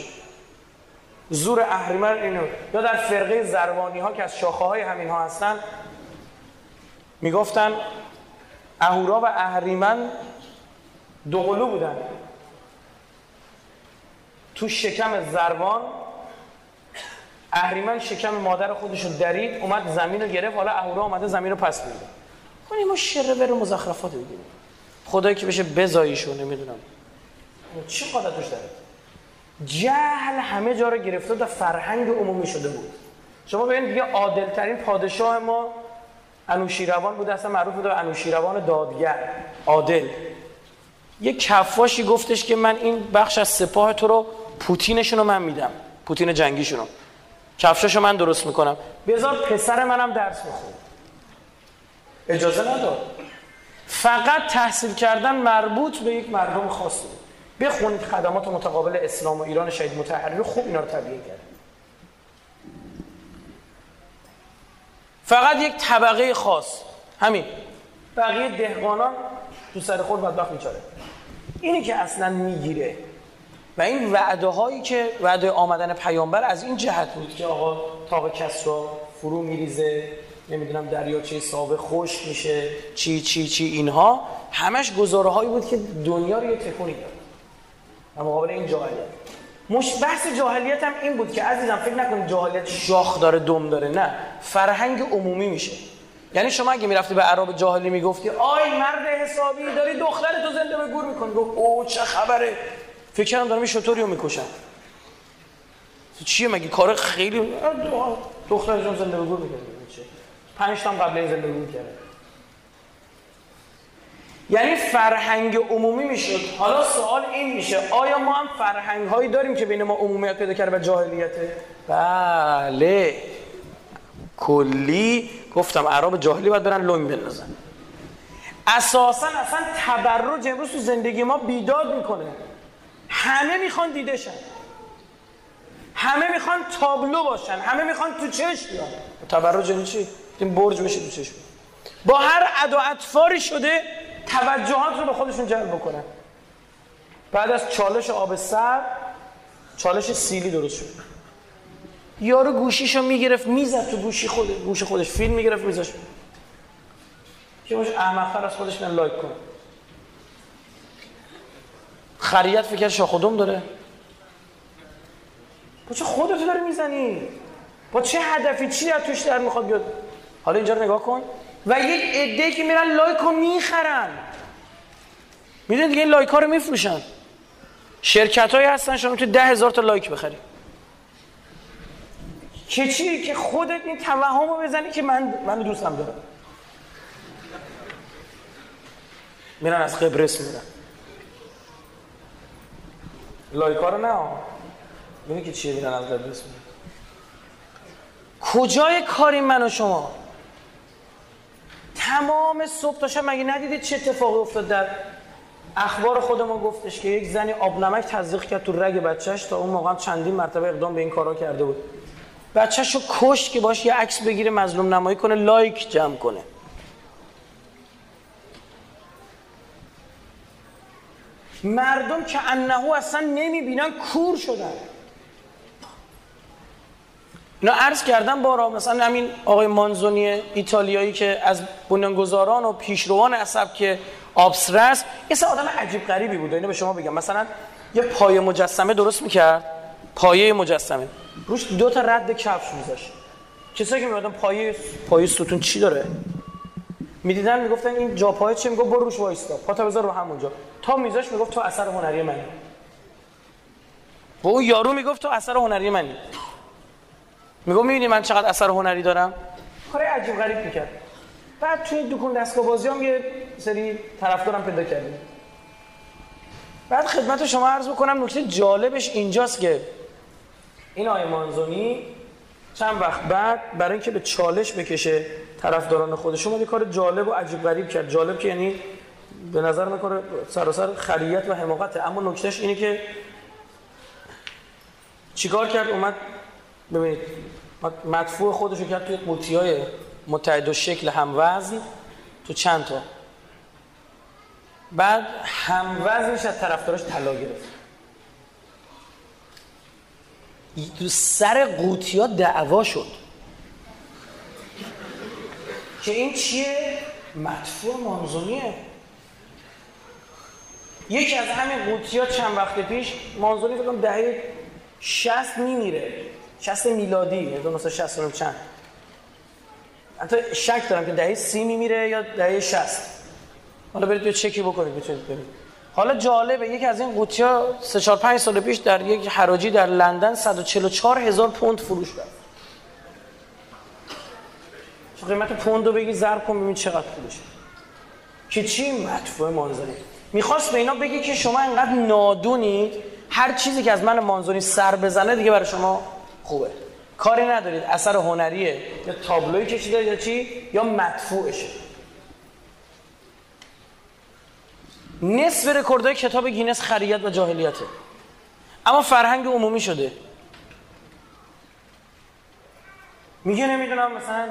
زور اهریمن اینو یا در فرقه زروانی ها که از شاخه های همین ها هستن می‌گفتن اهورا و اهریمن دوقلو بودن. تو شکم زروان اهریمن شکم مادر خودش رو درید اومد زمین رو گرفت حالا اهورا اومده زمین رو پس میده. کنیم ما شره بره مزخرفات بگیریم خدایی که بشه بزاییشو نمی‌دونم. چی قادتش داره؟ جهل همه جا رو گرفته و فرهنگ عمومی شده بود. شما ببینید دیگه عادل ترین پادشاه ما انوشیروان بوده اصلا معروف بوده انوشیروان دادگر عادل. یه کفاشی گفتش که من این بخش از سپاه تو رو پوتینشون رو من میدم پوتین جنگیشون رو کفشاشو من درست می‌کنم. بذار پسر منم درس بخون اجازه نداد فقط تحصیل کردن مربوط به یک مردم خاصی بخونید خدمات متقابل اسلام و ایران شهید متحرر. خوب اینا رو تبیین کرد. فقط یک طبقه خاص. همین. بقیه دهقانان تو سر خود بدبخت میچاره. اینی که اصلا می‌گیره. و این وعده هایی که وعده آمدن پیامبر از این جهت بود که آقا تاق کسرا فرو میریزه نمی‌دونم دریاچه ساوه خوش میشه چی چی چی اینها همش گزاره هایی بود که دنیا رو یه تکونی داد. و مقابل این جاهلیت. مش بحث جاهلیت هم این بود که عزیزم فکر نکنید جاهلیت شاخ داره دم داره نه. فرهنگ عمومی میشه. یعنی شما اگه می‌رفتی به عرب جاهلی می‌گفتی آی مرد حسابی داری دختر تو زنده به گور می‌کنی. گفت او چه خبره؟ فکر کردم دارم شطوری رو می‌کشم. چیه مگه؟ کار خیلی دخترشون زنده به گور می‌کنی پنج تا قبل این زنده گور یعنی فرهنگ عمومی می‌شد. حالا سوال این میشه آیا ما هم فرهنگ هایی داریم که بین ما عمومیت پیدا کرده و جاهلیته؟ بله. کلی گفتم عرب جاهلی باید برن لنگ بندازن. اساسا اصلا تبرج امروز تو زندگی ما بیداد می‌کنه. همه می‌خوان دیده شن. همه می‌خوان تابلو باشن. همه می‌خوان تو چشم بیان. تبرج یعنی چی؟ این برج بشه تو چشم. با هر ادا اطفاری شده توجهات رو به خودشون جلب بکنن. بعد از چالش آب سر چالش سیلی درست شد. یارو گوشیشو می‌گرفت می‌زد تو گوشی خود گوش خودش فیلم می‌گرفت میذاشت که باش احمقتر از خودش من لایک کن خریت فکر شاخ و دم داره. با چه خودتو داری می‌زنی؟ با چه هدفی؟ چی از توش در می‌خواد بیاد؟ حالا اینجا رو نگاه کن. و یک عده که میرن like رو می‌خرن. می‌دونید دیگه این like ها رو میفروشن. شرکت هایی هستن شما تو ده هزار تا like بخری. که چی؟ که خودت این توهم رو بزنی که من من دوستم دارم. میرن از قبرس میرن. لایک ها رو نه ببین که چیه میرن از قبرس میرن. کجای کاری من و شما؟ تمام صبح تا شب مگه ندیدید چه اتفاقی افتاد در اخبار خود ما گفتش که یک زنی آب نمک تزریق کرد تو رگ بچهش تا اون موقع چندین مرتبه اقدام به این کارا کرده بود. بچهش رو کشت که باش یه عکس بگیره مظلوم نمایی کنه لایک جمع کنه. مردم که انهو اصلا نمی‌بینن کور شدن. اینا عرض کردم بارا مثلا همین آقای مانزونی ایتالیایی که از بنیانگذاران و پیشروان عصب که آبسرس یه آدم عجیب غریبی بود. اینو به شما بگم. مثلا یه پایه مجسمه درست می‌کرد؟ پایه مجسمه. روش دو تا رد کفش میذاشت. کسایی که میادن پایه پایه ستون چی داره؟ می‌دیدن می‌گفتن این جا پایه چی می‌گفت برو روش وایستا. پاتا بذار رو همونجا. تا میذاش می‌گفت تو اثر هنری منی. و او یارو می‌گفت تو اثر هنری منی. می‌گفت می‌بینی من چقدر اثر هنری دارم؟ کار عجیب غریب می‌کرد. بعد توی دکون دستگاه بازی هم یه سری طرفدارم پیدا کردیم. بعد خدمت شما عرض بکنم نکته جالبش اینجاست که این آقای مانزونی چند وقت بعد برای اینکه به چالش بکشه طرفداران خودش اومد کار جالب و عجیب غریب کرد. جالب که یعنی به نظر من کار سراسر خریت و حماقته. اما نکتهش اینه که چیکار کرد؟ اومد ببینید مدفوع خودش رو کرد توی قوطی های متعدد شکل هم وزن تو چند تا. بعد هم وزنش از طرفداراش طلا گرفت. تو سر قوطی ها دعوا شد. که این چیه؟ مدفوع مانزونیه. یکی از همین قوطی ها چند وقت پیش مانزونی فکرم دهه شست میمیره. شست میلادی 1960 چند. حتی شک دارم که دهه سی میمیره یا دهه شست حالا برید به چکی بکنید بتونید برید حالا جالبه یکی از این قوطی ها 3 4 5 سال پیش در یک حراجی در لندن 144 هزار پوند فروش رفت چه قیمت پوند رو بگی ضرب کن ببین چقدر پولشه که چی مدفوع مانزونی؟ می‌خواست به اینا بگی که شما اینقدر نادونید هر چیزی که از من مانزونی سر بزنه دیگه برای شما خوبه. کاری ندارید اثر هنریه. یا تابلوی کشیده یا چی؟ یا مدفوعشه. نصف رکوردهای کتاب گینس خریت و جاهلیته. اما فرهنگ عمومی شده. میگه نمی‌دونم مثلا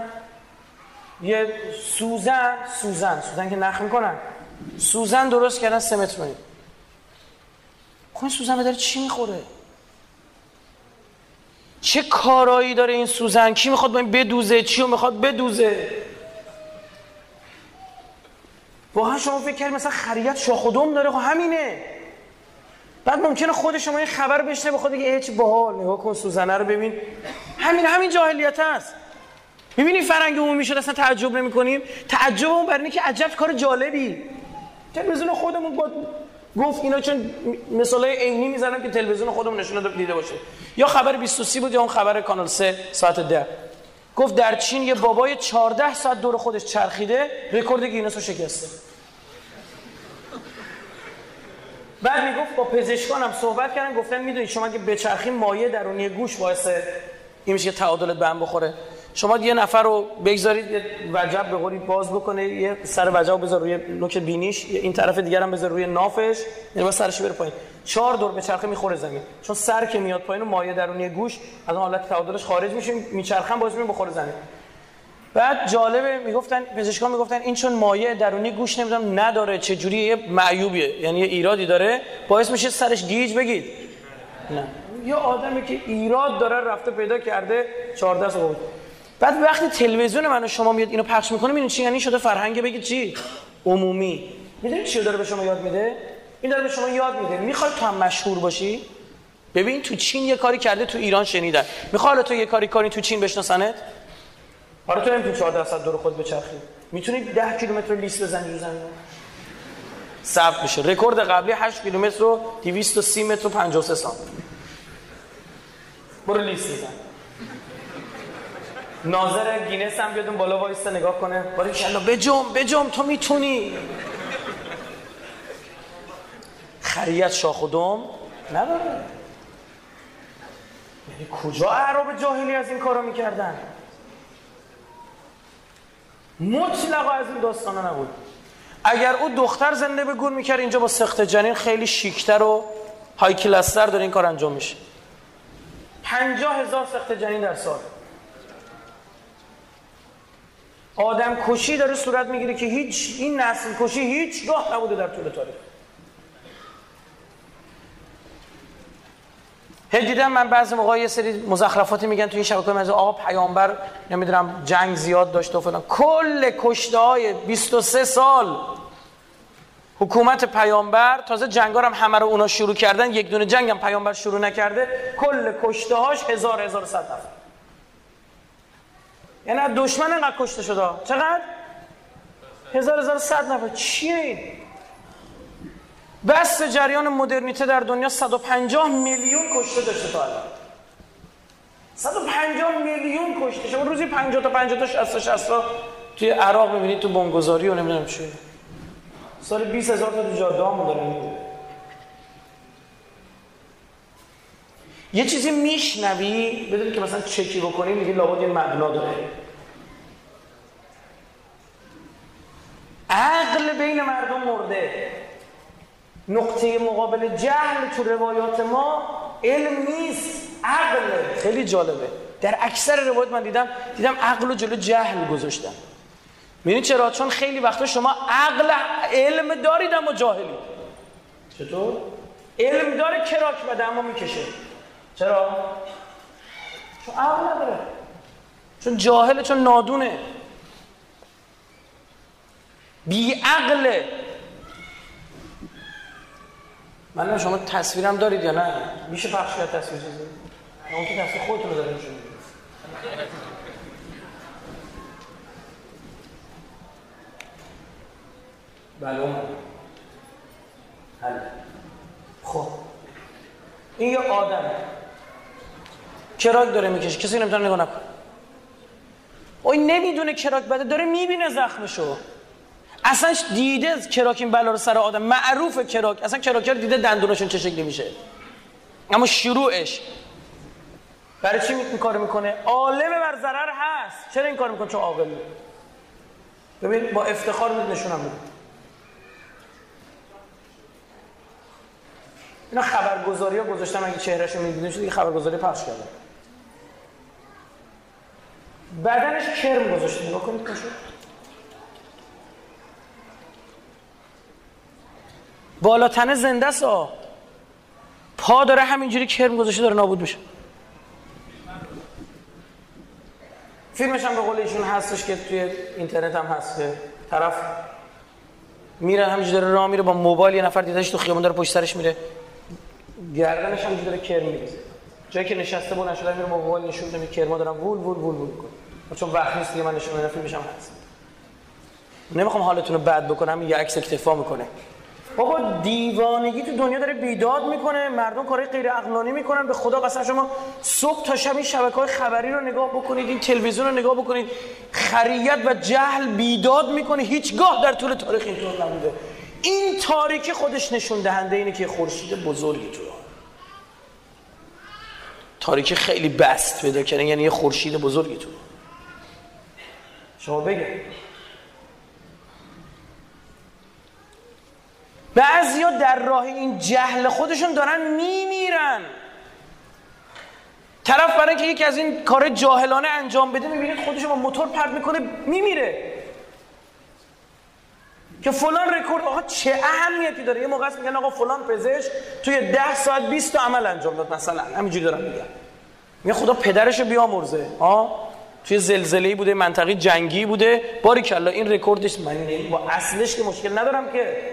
یه سوزن سوزن سوزن که نخ می‌کنن. سوزن درست کردن سه متر خب سوزن به داره چی می‌خوره؟ چه کارایی داره این سوزن؟ کی می‌خواد با این بدوزه؟ چی رو می‌خواد بدوزه؟ واقعا شما فکر کردید مثلا خریت شاخدوم داره؟ خب همینه. بعد ممکنه خود شما این خبر بشنه به خود دیگه هیچ باحال نگاه کن سوزنه رو ببین. همین همین جاهلیت هست. می‌بینی فرهنگ عمومی شد اصلا تعجب نمی کنیم تعجب بر اینه که عجب کار جالبی. تلویزیون خودمون با گفت اینا چون مثالای عینی می‌زنم که تلویزیون خودمون نشون دیده باشه. یا خبر 23 بود یا اون خبر کانال 3 ساعت 10 گفت در چین یه بابای 14 ساعت دور خودش چرخیده رکورد گینس رو شکسته. بعد می‌گفت با پزشکانم صحبت کردن گفتن می‌دونید شما که بچرخی مایع درونی گوش باعث این میشه که تعادلت به هم بخوره. شما یه نفر رو بگذارید یه وجب به قولی باز بکنه یه سر وجب بذار روی نوک بینیش این طرف دیگر هم بذار روی نافش یعنی سرش بره پایین. چهار دور به چرخه می‌خوره زمین. چون سر که میاد پایین و مایه درونی گوش از اون حالت تعادلش خارج میشه میچرخن باز میشه بخوره زمین. بعد جالبه می‌گفتن پزشکان می‌گفتن این چون مایه درونی گوش نمی‌دونم نداره چه جوری یه معیوبیه یعنی یه ایرادی داره باعث میشه سرش گیج بگید. نه. یه آدمی که ایراد داره رفته پیدا کرده 14 سال بعد وقتی تلویزیون منو شما میاد اینو پخش می‌کنه می‌دونی چی؟ یعنی شده فرهنگ بگید چی؟ عمومی. می‌دونی چی داره به شما یاد میده؟ این داره به شما یاد میده. می‌خوای تو هم مشهور باشی؟ ببین تو چین یه کاری کرده تو ایران شنیدن می‌خوای تو یه کاری کنی تو چین بشناسنت؟ حالا تو نمی‌تونی 14 ساعت دور خود بچرخی. می‌تونی 10 کیلومتر لیست بزنی رو زمین. ثبت میشه رکورد قبلی 8 کیلومتر رو 230 متر و 53 ثانیه برو لیس بزن. ناظر گینس هم بیاد بالا وایسته نگاه کنه. باریکلا بجنب بجنب تو می‌تونی. خریت شاخ و دم نداره یعنی کجا اعراب جاهلی از این کارا می‌کردن؟ مطلقا از این داستانا نبود. اگر او دختر زنده به گور می‌کرد اینجا با سخت جنین خیلی شیکتر و های کلستر داره این کار انجام میشه. پنجاه هزار سخت جنین در سال. آدم کشی داره صورت می‌گیره که هیچ این نسل کشی هیچگاه نبوده در طول تاریخ. هی دیدم من بعضی موقع یه سری مزخرفاتی میگن تو این شبکه مثلا آقا پیامبر نمی‌دونم جنگ زیاد داشته و فلان. کل کشته های 23 سال حکومت پیامبر تازه جنگا هم همه رو اونا شروع کردن یک دونه جنگ هم پیامبر شروع نکرده کل کشته هاش هزار هزار صد نفر. یعنی دشمن اینقدر کشته شده؟ چقدر؟ هزار هزار صد نفر. چیه این؟ بس جریان مدرنیته در دنیا 150 میلیون کشته داشته تا الان. 150 میلیون کشته شما روزی 50 تا 50 تا 60 تا 60 تا توی عراق می‌بینید تو بمبگذاری و نمی‌دونم چی. سال 20 هزار تا تو جاده یه چیزی میشنوی بدون که مثلا چکی بکنی میگه لابد یه مبنا داره. عقل بین مردم مرده. نقطه مقابل جهل تو روایات ما علم نیست عقل. خیلی جالبه. در اکثر روایات من دیدم دیدم عقل رو جلو جهل گذاشتم می‌دونی چرا؟ چون خیلی وقتا شما عقل علم دارید اما جاهلی. چطور؟ علم داره کراک بده اما می‌کشه. چرا؟ چون عقل نداره. چون جاهله چون نادونه. بی عقله. من شما تصویرم دارید یا نه؟ میشه پخش کرد تصویر چیزی؟ اون که تصویر خودتون رو دارید نشون بله اون. خب. این یه آدم کراک داره می‌کشه کسی نمی‌تونه نگاه نکن این نمی‌دونه کراک بده داره می‌بینه زخمشو. اصلا دیده کراک این بلا رو سر آدم معروف کراک اصلا کراکر دیده دندونشون چه شکلی میشه. اما شروعش. برای چی این کار می‌کنه؟ عالم بر ضرر هست. چرا این کار می‌کنه؟ چون عاقل. ببین با افتخار میاد نشونم میده. اینا خبرگزاری ها گذاشتم اگه چهرهشو می‌دیدین شده خبرگزاری پخش کردن. بدنش کرم گذاشته نگاه کنید بالا تنه زنده است پا داره همینجوری کرم گذاشته داره نابود میشه. فیلمش هم به قول ایشون هستش که توی اینترنت هم هست که طرف میره همینجوری داره راه میره با موبایل یه نفر دیدهش تو خیابون داره پشت سرش میره. گردنش همینجوری داره کرم میریزه. جایی که نشسته بود نشده میره موبایل نشون میده کرما دارم وول وول وول وول کنه چون وقت نیست دیگه من نشون میدم فیلمش هم هست. نمی‌خوام حالتون رو بد بکنم یه عکس اکتفا می‌کنه. بابا دیوانگی تو دنیا داره بیداد می‌کنه مردم کارهای غیر عقلانی می‌کنن. به خدا قسم شما صبح تا شب این شبکه های خبری رو نگاه بکنید این تلویزیون رو نگاه بکنید خریت و جهل بیداد می‌کنه. هیچگاه در طول تاریخ اینطور نبوده. این تاریکی خودش نشون دهنده اینه که خورشید بزرگی تو تاریکی خیلی بست پیدا کردن یعنی یه خورشید بزرگی تو شما بگه بعضیا در راه این جهل خودشون دارن میمیرن. طرف برای اینکه یکی از این کار جاهلانه انجام بده می‌بینید خودشون با موتور پرد می‌کنه میمیره. که فلان رکورد آقا چه اهمیتی داره؟ یه موقع است میگن آقا فلان پزشک توی ده ساعت 20 تا عمل انجام داد مثلا همینجوری دارم میگن میگه خدا پدرشو بیامرزه ها توی زلزله بوده منطقه جنگی بوده. باری کلا این رکوردش من با اصلش که مشکل ندارم که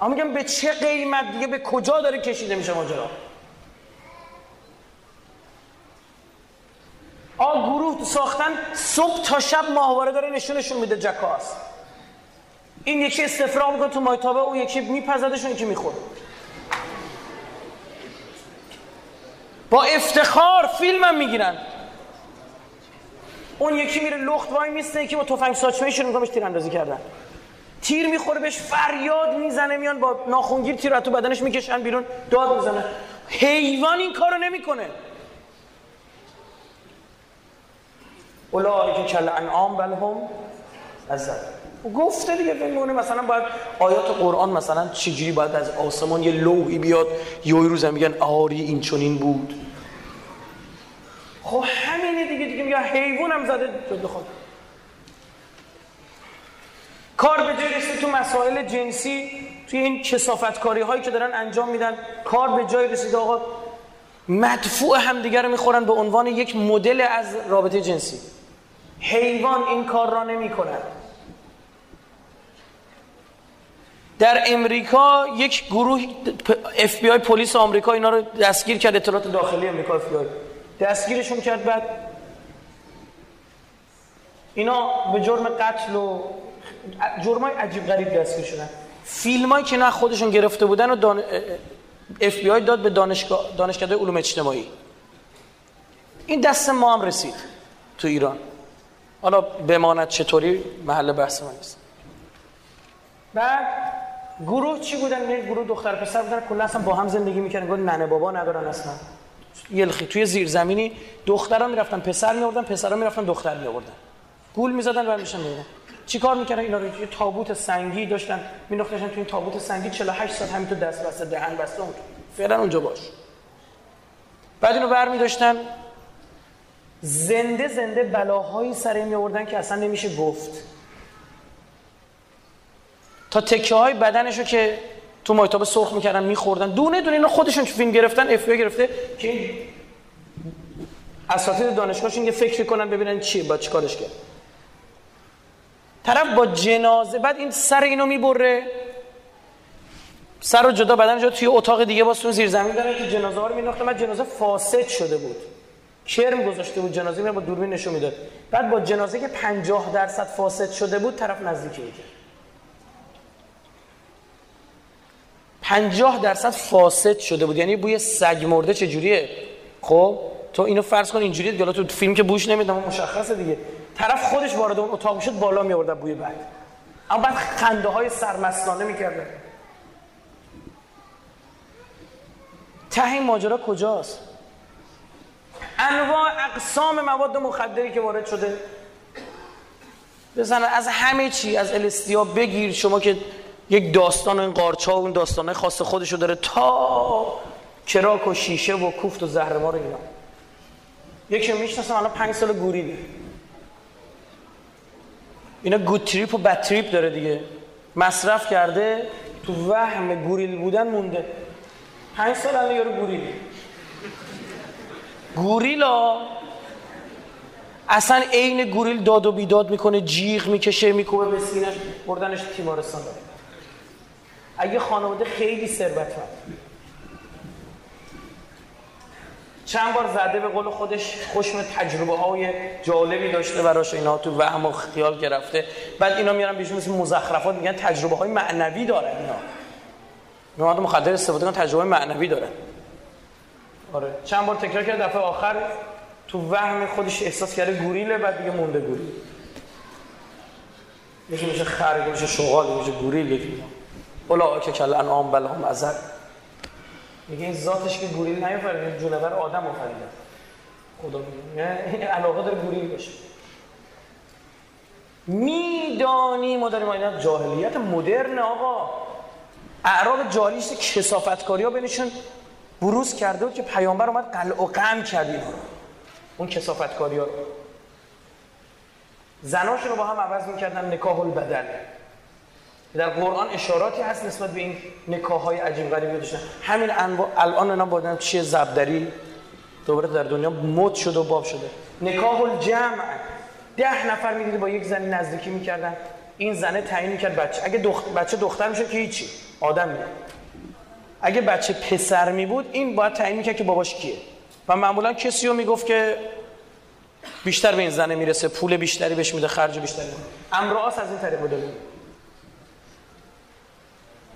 اما میگم به چه قیمت دیگه به کجا داره کشیده میشه ماجرا؟ آ گروه ساختن صبح تا شب ماهواره داره نشونشون میده جکاس. این یکی استفراغ می‌کنه تو مایتابه اون یکی میپزدشون یکی می‌خوره. با افتخار فیلم هم می‌گیرن. اون یکی میره لخت وای میسته یکی با تفنگ ساچمه شروع تیر اندازی کردن. تیر می‌خوره بهش فریاد می‌زنه میان با ناخونگیر تیر تو بدنش می‌کشن بیرون داد می‌زنه. حیوان این کارو نمی‌کنه. اولئک کل انعام بل هم ازل گفته دیگه فکر مثلا باید آیات قرآن مثلا چجوری باید از آسمان یه لوحی بیاد یه روز میگن آری این چنین بود. خب حیوان هم زده جد خود. کار به جای رسید تو مسائل جنسی توی این کسافتکاری هایی که دارن انجام میدن کار به جای رسید آقا مدفوع همدیگه رو می‌خورن به عنوان یک مدل از رابطه جنسی. حیوان این کار را نمی در امریکا یک گروه اف بی آی پلیس آمریکا اینا رو دستگیر کرد اطلاعات داخلی امریکا اف بی آی دستگیرشون کرد بعد اینا به جرم قتل و جرمای عجیب غریب دستگیر شدن فیلمایی که نه خودشون گرفته بودن و دان... اف بی آی داد به دانشگاه دانشکده علوم اجتماعی. این دست ما هم رسید تو ایران. حالا بماند چطوری؟ محل بحث من نیست. بعد گروه چی بودن؟ نه گروه دختر پسر بودن کلا اصلا با هم زندگی می‌کردن. گفت ننه بابا ندارن اصلا. یلخی توی زیرزمینی دخترا می‌رفتن پسر میوردن پسرا می‌رفتن دختر میوردن گول می‌زدن و میشن میوردن چیکار می‌کردن؟ اینا رو یه تابوت سنگی داشتن. مینداختن تو این تابوت سنگی 48 ساعت همین تو دست بسته دهن بسته اون فعلا اونجا باش. بعد اینو برمی داشتن زنده زنده بلاهایی سر می آوردن که اصلا نمیشه گفت. تا تکه های بدنشو که تو مایتاب سرخ می‌کردن میخوردن. دونه دونه اینا خودشون فیلم گرفتن اف گرفته که اساتید دانشگاهشون یه فکر کنن ببینن چیه با چیکارش کرد. طرف با جنازه بعد این سر اینو می‌بره. سر رو جدا بدن جدا توی اتاق دیگه با سون زیر زمین دارن که جنازه ها رو میناخته. بعد جنازه فاسد شده بود. کرم گذاشته بود جنازه می با دوربین نشون می‌داد. بعد با جنازه که 50 درصد فاسد شده بود طرف نزدیکی می‌کرد 50 درصد فاسد شده بود. یعنی بوی سگ مرده چجوریه؟ خب تو اینو فرض کن اینجوریه دیگه. تو فیلم که بوش نمیدم مشخصه دیگه. طرف خودش وارد اون اتاق شد بالا می آورد بوی بعد. اما بعد خنده های سرمستانه می‌کرده. ته این ماجرا کجاست؟ انواع اقسام مواد مخدری که وارد شده. بزن از همه چی از الستیا بگیر. شما که یک داستان این قارچا و اون داستانه خاص خودشو داره تا کراک و شیشه و کوفت و زهرمار اینا. یکی می‌شناسم الان پنج سال گوریده. اینا گود تریپ و بد تریپ داره دیگه. مصرف کرده تو وهم گوریل بودن مونده. پنج سال الان یارو گوریل گوریلا؟ اصلا عین گوریل داد و بیداد می‌کنه جیغ می‌کشه میکوبه به سینش بردنش تیمارستان. داره اگه خانواده خیلی ثروتمند. چند بار زده به قول خودش خوشم تجربه های جالبی داشته براش اینا تو وهم و خیال گرفته. بعد اینا میارن بیشون مثل مزخرفات میگن تجربه های معنوی دارن اینا. مواد مخدر استفاده کن تجربه معنوی دارن آره. چند بار تکرار کرد دفعه آخر تو وهم خودش احساس کرده گوریله بعد دیگه مونده گوریل. یکی میشه خر یکی میشه شغال میشه گوریل یکی اولا که کل انعام بل هم ازد میگه این ذاتش که گوریل نیافرید جونور آدم آفریده. خدا میگه علاقه داره گوریل باشه. میدانی ما داریم اینا جاهلیت مدرن آقا. اعراب جاهلیش کسافتکاری ها بینشون بروز کرده بود که پیامبر اومد قلع و قم کرد اون کسافتکاری ها رو. زناشون رو با هم عوض می‌کردن نکاح البدن. در قرآن اشاراتی هست نسبت به این نکاح های عجیب غریبی داشتن همین انواع الان اینا بودن چیه؟ زبدری. دوباره در دنیا مد شده و باب شده. نکاح الجمع. ده نفر می‌دیدی با یک زنی نزدیکی می‌کردن. این زنه تعیین می‌کرد بچه. اگه دخت... بچه دختر میشه که هیچی. آدم میاد اگه بچه پسر می بود این باید تعیین می‌کرد که باباش کیه. و معمولا کسی رو می‌گفت که بیشتر به این زنه می‌رسه پول بیشتری بهش میده خرج بیشتری امراس از این طریق بوده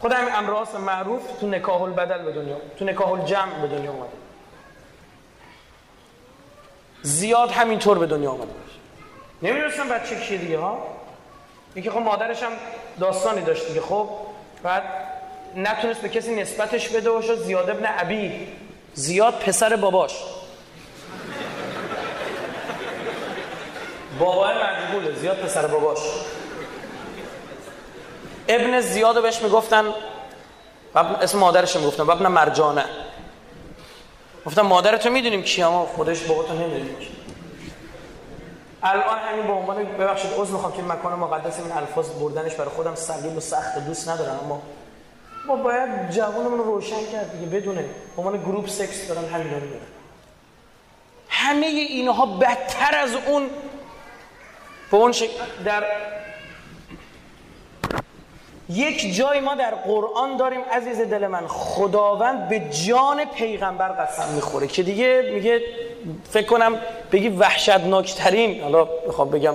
خود همین امراس معروف تو نکاح البدل به دنیا تو نکاح الجمع به دنیا اومده. زیاد همینطور به دنیا اومده. نمی‌دونستم بچه کیه دیگه ها؟ اینکه خب مادرش هم داستانی داشت دیگه خب؟ بعد نتونست به کسی نسبتش بده و شد زیاد ابن عبی. زیاد پسر باباش. بابای مجبوله زیاد پسر باباش. ابن زیاد بهش می‌گفتن اسم مادرش می‌گفتن ابن مرجانه. گفتم مادرتو می‌دونیم کی اما خودش باباتو نمی‌دونیم الان همین به عنوان ببخشید عذر می‌خوام که مکان مقدس این الفاظ بردنش برای خودم سلیب و سخت دوست ندارم اما ما باید جوانمون رو روشن کرد دیگه بدونه به عنوان گروپ سکس دارن همین رو همه اینها بدتر از اون به اون شکل در یک جای ما در قرآن داریم عزیز دل من. خداوند به جان پیغمبر قسم می‌خوره. که دیگه میگه فکر کنم بگی وحشتناکترین حالا بخوام بگم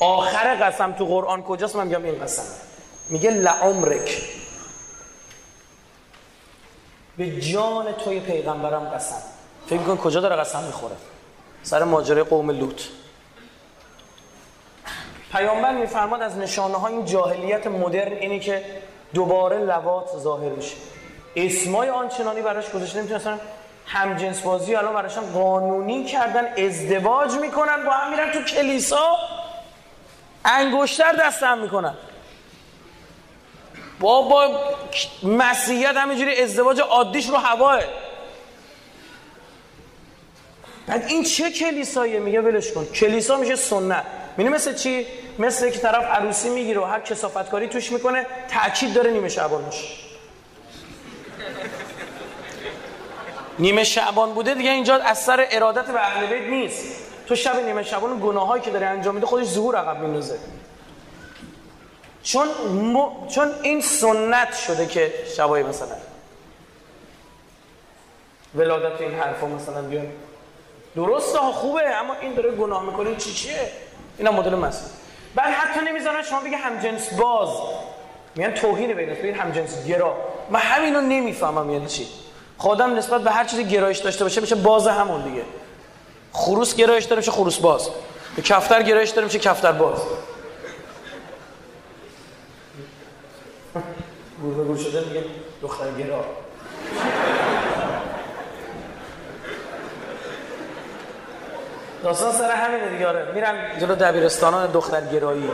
آخر قسم تو قرآن کجاست من میگم این قسم. میگه لعمرک. به جان توی پیغمبرم قسم. فکر کن کجا داره قسم می‌خوره. سر ماجرای قوم لوط. پیامبر میفرماد از نشانه های این جاهلیت مدرن اینی که دوباره لوات ظاهر میشه. اسمای آنچنانی براش گذاشته نمی‌تونستن. هم جنس بازی الان براشون قانونی کردن ازدواج می‌کنن با هم میرن تو کلیسا. انگشتر دست هم می‌کنن. بابا مسیحیت همینجوری ازدواج عادیش رو هواه. بعد این چه کلیساییه میگه؟ ولش کن. کلیسا میشه سنت. میگه مثل چی؟ مثل که طرف عروسی می‌گیره و هر کسافتکاری توش می‌کنه تاکید داره نیمه شعبانش. نیمه شعبان بوده دیگه اینجا از سر ارادت به اهل بیت نیست. تو شب نیمه شعبان گناهایی که داره انجام میده خودش ظهور عقب میندازه. چون چون این سنت شده که شبای مثلا. ولادت این حرفا مثلا بیان. درسته خوبه اما این داره گناه می‌کنه چی چیه؟ اینا مدل مسئله بعد حتی نمی‌ذارن شما بگه همجنس باز. میگن توهین بین بگید همجنس گرا. من همینو نمی‌فهمم یعنی چی. خودم نسبت به هر چیزی گرایش داشته باشه میشه باز همون دیگه. خروس گرایش داره میشه خروس باز. به کفتر گرایش داره میشه کفتر باز. گور به گور شده میگه دختر گرا. داستان سر همینه دیگه آره. میرن جلو دبیرستانان دختر گرایی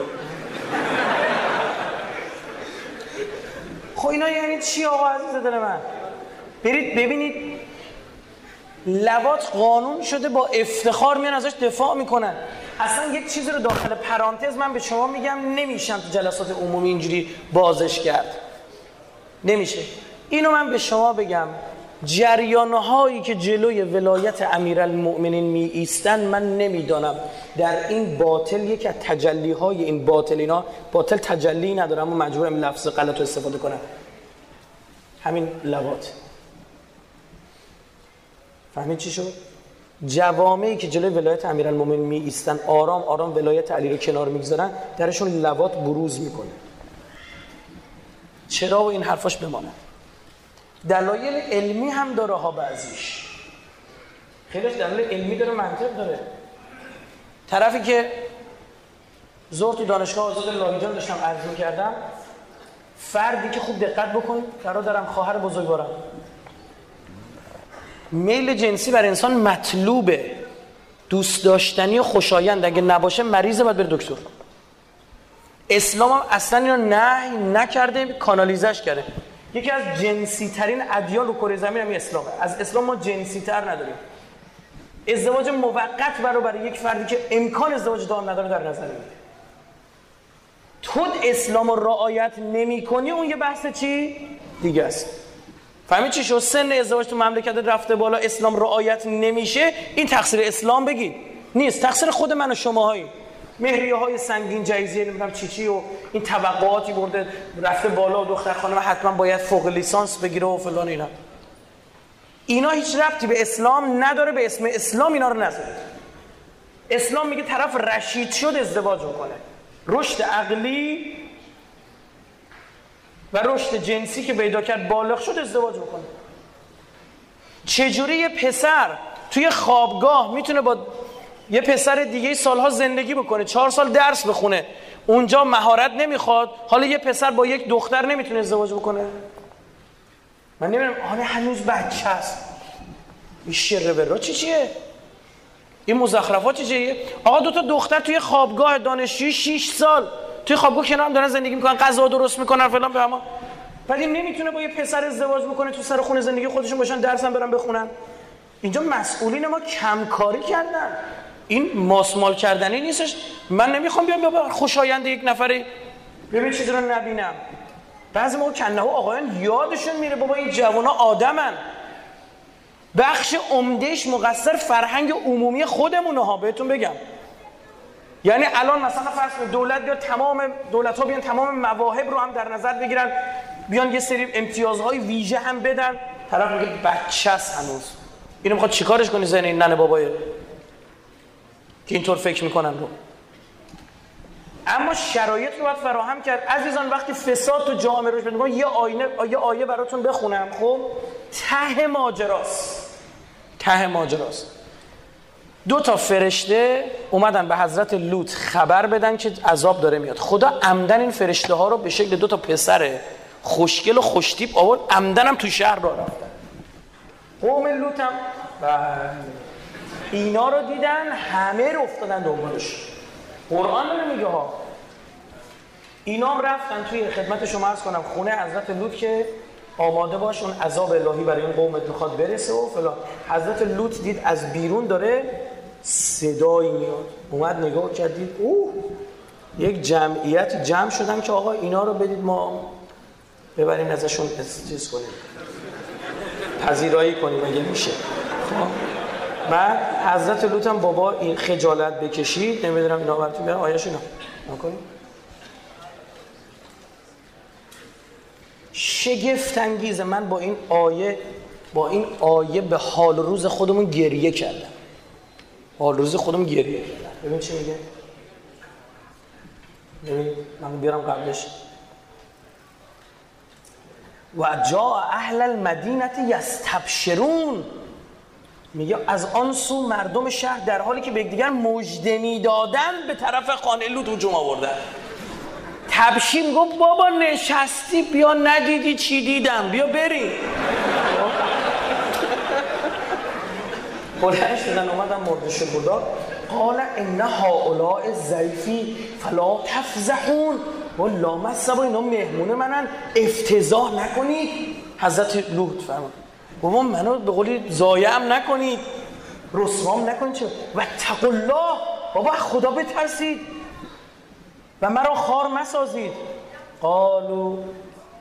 خب اینا یعنی چی آقا عزیز دل من؟ برید ببینید. لوات قانون شده با افتخار میان ازش دفاع می‌کنن. اصلا یک چیزی رو داخل پرانتز من به شما میگم نمیشم تو جلسات عمومی اینجوری بازش کرد. نمیشه. اینو من به شما بگم. جریان هایی که جلوی ولایت امیرالمؤمنین می ایستن من نمی‌دانم. در این باطل یک از تجلی های این باطل اینا باطل تجلی نداره اما مجبورم لفظ غلط رو استفاده کنم. همین لوات فهمید چی شد؟ جوامعی که جلوی ولایت امیرالمومنین می ایستن آرام آرام ولایت علی رو کنار می‌گذارن درشون لوات بروز می‌کنه. چرا و این حرفاش بمانه؟ دلایل علمی هم داره ها بعضیش. خیلیش دلایل علمی داره منطق داره. طرفی که زور تو دانشگاه آزاد لاهیجان داشتم عرض می‌کردم فردی که خوب دقت بکن قرار دارم خواهر بزرگوارم. میل جنسی بر انسان مطلوبه. دوست داشتنی و خوشایند. اگه نباشه مریضه باید بره دکتر. اسلام هم اصلا اینو نه نکرده کانالیزش کرده. یکی از جنسی ترین ادیان رو کره زمین هم اسلامه از اسلام ما جنسی تر نداریم. ازدواج موقت برای برای یک فردی که امکان ازدواج دام نداره در نظر می‌گیره تو اسلام رو رعایت نمی کنی اون یه بحث چی؟ دیگه است. فهمید چی شد؟ سن ازدواج تو مملکت رفته بالا اسلام رعایت نمیشه. این تقصیر اسلام بگید. نیست. تقصیر خود من و شماهایی مهریه های سنگین جایزی نمی‌دونم چی چی و این طبقاتی برده رفته بالا و دختر خانم حتما باید فوق لیسانس بگیره و فلان اینا. اینا هیچ ربطی به اسلام نداره به اسم اسلام اینا رو نذارید اسلام میگه طرف رشید شد ازدواج می‌کنه رشد عقلی و رشد جنسی که پیدا کرد بالغ شد ازدواج بکنه. چجوری یه پسر توی خوابگاه می‌تونه با یه پسر دیگه سالها زندگی بکنه چهار سال درس بخونه اونجا مهارت نمی‌خواد. حالا یه پسر با یک دختر نمی‌تونه ازدواج بکنه. من نمی‌دونم حالا هنوز بچه هست این شره برا چی چیه؟ این مزخرفات چی چیه؟ آقا دو تا دختر توی خوابگاه دانشجوی 6 سال. توی خوابگاه کنار هم دارن زندگی می‌کنن غذا درست می‌کنن فلان به اما ولی نمی‌تونه با یه پسر ازدواج بکنه تو سر خونه زندگی خودشون باشن درس هم برن بخونن. اینجا مسئولین ما کمکاری کردن. این ماسمال کردنی نیستش. من نمی‌خوام بیام بابا خوشایند یک نفری. ببین چیزی رو نبینم. بعضی موقع کنه آقایان یادشون میره بابا این جوانا آدمن. بخش عمدهش مقصر فرهنگ عمومی خودمونه ها بهتون بگم. یعنی الان مثلا فرض دولت یا تمام دولت ها بیان تمام مواهب رو هم در نظر بگیرن بیان یه سری امتیازهای ویژه هم بدن. طرف میگه بچه هنوز. اینو می‌خواد چیکارش کنی زن این ننه بابای؟ که اینطور فکر می‌کنن رو. اما شرایط رو باید فراهم کرد. عزیزان وقتی فساد تو جامعه روش بدون یه آینه یه آیه براتون بخونم خب؟ ته ماجراست. ته ماجراست. دو تا فرشته اومدن به حضرت لوط خبر بدن که عذاب داره میاد. خدا عمدن این فرشته ها رو به شکل دو تا پسر خوشگل و خوشتیپ آورد عمدن هم تو شهر را رفتن. قوم لوط هم بله. اینا رو دیدن همه رو افتادن دنبالش. قرآن رو میگه ها. اینا هم رفتن توی خدمت شما ارز کنم خونه حضرت لوط که آماده باش اون عذاب الهی برای این قومت می‌خواد برسه و فلان. حضرت لوط دید از بیرون داره صدایی میاد. اومد نگاه کردید اوه یک جمعیت جمع شدن که آقا اینا رو بدید ما ببریم ازشون چیز کنیم. پذیرایی کنیم اگه میشه؟ خب. بعد حضرت لوط هم بابا این خجالت بکشید نمی‌دونم اینا براتون بیارم آیش اینا. نکنیم شگفت انگیزه من با این آیه با این آیه به حال روز خودمون گریه کردم. حال روز خودمون گریه کردم. ببین چی میگه؟ ببین من بیارم قبلش. و جا اهل المدینه یستبشرون. میگه از آن سو مردم شهر در حالی که به یکدیگر مژده می‌دادن به طرف خانه لوط هجوم آوردن. تبشیم گفت بابا نشستی بیا ندیدی چی دیدم بیا بریم. بلند شدن اومدن مردش بودا قال ان هؤلاء ضعیفی فلا تفزحون. و لامصب اینا مهمون منن. افتضاح نکنید حضرت لوط فرمود. بابا منو به قولی زایم نکنید. رسوام نکنید. چه؟ و الله. بابا خدا بترسید. و مرا خار مسازید. قالو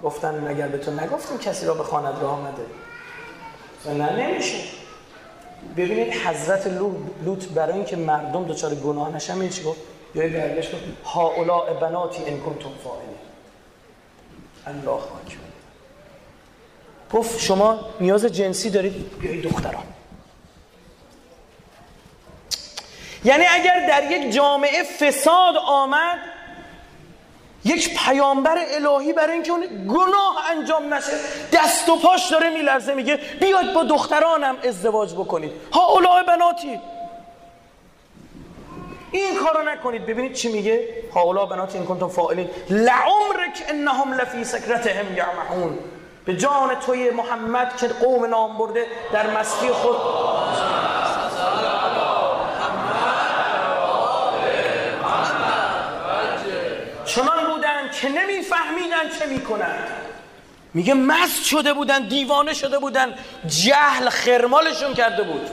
گفتن مگر به تو نگفتیم کسی را به خاند راه آمده و نه نمیشه. ببینید حضرت لوط برای اینکه مردم دچار گناه نشن می چی گفت؟ یا برگشت گفت هاولا بناتی ان کنتم فاعلین. الله اکبر گفت شما نیاز جنسی دارید بیایید دختران. یعنی اگر در یک جامعه فساد آمد یک پیامبر الهی برای اینکه اون گناه انجام نشه دست و پاش داره میلرزه میگه بیاید با دخترانم ازدواج بکنید. ها اولای بناتی. این کارو نکنید. ببینید چی میگه؟ ها اولای بناتی این کنتم فائلین لعمرک انهم لفی سکرتهم یعمحون به جان توی محمد که قوم نام برده در مستی خود. چنان بودن که نمیفهمیدن چه می‌کنند میگه مست شده بودن دیوانه شده بودن جهل خرمالشون کرده بود.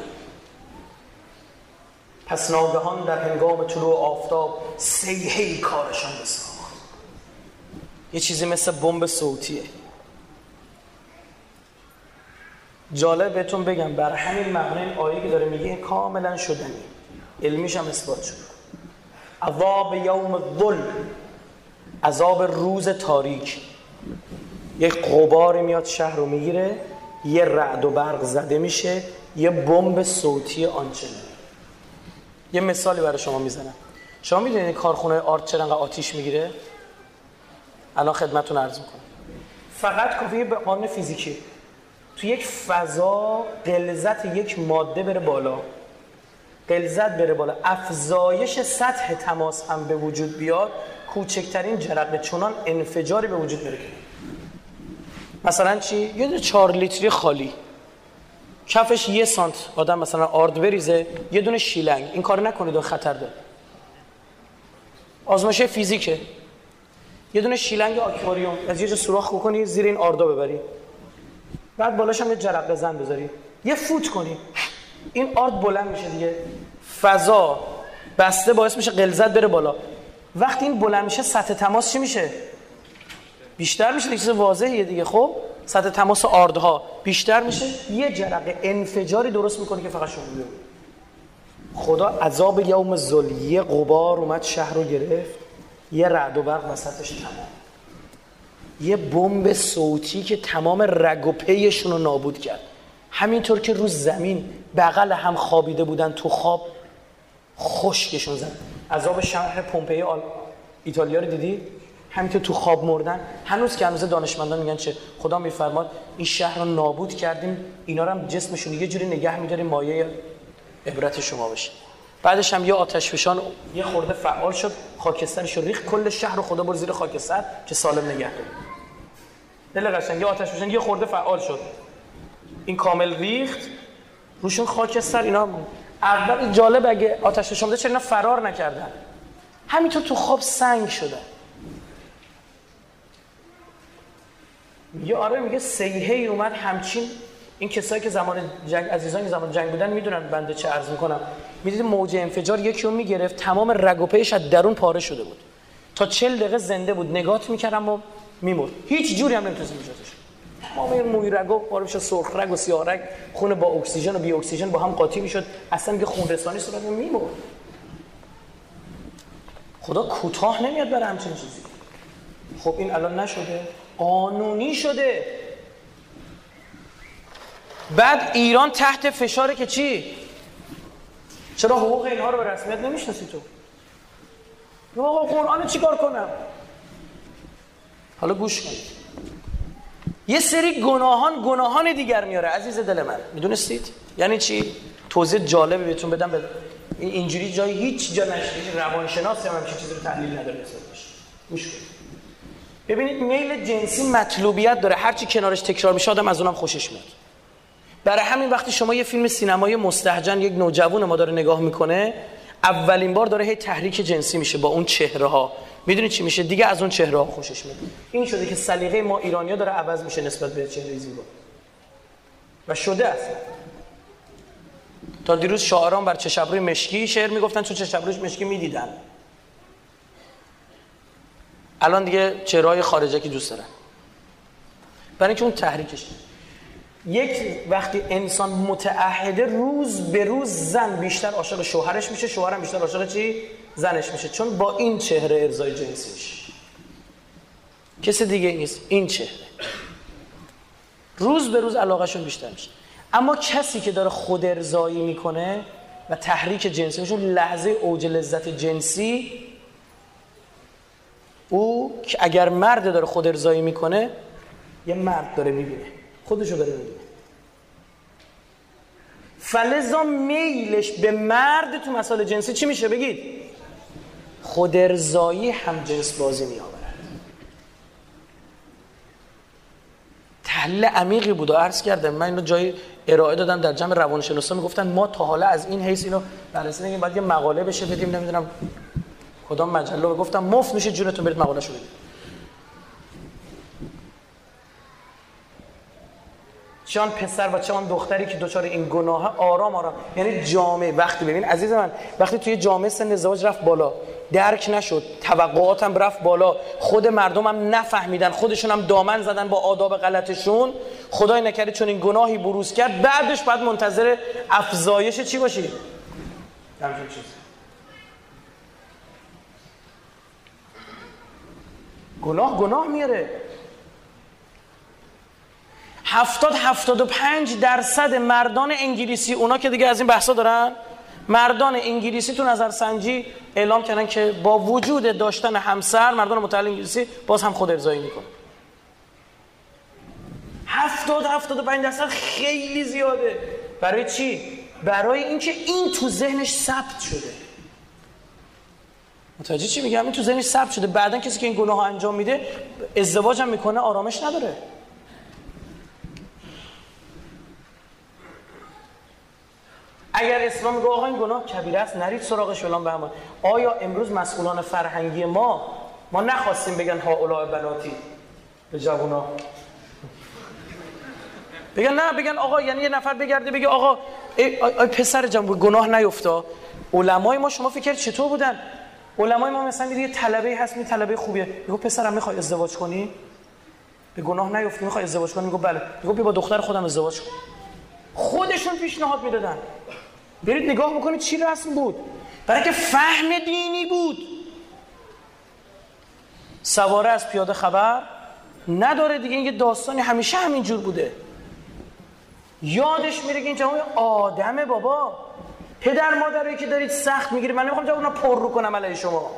پس ناگهان در هنگام طلوع آفتاب سیهی کارشان بساخت. یه چیزی مثل بمب صوتیه. جالب بهتون بگم بر همین معنی این آیه که داره میگه کاملا شدنی. علمیش هم اثبات شد. عذاب یوم الظلم عذاب روز تاریک. یک قباری میاد شهر رو می‌گیره یه رعد و برق زده میشه یه بمب صوتی آنچنانی یه مثالی برای شما می‌زنم. شما می‌دونید کارخونه آرت چرا آتیش می‌گیره؟ الان خدمتتون عرض می‌کنم. فقط کافیه به قانون فیزیکی. تو یک فضا قلزت یک ماده بره بالا. قلزت بره بالا. افزایش سطح تماس هم به وجود بیاد کوچکترین جرقه چنان انفجاری به وجود بره مثلا چی؟ یه دونه چهار لیتری خالی. کفش یه سانت آدم مثلا آرد بریزه یه دونه شیلنگ. این کار نکنید و خطر داره. آزمایش فیزیکه. یه دونه شیلنگ آکواریوم. از یه جا سوراخ بکنی زیر این آردا ببری. بعد بالاش هم یه جرقه زن بذاری. یه فوت کنی. این آرد بلند میشه دیگه. فضا بسته باعث میشه قلزت بره بالا. وقتی این بلند میشه سطح تماس چی میشه؟ بیشتر میشه. دیگه چیز واضحیه دیگه خب؟ سطح تماس آردها بیشتر میشه. یه جرقه انفجاری درست می‌کنه که فقط شما خدا عذاب یوم زلیه قبار اومد شهر رو گرفت. یه رعد و برق وسطش تمام. یه بمب صوتی که تمام رگ و پیشون رو نابود کرد. همینطور که روز زمین بغل هم خوابیده بودن تو خواب خشکشون زد. عذاب شهر پومپئی آل... ایتالیا رو دیدی؟ همینطور تو خواب مردن. هنوز که هنوز دانشمندان میگن چه؟ خدا میفرماد این شهر رو نابود کردیم. اینا رو هم جسمشون یه جوری نگه میداریم مایه عبرت شما بشه بعدش هم یه آتش فشان یه خورده فعال شد. خاکسترش رو ریخت. کل شهر رو خدا بر زیر خاکستر که سالم نگه داره. دل قشنگ آتش فشان یه خورده فعال شد. این کامل ریخت. روشون خاکستر اینا اول جالب اگه آتش فشان چرا اینا فرار نکردن. همینطور تو خواب سنگ شدن میگه آره میگه سیهه ای اومد. همچین این کسایی که زمان جنگ عزیزان که زمان جنگ بودن می‌دونن بنده چه عرض می‌کنم. می‌دید موج انفجار یکی رو می‌گرفت. تمام رگ و پیش از درون پاره شده بود. تا چل دقیقه زنده بود. نگات می‌کردم و میمرد. هیچ جوری هم نمی‌تونست نجاتش تمام این موی رگا پاره سرخ رگ و سیاه رگ. خون با اکسیژن و بی اکسیژن با هم قاطی می‌شد. اصلا میگه خون رسانی صورت میمرد. خدا کوتاه نمیاد برای همچین چیزی. خب این الان نشده. قانونی شده. بعد ایران تحت فشاره که چی؟ چرا حقوق اینها رو به رسمیت نمی‌شناسی تو؟ آقا قرآن چیکار کنم؟ حالا گوش کنید. یه سری گناهان گناهان دیگر میاره عزیز دل من. می‌دونستید؟ یعنی چی؟ توضیح جالبی بهتون بدم. به اینجوری جای هیچ جا نشده روانشناس هم همچین چیزی رو تحلیل نداره. گوش کنید. ببینید میل جنسی مطلوبیت داره. هرچی کنارش تکرار میشه آدم از اونم خوشش میاد. برای همین وقتی شما یه فیلم سینمایی مستهجن یک نوجوان ما داره نگاه می‌کنه اولین بار داره هی تحریک جنسی میشه با اون چهره ها می‌دونی چی میشه؟ دیگه از اون چهره خوشش میاد. این شده که سلیقه ما ایرانیا داره عوض میشه نسبت به چهره زیبا. و شده اصلا. تا دیروز شاعران بر چشبروی مشکی شعر می‌گفتن چون چشبرویش مشکی می‌دیدن. الان دیگه چهرهای خارجه که دوست دارن؟ برای اینکه اون تحریکش یک وقتی انسان متعهده روز به روز زن بیشتر عاشق شوهرش میشه شوهرم بیشتر عاشق چی؟ زنش میشه. چون با این چهره ارزای جنسی میشه کسی دیگه نیست. این چهره. روز به روز علاقهشون بیشتر میشه. اما کسی که داره خود ارزایی می‌کنه و تحریک جنسی میشه لحظه اوج لذت جنسی او که اگر مرد داره خود ارزایی می‌کنه یه مرد داره می‌بینه. خودشو داره می‌بینه. فلزا میلش به مرد تو مسائل جنسی چی میشه بگید؟ خود ارزایی هم جنس بازی می آورد تحلیل عمیقی بود و عرض کردم من اینو جای ارائه دادم در جمع روانشناسا می‌گفتن ما تا حالا از این حیث اینو بررسی نگیم باید یه مقاله بشه بدیم نمی‌دونم کدام مجله گفتم مفت میشه جونتون برید مقاله شو بدید. چون پسر و چون دختری که دچار این گناه آرام آرام. یعنی جامعه وقتی ببین عزیز من وقتی توی جامعه سن ازدواج رفت بالا درک نشد توقعاتم رفت بالا. خود مردم هم نفهمیدن خودشون هم دامن زدن با آداب غلطشون. خدای نکرده چون این گناهی بروز کرد بعدش بعد منتظر افزایش چی باشی؟ چیز گناه گناه میاره. هفتاد هفتاد و پنج درصد مردان انگلیسی اونا که دیگه از این بحثا دارن مردان انگلیسی تو نظر سنجی اعلام کردن که با وجود داشتن همسر مردان متعلق انگلیسی باز هم خود ارزایی می‌کنه هفتاد هفتاد و پنج درصد خیلی زیاده. برای چی؟ برای اینکه این تو ذهنش ثبت شده. متوجه چی میگم؟ این تو ذهنش ثبت شده. بعدا کسی که این گناه انجام میده ازدواج هم می‌کنه آرامش نداره. اگر اسلام میگه آقا این گناه کبیره است نرید سراغش فلان به همان آیا امروز مسئولان فرهنگی ما ما نخواستیم بگن ها اولای بناتی؟ به جوونا. بگن نه بگن آقا یعنی یه نفر بگرده بگه آقا ای, پسر جان گناه نیفتا. علمای ما شما فکر چطور بودن؟ علمای ما مثلا یه طلبه هست می طلبه خوبیه. میگه پسرم می‌خوای ازدواج کنی؟ به گناه نیفتی می‌خوای ازدواج کنی؟ میگه بله. میگه بیا با دختر خودم ازدواج کن خودشون پیشنهاد می‌دادن. برید نگاه بکنید چی رسم بود. برای که فهم دینی بود. سواره از پیاده خبر نداره دیگه این داستانی همیشه همینجور بوده. یادش میره که این جواب آدمه بابا. پدر مادری که دارید سخت می‌گیرید. من نمی‌خوام جواب پر رو کنم علیه شما.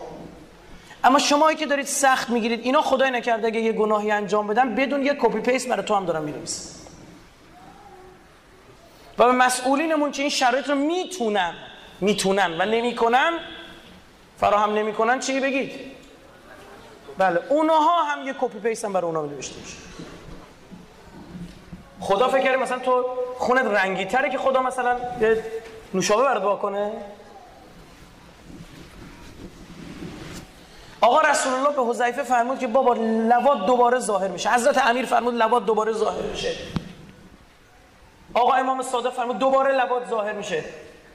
اما شمایی که دارید سخت می‌گیرید اینا خدای نکرده اگه یه گناهی انجام بدن بدون یه کپی پیست برای تو هم دارم می‌نویسم. و به مسئولینمون که این شرایط رو می‌تونن می‌تونن و نمی‌کنن فراهم نمی‌کنن چی بگید؟ بله اونها هم یه کپی پیست هم برای اونها نوشته میشه. خدا فکر کرده مثلا تو خونت رنگی تره که خدا مثلا یه نوشابه برات کنه؟ آقا رسول الله به حذیفه فرمود که بابا لواد دوباره ظاهر میشه. حضرت امیر فرمود لواد دوباره ظاهر میشه. آقا امام صادق فرمود دوباره لواد ظاهر میشه.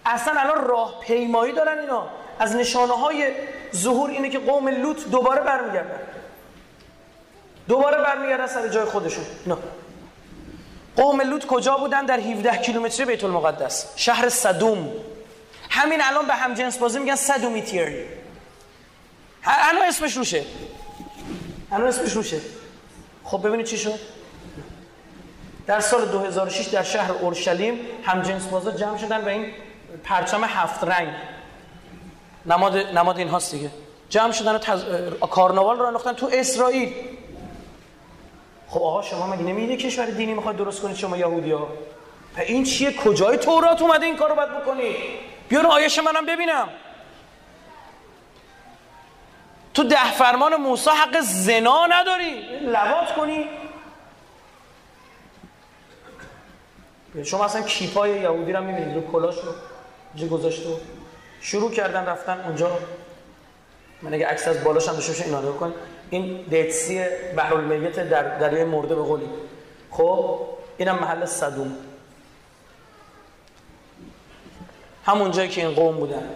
اصلا الان راه پیمایی دارن اینا. از نشانه های ظهور اینه که قوم لوط دوباره برمیگردن. دوباره برمیگردن سر جای خودشون. نه قوم لوط کجا بودن؟ در 17 کیلومتری بیت المقدس شهر صدوم. همین الان به هم جنس بازی میگن صدومیتیری الان اسمش روشه. الان اسمش روشه. خب ببینید چی شد؟ در سال 2006 در شهر اورشلیم هم جنس بازا جمع شدن و این پرچم هفت رنگ. نماد نماد این هاست دیگه. جمع شدن و تز... کارناوال رو انداختن تو اسرائیل. خب آقا شما مگه نمیده کشور دینی می‌خواد درست کنید شما یهودی ها این چیه؟ کجای تورات اومده این کارو باید بکنی؟ بیار آیش منم ببینم. تو ده فرمان موسی حق زنا نداری. لوات کنی. شما اصلا کیپای یهودی رو می‌بینید؟ رو کلاش رو؟ جه گذاشته شروع کردن رفتن اونجا. من اگه عکس از بالاش هم داشته اینا کن این دیتسی بحر المیت در دریای مرده به قولی. خب اینم محل صدوم. همون جایی که این قوم بودن.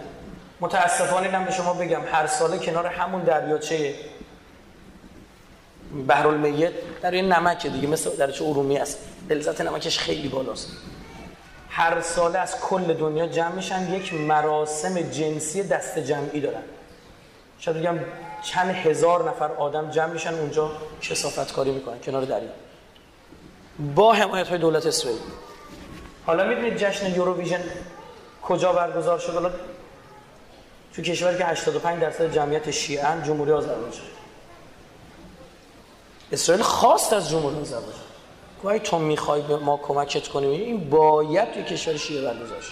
متاسفانه اینم به شما بگم هر ساله کنار همون دریاچه بحر المیت در این نمک دیگه مثل دریاچه ارومی است. لذت نمکش خیلی بالاست. هر ساله از کل دنیا جمع میشن یک مراسم جنسی دست جمعی دارن. شاید بگم چند هزار نفر آدم جمع میشن اونجا کسافت کاری می‌کنن کنار دریا. با حمایت های دولت اسرائیل. حالا می‌دونید جشن یوروویژن کجا برگزار شد؟ حالا تو کشوری که 85 درصد جمعیت شیعه جمهوری آذربایجان. اسرائیل خواست از جمهوری آذربایجان گویا تو می‌خوای به ما کمکت کنیم این باید توی کشور شیعه برگزار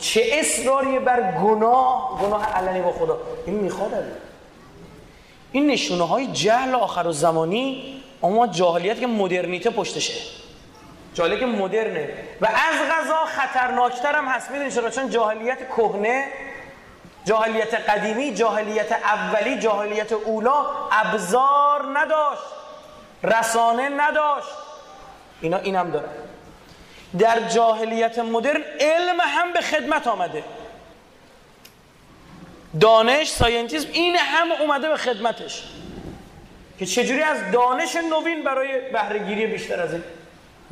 چه اصراری بر گناه گناه علنی با خدا. این می‌خواد این نشونه های جهل آخر و زمانی اما جاهلیت که مدرنیته پشتشه. جاهلیت که مدرنه. و از غذا خطرناکتر هم هست. می‌دونی چرا؟ چون جاهلیت کهنه جاهلیت قدیمی جاهلیت اولی جاهلیت اولا ابزار نداشت رسانه نداشت. اینا اینم داره در جاهلیت مدرن علم هم به خدمت آمده. دانش ساینتیزم این هم اومده به خدمتش. که چجوری از دانش نوین برای بهرهگیری بیشتر از این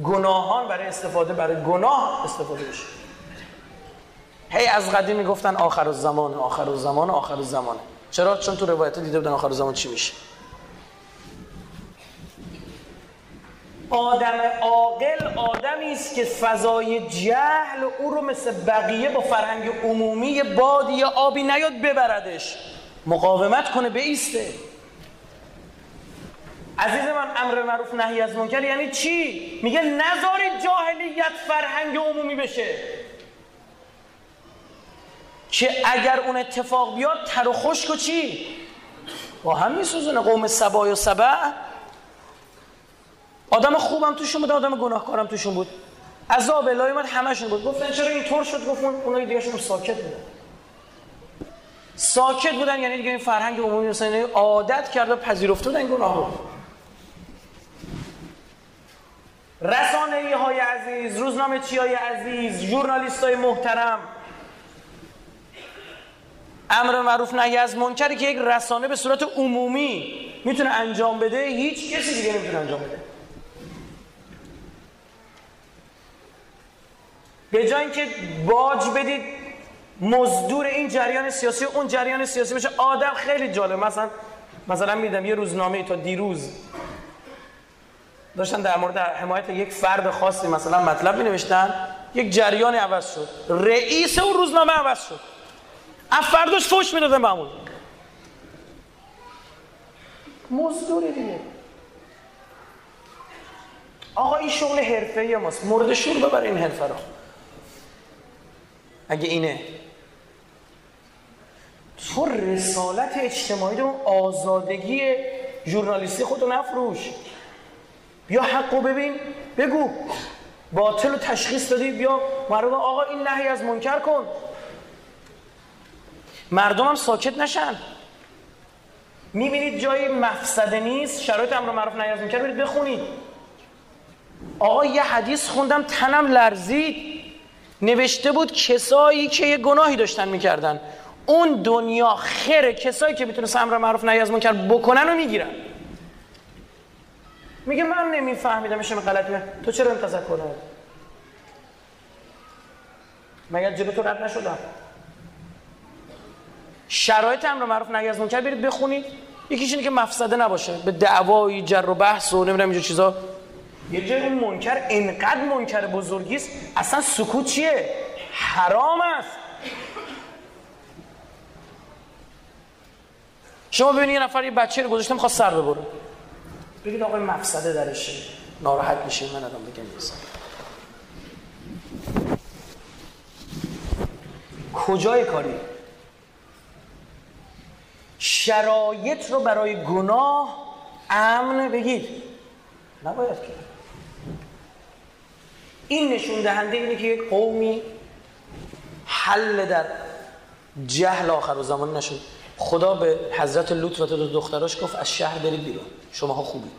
گناهان برای استفاده برای گناه استفاده بشه. هی از قدیم می‌گفتن آخر الزمان آخر الزمان آخر الزمانه. چرا؟ چون تو روایت دیده بودن آخر الزمان چی میشه؟ آدم عاقل آدمی است که فضای جهل او رو مثل بقیه با فرهنگ عمومی بادی یا آبی نیاد ببردش. مقاومت کنه بیسته. عزیز من امر معروف نهی از منکر یعنی چی؟ میگه نذارید جاهلیت فرهنگ عمومی بشه. که اگر اون اتفاق بیاد تر و خشک و چی؟ با هم میسوزونه قوم سبا و سبع. آدم خوبم توشون بود آدم گناهکارم توشون بود. عذاب الهی اومد همشون بود. گفتن چرا اینطور شد؟ گفتن اونایی دیگه شون ساکت بودن. ساکت بودن یعنی دیگه این فرهنگ عمومی مثلا عادت کرده و پذیرفته بودن گناه رو رسانه های عزیز روزنامه چی های عزیز ژورنالیست های محترم امر معروف نهی از منکری که یک رسانه به صورت عمومی می‌تونه انجام بده هیچ کسی دیگه نمی‌تونه انجام بده. به جای اینکه باج بدید مزدور این جریان سیاسی و اون جریان سیاسی بشه آدم خیلی جالب. مثلا مثلا میدم یه روزنامه تا دیروز داشتن در مورد حمایت یک فرد خاصی مثلا مطلب می نوشتن یک جریان عوض شد. رئیس اون روزنامه عوض شد. فرداش فوش می‌دادن به همون مزدوری دیگه. آقا این شغل حرفه ماست. مورد شور ببر این حرفه رو. اگه اینه. تو رسالت اجتماعی اون آزادگی ژورنالیستی خودتو نفروش. بیا حقو ببین. بگو. باطل رو تشخیص دادی. بیا مردم آقا این نهی از منکر کن. مردم هم ساکت نشن. می‌بینید جای مفسده نیست شرایط امر معروف نهی از منکر برید بخونید. آقا یه حدیث خوندم تنم لرزید. نوشته بود کسایی که یه گناهی داشتن می‌کردن. اون دنیا خیر کسایی که می‌تونه امر معروف نهی از منکر بکنن و می‌گیرن. میگه من نمیفهمیدم میشه غلط تو چرا این تذکر مگر جلو تو رد نشدم؟ شرایط امر معروف نهی از منکر برید بخونید. یکیش اینه که مفسده نباشه. به دعوایی جر و بحث و نمی‌دونم اینجا چیزا. یه جای اون منکر انقدر منکر بزرگی است اصلا سکوت چیه؟ حرام است. شما ببینید یه نفر یه بچه رو گذاشته می‌خواد سر ببره. بگید آقای مفسده درشه ناراحت میشه من ادام بگم نیست. کجای کاری؟ شرایط رو برای گناه امن بگید نباید که. این نشون دهنده اینه که یک قومی حل در جهل آخر و زمان نشد. خدا به حضرت لوط و دو دختراش گفت از شهر برید بیرون. شماها خوبید.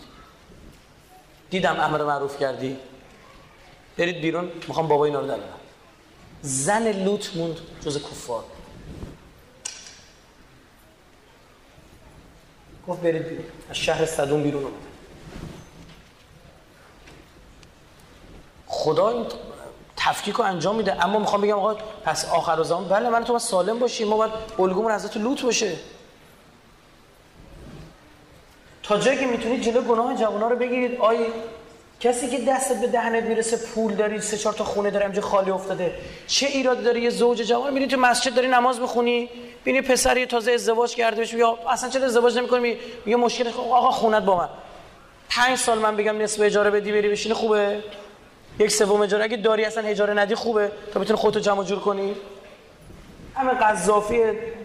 دیدم امر معروف کردی. برید بیرون. می‌خوام بابا اینا رو در زن لوط موند جز کفار. گفت برید از شهر صدون بیرون اومد. خدا این تفکیک رو انجام میده. اما می‌خوام بگم آقا پس آخر زمان بله من تو باید سالم باشیم. ما باید الگومون حضرت لوط باشه. تا جایی که می‌تونید جلو گناه جوانا رو بگیرید. آی کسی که دستت به دهنت می‌رسه پول داری سه چهار تا خونه داره اینجا خالی افتاده. چه ایرادی داره یه زوج جوان؟ میری تو مسجد داری نماز بخونی بینی پسری تازه ازدواج کرده بشه یا اصلا چرا ازدواج نمی‌کنی؟ میگه مشکل آقا خونت با من. پنج سال من بگم نصف اجاره بدی بری بشینی خوبه؟ یک سوم اجاره. اگه داری اصلا اجاره ندی خوبه. تا بتونی خودتو جمع جور کنی. همه قذافی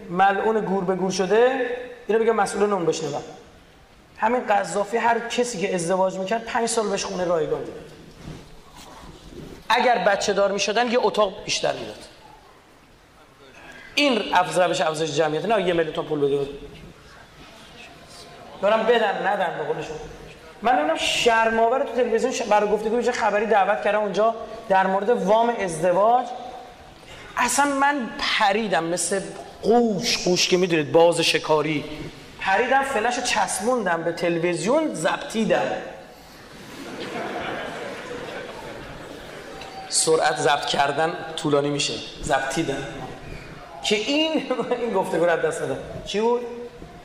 ملعون گور به گور شده. اینو بگم مسئول نون بشنوم. همین قذافی هر کسی که ازدواج می‌کرد پنج سال بهش خونه رایگان می‌داد. اگر بچه دار می‌شدن یه اتاق بیشتر می‌داد. این افزایش افزایش جمعیت نه یه میلیون پول بده. دارم بدن ندن به قولشون من نمی‌دونم شرماور تو تلویزیون برای گفتگو یه خبری دعوت کردم اونجا در مورد وام ازدواج. اصلا من پریدم مثل قوش قوش که می‌دونید باز شکاری. پریدم فلش چسبوندم به تلویزیون زبطیدم سرعت ضبط کردن طولانی میشه. زبطیدم که این این گفتگو رو دست ندم چی بود؟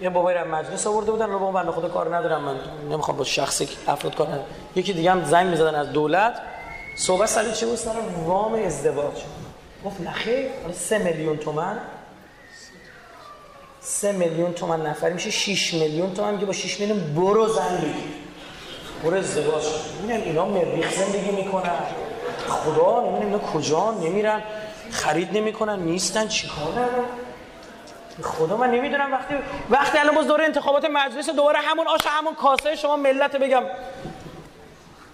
یه بابایی رو مجلس آورده بودن رو با بنده خدا کار ندارم من نمی‌خوام با شخصی افراد کار ندارم یکی دیگه هم زنگ می‌زدن از دولت. صحبت سر چی بود؟ سر وام ازدواج. گفت نخیر سه میلیون تومن. سه میلیون تومن نفر میشه 6 میلیون تومن میگه با 6 میلیون برو زن بگیر. برو ازدواج می‌بینن اینا مریخ زندگی می‌کنن. خدا نمی‌دونم اینا کجا نمیرن خرید نمی‌کنن نیستن چیکار خدا من نمی‌دونم وقتی وقتی الان باز دوره انتخابات مجلس دوباره همون آش همون کاسه شما ملت بگم.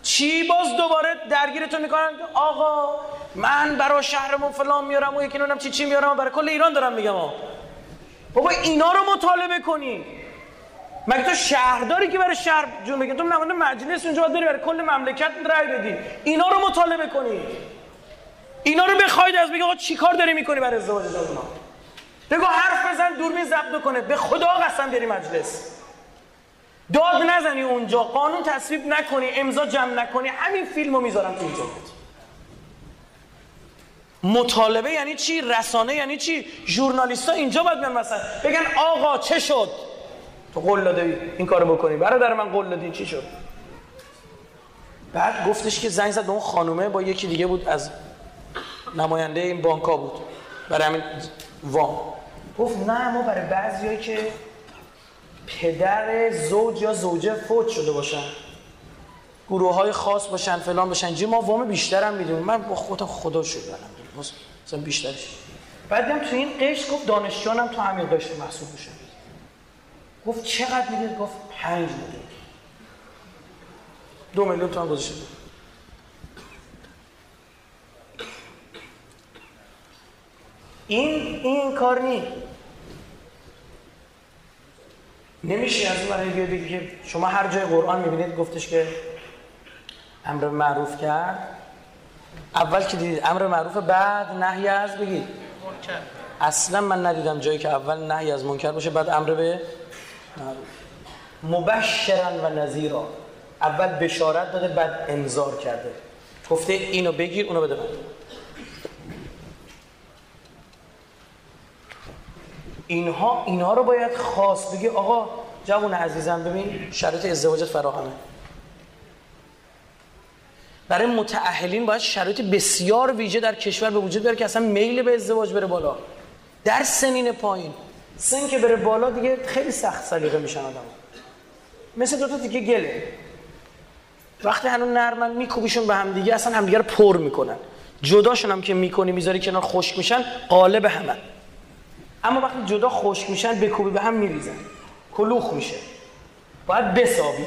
چی باز دوباره درگیرتون می‌کنن؟ آقا من برای شهرمون فلان میارم و یکی نونم چی چی میارم برای کل ایران دارم میگم آقا. بابا اینا رو مطالبه کنی. مگه تو شهرداری که برای شهر جون بگی؟ تو نماینده مجلس اونجا داری برای کل مملکت رأی بدی؟ اینا رو مطالبه کنی. اینا رو بخواید از بگی آقا چیکار داری می‌کنی برای ازدواج جوونا بگو حرف بزن دوربین ضبط کنه. به خدا قسم بری مجلس. داد نزنی اونجا. قانون تصویب نکنی امضا جمع نکنی. همین فیلمو می‌ذارم تو اینجا مطالبه یعنی چی؟ رسانه یعنی چی؟ ژورنالیستا اینجا باید بیان مثلا. بگن آقا چه شد؟ تو قول داده این کارو بکنی. برادر من قول دادی. چی شد؟ بعد گفتش که زنگ زد به اون خانومه. با یکی دیگه بود از نماینده این بانکا بود. برای همین وام. گفت نه ما برای بعضیایی که پدر زوج یا زوجه فوت شده باشن. گروه های خاص باشن فلان باشن. جی ما وام بیشترم می‌دونیم من با خودم خدا شد مثلا بیشترش. بعدم تو این قشت گفت دانشجوانم تو همین قشت محسوب میشه گفت چقدر می‌دید گفت پنج میلیون دو میلیون تومن گذاشته این این کار نی. نمیشه از اون بگی که شما هر جای قرآن می‌بینید گفتش که امر معروف کرد. اول که دیدید امر معروف بعد نهی از بگید. اصلا من ندیدم جایی که اول نهی از منکر باشه بعد امر به معروف مبشرا و نذیرا. اول بشارت داده بعد انذار کرده. گفته اینو بگیر اونو بده من اینها اینها رو باید خاص بگی آقا جوون عزیزم ببین شرط ازدواجت فراهمه. برای متأهلین باید شرایط بسیار ویژه در کشور به وجود بیاره که اصلا میل به ازدواج بره بالا. در سنین پایین. سن که بره بالا دیگه خیلی سخت سلیقه میشن آدم مثل دو تا دیگه گله. وقتی هنوز نرمن میکوبیشون به هم دیگه اصلا همدیگه رو پر می‌کنن. جداشون هم که می‌کنی می‌ذاری کنار خشک میشن قالب همه. اما وقتی جدا خشک میشن بکوبی به هم میریزن. کلوخ میشه. باید بسابی.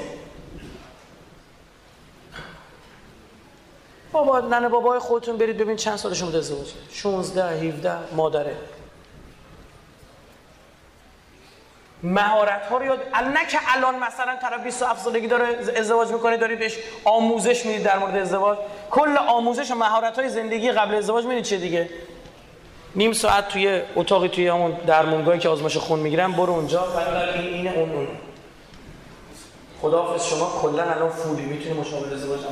بابا ننه بابای خودتون برید ببین چند سالشون بوده ازدواج 16 17 مادره. مهارت ها رو یاد نه که الان مثلا طرف 27 سالگی داره ازدواج می‌کنه دارید بهش آموزش می‌دید در مورد ازدواج. کل آموزش و مهارت های زندگی قبل ازدواج می‌دید چه دیگه؟ نیم ساعت توی اتاقی توی همون درمونگاهی که آزمایش خون می‌گیرن برو اونجا. بعد این اینه اون اون. خداحافظ شما کلا الان فولی. می‌تونی مشاور ازدواج هم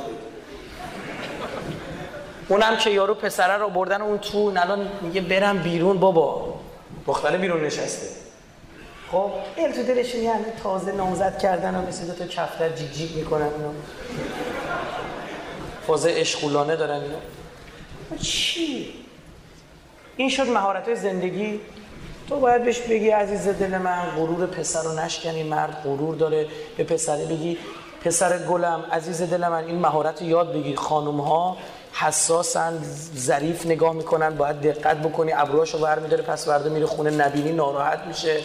اونم که یارو پسره رو بردن اون تو الان میگه برم بیرون بابا. دختره بیرون نشسته. خب این تو دلشون یعنی تازه نامزد کردن و مثل دو تا کفتر جیگ جیگ می‌کنن اینا. فاز اشغولانه دارن اینا. چی؟ این شد مهارت زندگی. تو باید بهش بگی عزیز دل من غرور پسر رو نشکنی مرد غرور داره. به پسره بگی پسر گلم عزیز دل من این مهارت یاد بگیر. خانم ها حساسن ظریف نگاه می‌کنن باید دقت بکنی. ابروهاشو برمیداره پس ورده میره خونه نبینی ناراحت میشه.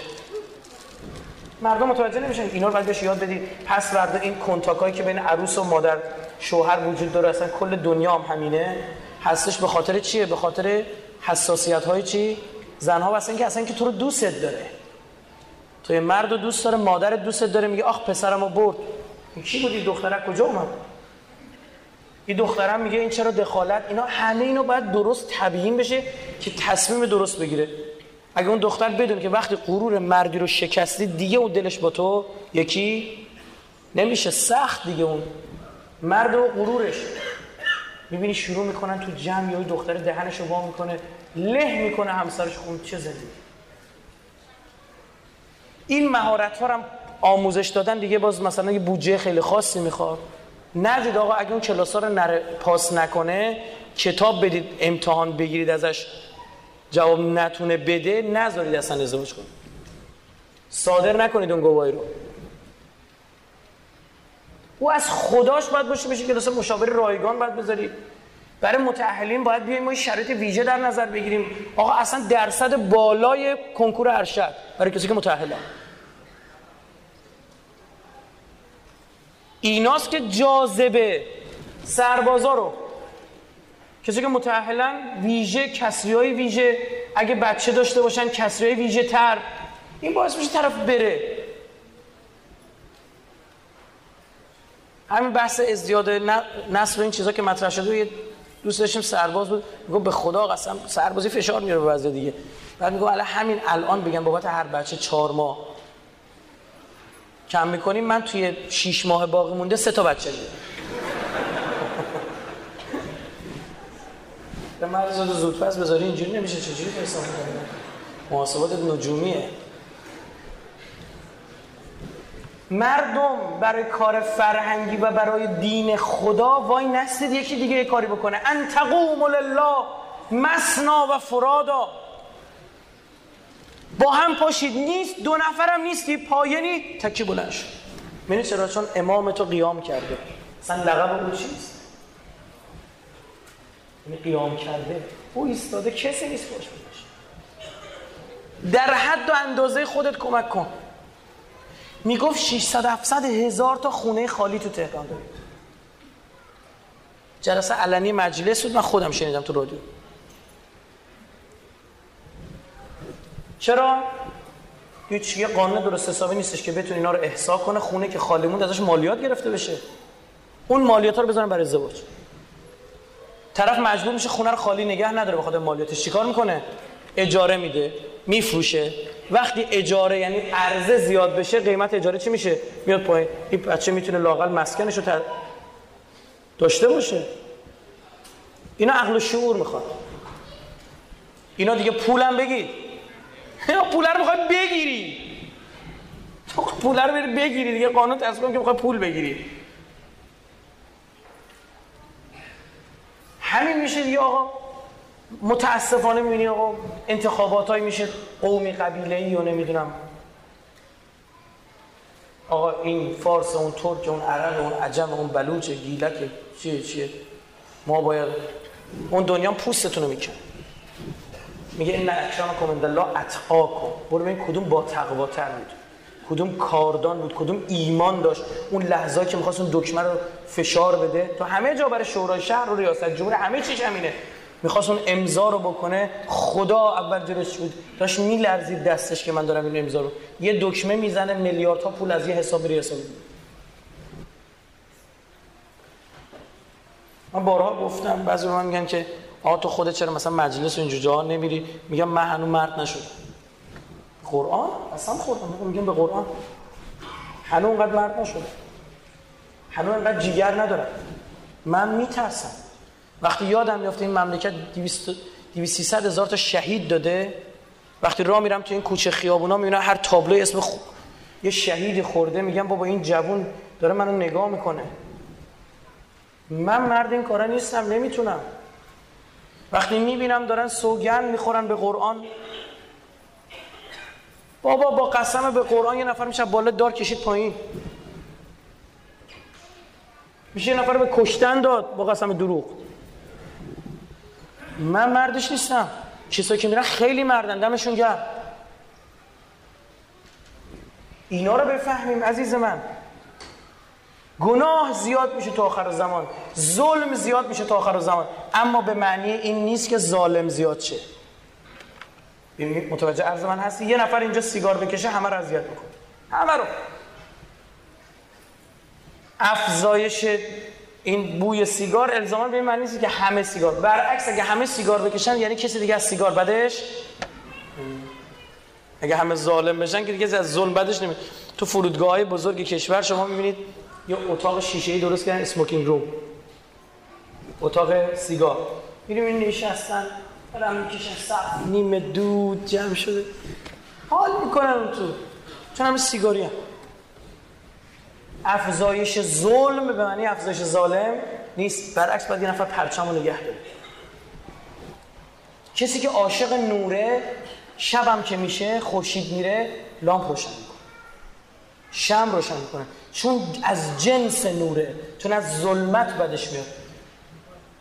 مردم متوجه نمیشن. اینا رو باید بهش یاد بدی. پس ورده این کنتاکایی که بین عروس و مادر شوهر وجود داره اصلا کل دنیا هم همینه. هستش به خاطر چیه؟ به خاطر حساسیت های چی؟ زنها واسه اینکه اصلا که تو رو دوست داره. تو مرد رو دوست داره مادر دوست داره میگه آخ پسرمو برد. کی بودی؟ دختره کجا اومد؟ این دخترم میگه این چرا دخالت؟ اینا همه اینو باید درست تبیین بشه که تصمیم درست بگیره. اگه اون دختر بدون که وقتی غرور مردی رو شکستی دیگه اون دلش با تو یکی نمیشه سخت دیگه اون مرد و غرورش. می‌بینی شروع می‌کنن تو جمع یا دختر دهنش رو وا می‌کنه له می‌کنه همسرش خون چه زدی این مهارت ها هم آموزش دادن دیگه باز مثلا یه بودجه خیلی خاصی می‌خواد. نجد آقا اگه اون کلاس ها رو نره پاس نکنه کتاب بدید امتحان بگیرید ازش. جواب نتونه بده نذارید اصلا ازدواج کنید صادر نکنید اون گواهی رو. او از خداش باید باشه بشه کلاس مشاور رایگان باید بذارید برای متأهلین باید بیایم ما شرایط ویژه در نظر بگیریم. آقا اصلا درصد بالای کنکور ارشد برای کسی که متأهلن ایناست که جاذبه. سربازا رو. کسی که متأهلن ویژه کسری های ویژه. اگه بچه داشته باشن کسری های ویژه تر. این باعث میشه طرف بره. همین بحث ازدیاد نسل این چیزا که مطرح شده یه دوست داشتیم سرباز بود. میگم به خدا قسم سربازی فشار میاره به وضع دیگه. بعد میگم الان همین الان بگم بابت هر بچه چهار ماه. کم می‌کنیم من توی شیش ماه باقی مونده سه تا بچه دیدم به مرز زود پس بذاری اینجوری نمیشه چجوری حساب کنیم محاسبات نجومیه. مردم برای کار فرهنگی و برای دین خدا وای نستید یکی دیگه یه کاری بکنه. ان تقوم لله مسنا و فرادا. با هم پاشید نیست دو نفرم نیستی. پایینی تکی بلند شد می‌دونی چرا؟ چون امام تو قیام کرده. اصلا لقب اون چیست؟ یعنی قیام کرده. او ایستاده کسی نیست باش در حد و اندازه خودت کمک کن. می‌گفت 600 700 هزار تا خونه خالی تو تهران دارید. جلسه علنی مجلس بود من خودم شنیدم تو رادیو. چرا؟ هیچ یه قانون درست حسابی نیستش که بتونه اینا رو احسا کنه خونه که خالی موند ازش مالیات گرفته بشه. اون مالیات ها رو بزنن برای ازدواج. طرف مجبور میشه خونه رو خالی نگه نداره بخاطر مالیاتش. چیکار می‌کنه؟ اجاره میده میفروشه. وقتی اجاره یعنی عرضه زیاد بشه قیمت اجاره چی میشه؟ میاد پایین. این بچه می‌تونه لاقل مسکنش رو داشته باشه. اینا عقل و شعور می‌خواد اینا دیگه پولم اینا پول رو می‌خوای بگیری. تو پول رو بری بگیری دیگه؟ قانون تصمیم که می‌خوای پول بگیری. همین میشه دیگه آقا. متاسفانه می‌بینی آقا انتخابات میشه قومی قبیله ای و نمی‌دونم. آقا این فارس اون ترک اون عرب اون عجم اون بلوچ گیلک چیه چیه؟ ما باید اون دنیا پوستتون رو می‌کنه میگه این اکرامکم عند الله اتقاکم برو ببین کدوم با تقواتر بود. کدوم کاردان بود کدوم ایمان داشت. اون لحظه که می‌خواست اون دکمه رو فشار بده. تو همه جا برای شورای شهر و ریاست جمهور همه چیش همینه. می‌خواست اون امضا رو بکنه خدا اول جلوش بود. داشت میلرزید دستش که من دارم این امضا رو. یه دکمه می‌زنه میلیاردها پول از یه حساب حساب من بارها گفتم بعضی من میگن که آقا تو خودت چرا مثلا مجلس اینجور جاها نمیری؟ میگم من هنوز مرد نشدم. قرآن؟ اصلا خوردم میگم به قرآن. هنوز اونقدر مرد نشدم. هنوز اونقدر جیگر ندارم. من میترسم. وقتی یادم میفته این مملکت 200 هزار تا شهید داده وقتی راه میرم تو این کوچه خیابونا می‌بینم هر تابلو اسم خو... یه شهید خورده. میگم بابا این جوون داره منو نگاه می‌کنه. من مرد این کارا نیستم نمی‌تونم. وقتی می‌بینم دارن سوگن می‌خورن به قرآن بابا با قسم به قرآن یه نفر میشه بالا دار کشید پایین. میشه یه نفر به کشتن داد با قسم دروغ. من مردش نیستم. کسایی که میرن خیلی مردن دمشون گرم. اینا رو بفهمیم عزیز من. گناه زیاد میشه تا آخر زمان. ظلم زیاد میشه تا آخر زمان. اما به معنی این نیست که ظالم زیاد شه. متوجه عرض من هستی؟ یه نفر اینجا سیگار بکشه همه رو اذیت می‌کنه. همه رو. افزایش این بوی سیگار الزاما به این معنی نیست که همه سیگار. برعکس اگه همه سیگار بکشن یعنی کسی دیگه از سیگار بدش؟ اگه همه ظالم بشن که دیگه از ظلم بدش نمی تو فرودگاه های بزرگ کشور شما می‌بینید یه اتاق شیشه ای درست کردن اسموکینگ روم اتاق سیگار. میریم این نشستن برم می‌کشن صف نیمه دود جمع شده. حال می‌کنن تو. چون همه سیگاری هم. افزایش ظلم به معنی افزایش ظالم نیست. برعکس باید یه نفر پرچم رو نگه داره. کسی که عاشق نوره شبم که میشه خورشید میره لامپ روشن می‌کنه. شم روشن می‌کنه. چون از جنس نوره چون از ظلمت بدش میاد.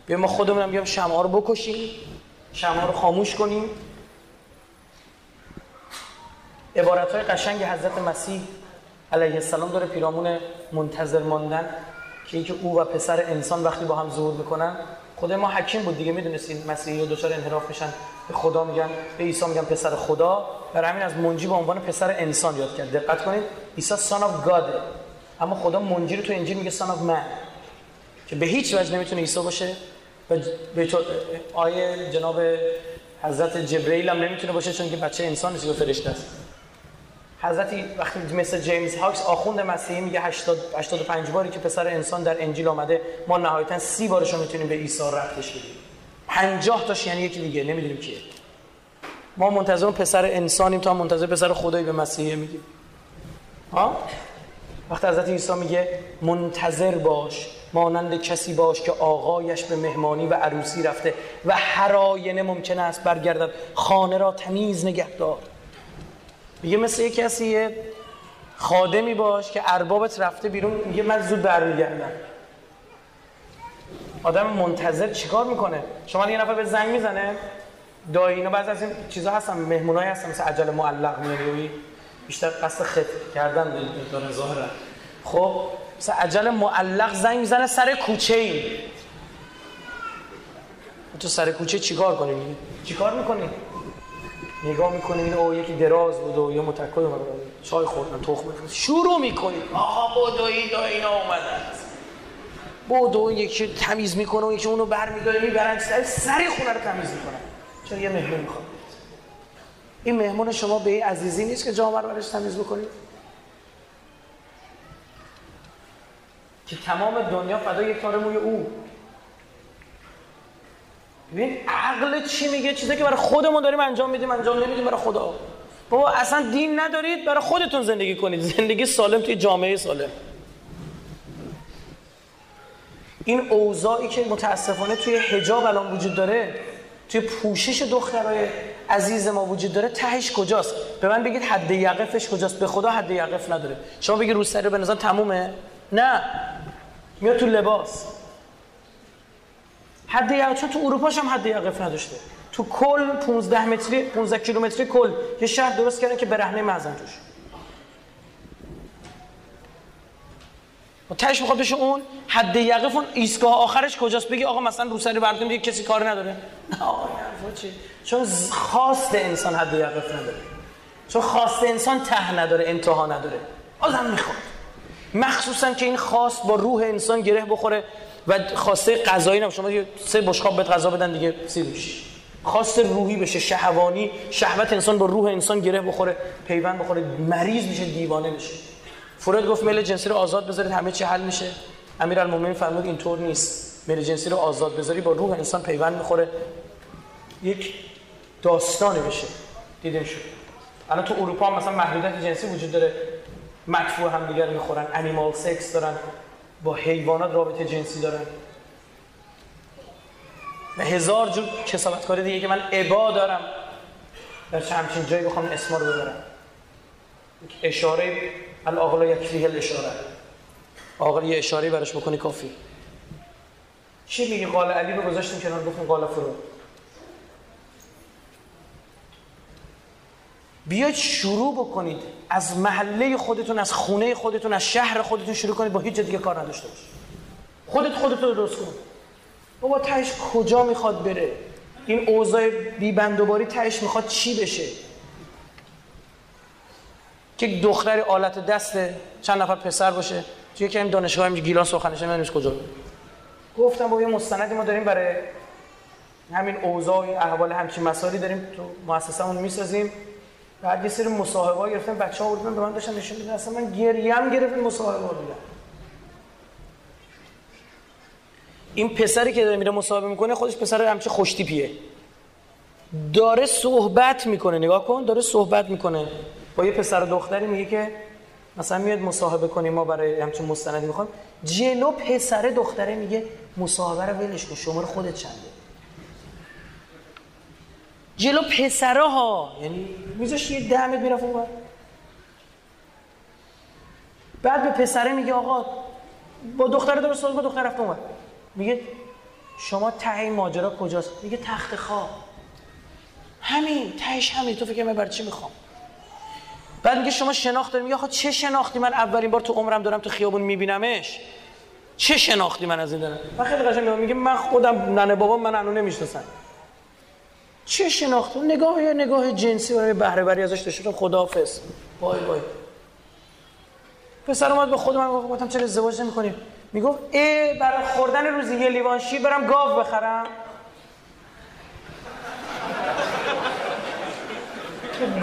بیا ما خودمونم بیام شمع رو بکشیم شمع رو خاموش کنیم. عبارت های قشنگ حضرت مسیح علیه السلام داره پیرامون منتظر ماندن که اینکه او و پسر انسان وقتی با هم ظهور می‌کنن خدا حکیم بود دیگه می‌دونستین مسیحی دچار انحراف میشن به خدا میگن به عیسی میگن پسر خدا. برای همین از منجی به عنوان پسر انسان یاد کرد. دقت کنید عیسی Son of God اما خدا منجی رو تو انجیل میگه Son of Man که به هیچ وجه نمی‌تونه عیسی باشه و به آیه جناب حضرت جبرئیل هم نمی‌تونه باشه چون که بچه انسان نیست فرشته است. حضرتی وقتی مثل جیمز هاکس آخوند مسیحی میگه 80 85 باری که پسر انسان در انجیل آمده ما نهایتا 30 بارش می‌تونیم به عیسی رفتش بدیم. 50 تاش یعنی یکی دیگه نمی‌دونیم کیه. ما منتظر پسر انسانیم تا منتظر پسر خدایی به مسیحی میگیم. ها؟ وقتی حضرت عیسی میگه منتظر باش مانند کسی باش که آقایش به مهمانی و عروسی رفته و هر آینه ممکن است برگردد خانه را تمیز نگه دار. میگه مثل یه کسی یه خادمی باش که اربابت رفته بیرون میگه من زود برمیگردم. آدم منتظر چیکار می‌کنه؟ شما یه نفر به زنگ می‌زنه دایی اینا بعضی از این چیزا هستن مهمونایی هستن مثل عجل معلق میاری بیشتر قصد خط کردن داره ظاهرا خب مثل عجل معلق زنگ می‌زنه سر کوچه ای. تو سر کوچه چیکار کنی؟ چیکار می‌کنی؟ نگاه می‌کنی این او یکی دراز بود و یه متکای اومد. چای خوردن تخم شروع می‌کنی. آها بدوی دا اینا اومدن. بدو یکی تمیز می‌کنه و یکی اونو برمیداره می‌برن سر سری خونه رو تمیز می‌کنن. چون یه مهمون می‌خواد؟ این مهمون شما به این عزیزی نیست که جامعه رو برش تمیز بکنید؟ که تمام دنیا فدا یک تار موی او. ببین عقل چی میگه؟ چیزی که برای خودمون داریم انجام میدیم انجام نمیدیم برای خدا. بابا اصلا دین ندارید برای خودتون زندگی کنید. زندگی سالم توی جامعه سالم. این اوضاعی که متاسفانه توی حجاب الان وجود داره توی پوشش دخترای عزیز ما وجود داره تهش کجاست؟ به من بگید حد یقفش کجاست؟ به خدا حد یقف نداره. شما بگید روسری به نظر تمومه؟ نه. میاد تو لباس. حد یقف چون تو اروپاش هم حد یقف نداشته. تو کل 15 متری 15 کیلومتری کل. یه شهر درست کردن که برهنه معزن توش. و تهش می‌خواد بشه اون حد یقف اون ایستگاه آخرش کجاست؟ بگی آقا مثلا روسری بردیم دیگه کسی کار نداره. نه آقا چی؟ چون خواست انسان حد یقف نداره. چون خواست انسان ته نداره انتها نداره. آدم می‌خواد. مخصوصا که این خواست با روح انسان گره بخوره و خواسته غذایی نم شما سه بشقاب بهت غذا بدن دیگه سیر خواست روحی بشه شهوانی شهوت انسان با روح انسان گره بخوره پیوند بخوره مریض میشه دیوانه بشه. فروید گفت میل جنسی رو آزاد بذارید همه چی حل میشه. امیرالمومنین فرمود اینطور نیست. میل جنسی رو آزاد بذاری با روح انسان پیوند می‌خوره یک داستانی بشه. دیدیم شد. الان تو اروپا مثلا محدودیت جنسی وجود داره. مدفوع هم دیگر می‌خورن. انیمال سکس دارن. با حیوانات رابطه جنسی دارن. و هزار جور کسابتکاری دیگه که من عبا دارم. در چه همچین جایی بخوام اسما رو ببرم. اشاره الاغلا یکفیه الاشاره آقل یه اشاره برش بکنی کافی. چی میگی؟ قال علی رو گذاشتیم کنار گفتیم قال فرو. بیاید شروع بکنید. از محله خودتون از خونه خودتون از شهر خودتون شروع کنید. با هیچ دیگه کار نداشته باشید. خودت خودتون رو درست کن. بابا تهش کجا می‌خواد بره؟ این اوضاع بی بندوباری تهش می‌خواد چی بشه؟ که دختری آلت دسته چند نفر پسر باشه. توی که این دانشگاه هم گیلان سخنشه. من کجا گفتم با یه مستندی ما داریم برای همین اوضاع احوال همچین مسائلی داریم. تو مؤسسمون می‌سازیم. بعد یه سری مصاحبه ها گرفتم بچه ها بودن به من داشتن نشون میدن اصلا من گریم گرفت مصاحبه ها دیدم این پسری که داره میره مصاحبه می‌کنه خودش پسر همچه خوشتیپیه. داره صحبت می‌کنه نگاه کن داره صحبت می‌کنه. با یه پسر دختری میگه که مثلا میاد مصاحبه کنیم ما برای همچین مستندی می‌خوام. جلو پسر دختره میگه مصاحبه رو ولش کن شماره خودت چنده؟ جلو ها یعنی میذاش یه دمت می‌رفت اون بعد به پسره میگه آقا با دختر درست با دختر رفت اون میگه شما ته ماجرا کجاست؟ میگه تخت خواب. همین تهش همین. تو فکر من برای چی می‌خوام؟ بعد میگه شما شناخت داری میگه چه شناختی؟ من اولین بار تو عمرم دارم تو خیابون میبینمش. چه شناختی من از این دارم؟ من خیلی قشنگ میگه من خودم ننه بابا من انو نمی‌شناسن. چه شناخت؟ نگاه یا نگاه جنسی برای بهره بری ازش داشتم خداحافظ. وای وای. پسر اومد به خود من گفتم چرا ازدواج نمی‌کنی؟ می‌گفت ای برای خوردن روزی یه لیوان شیر برم گاو بخرم.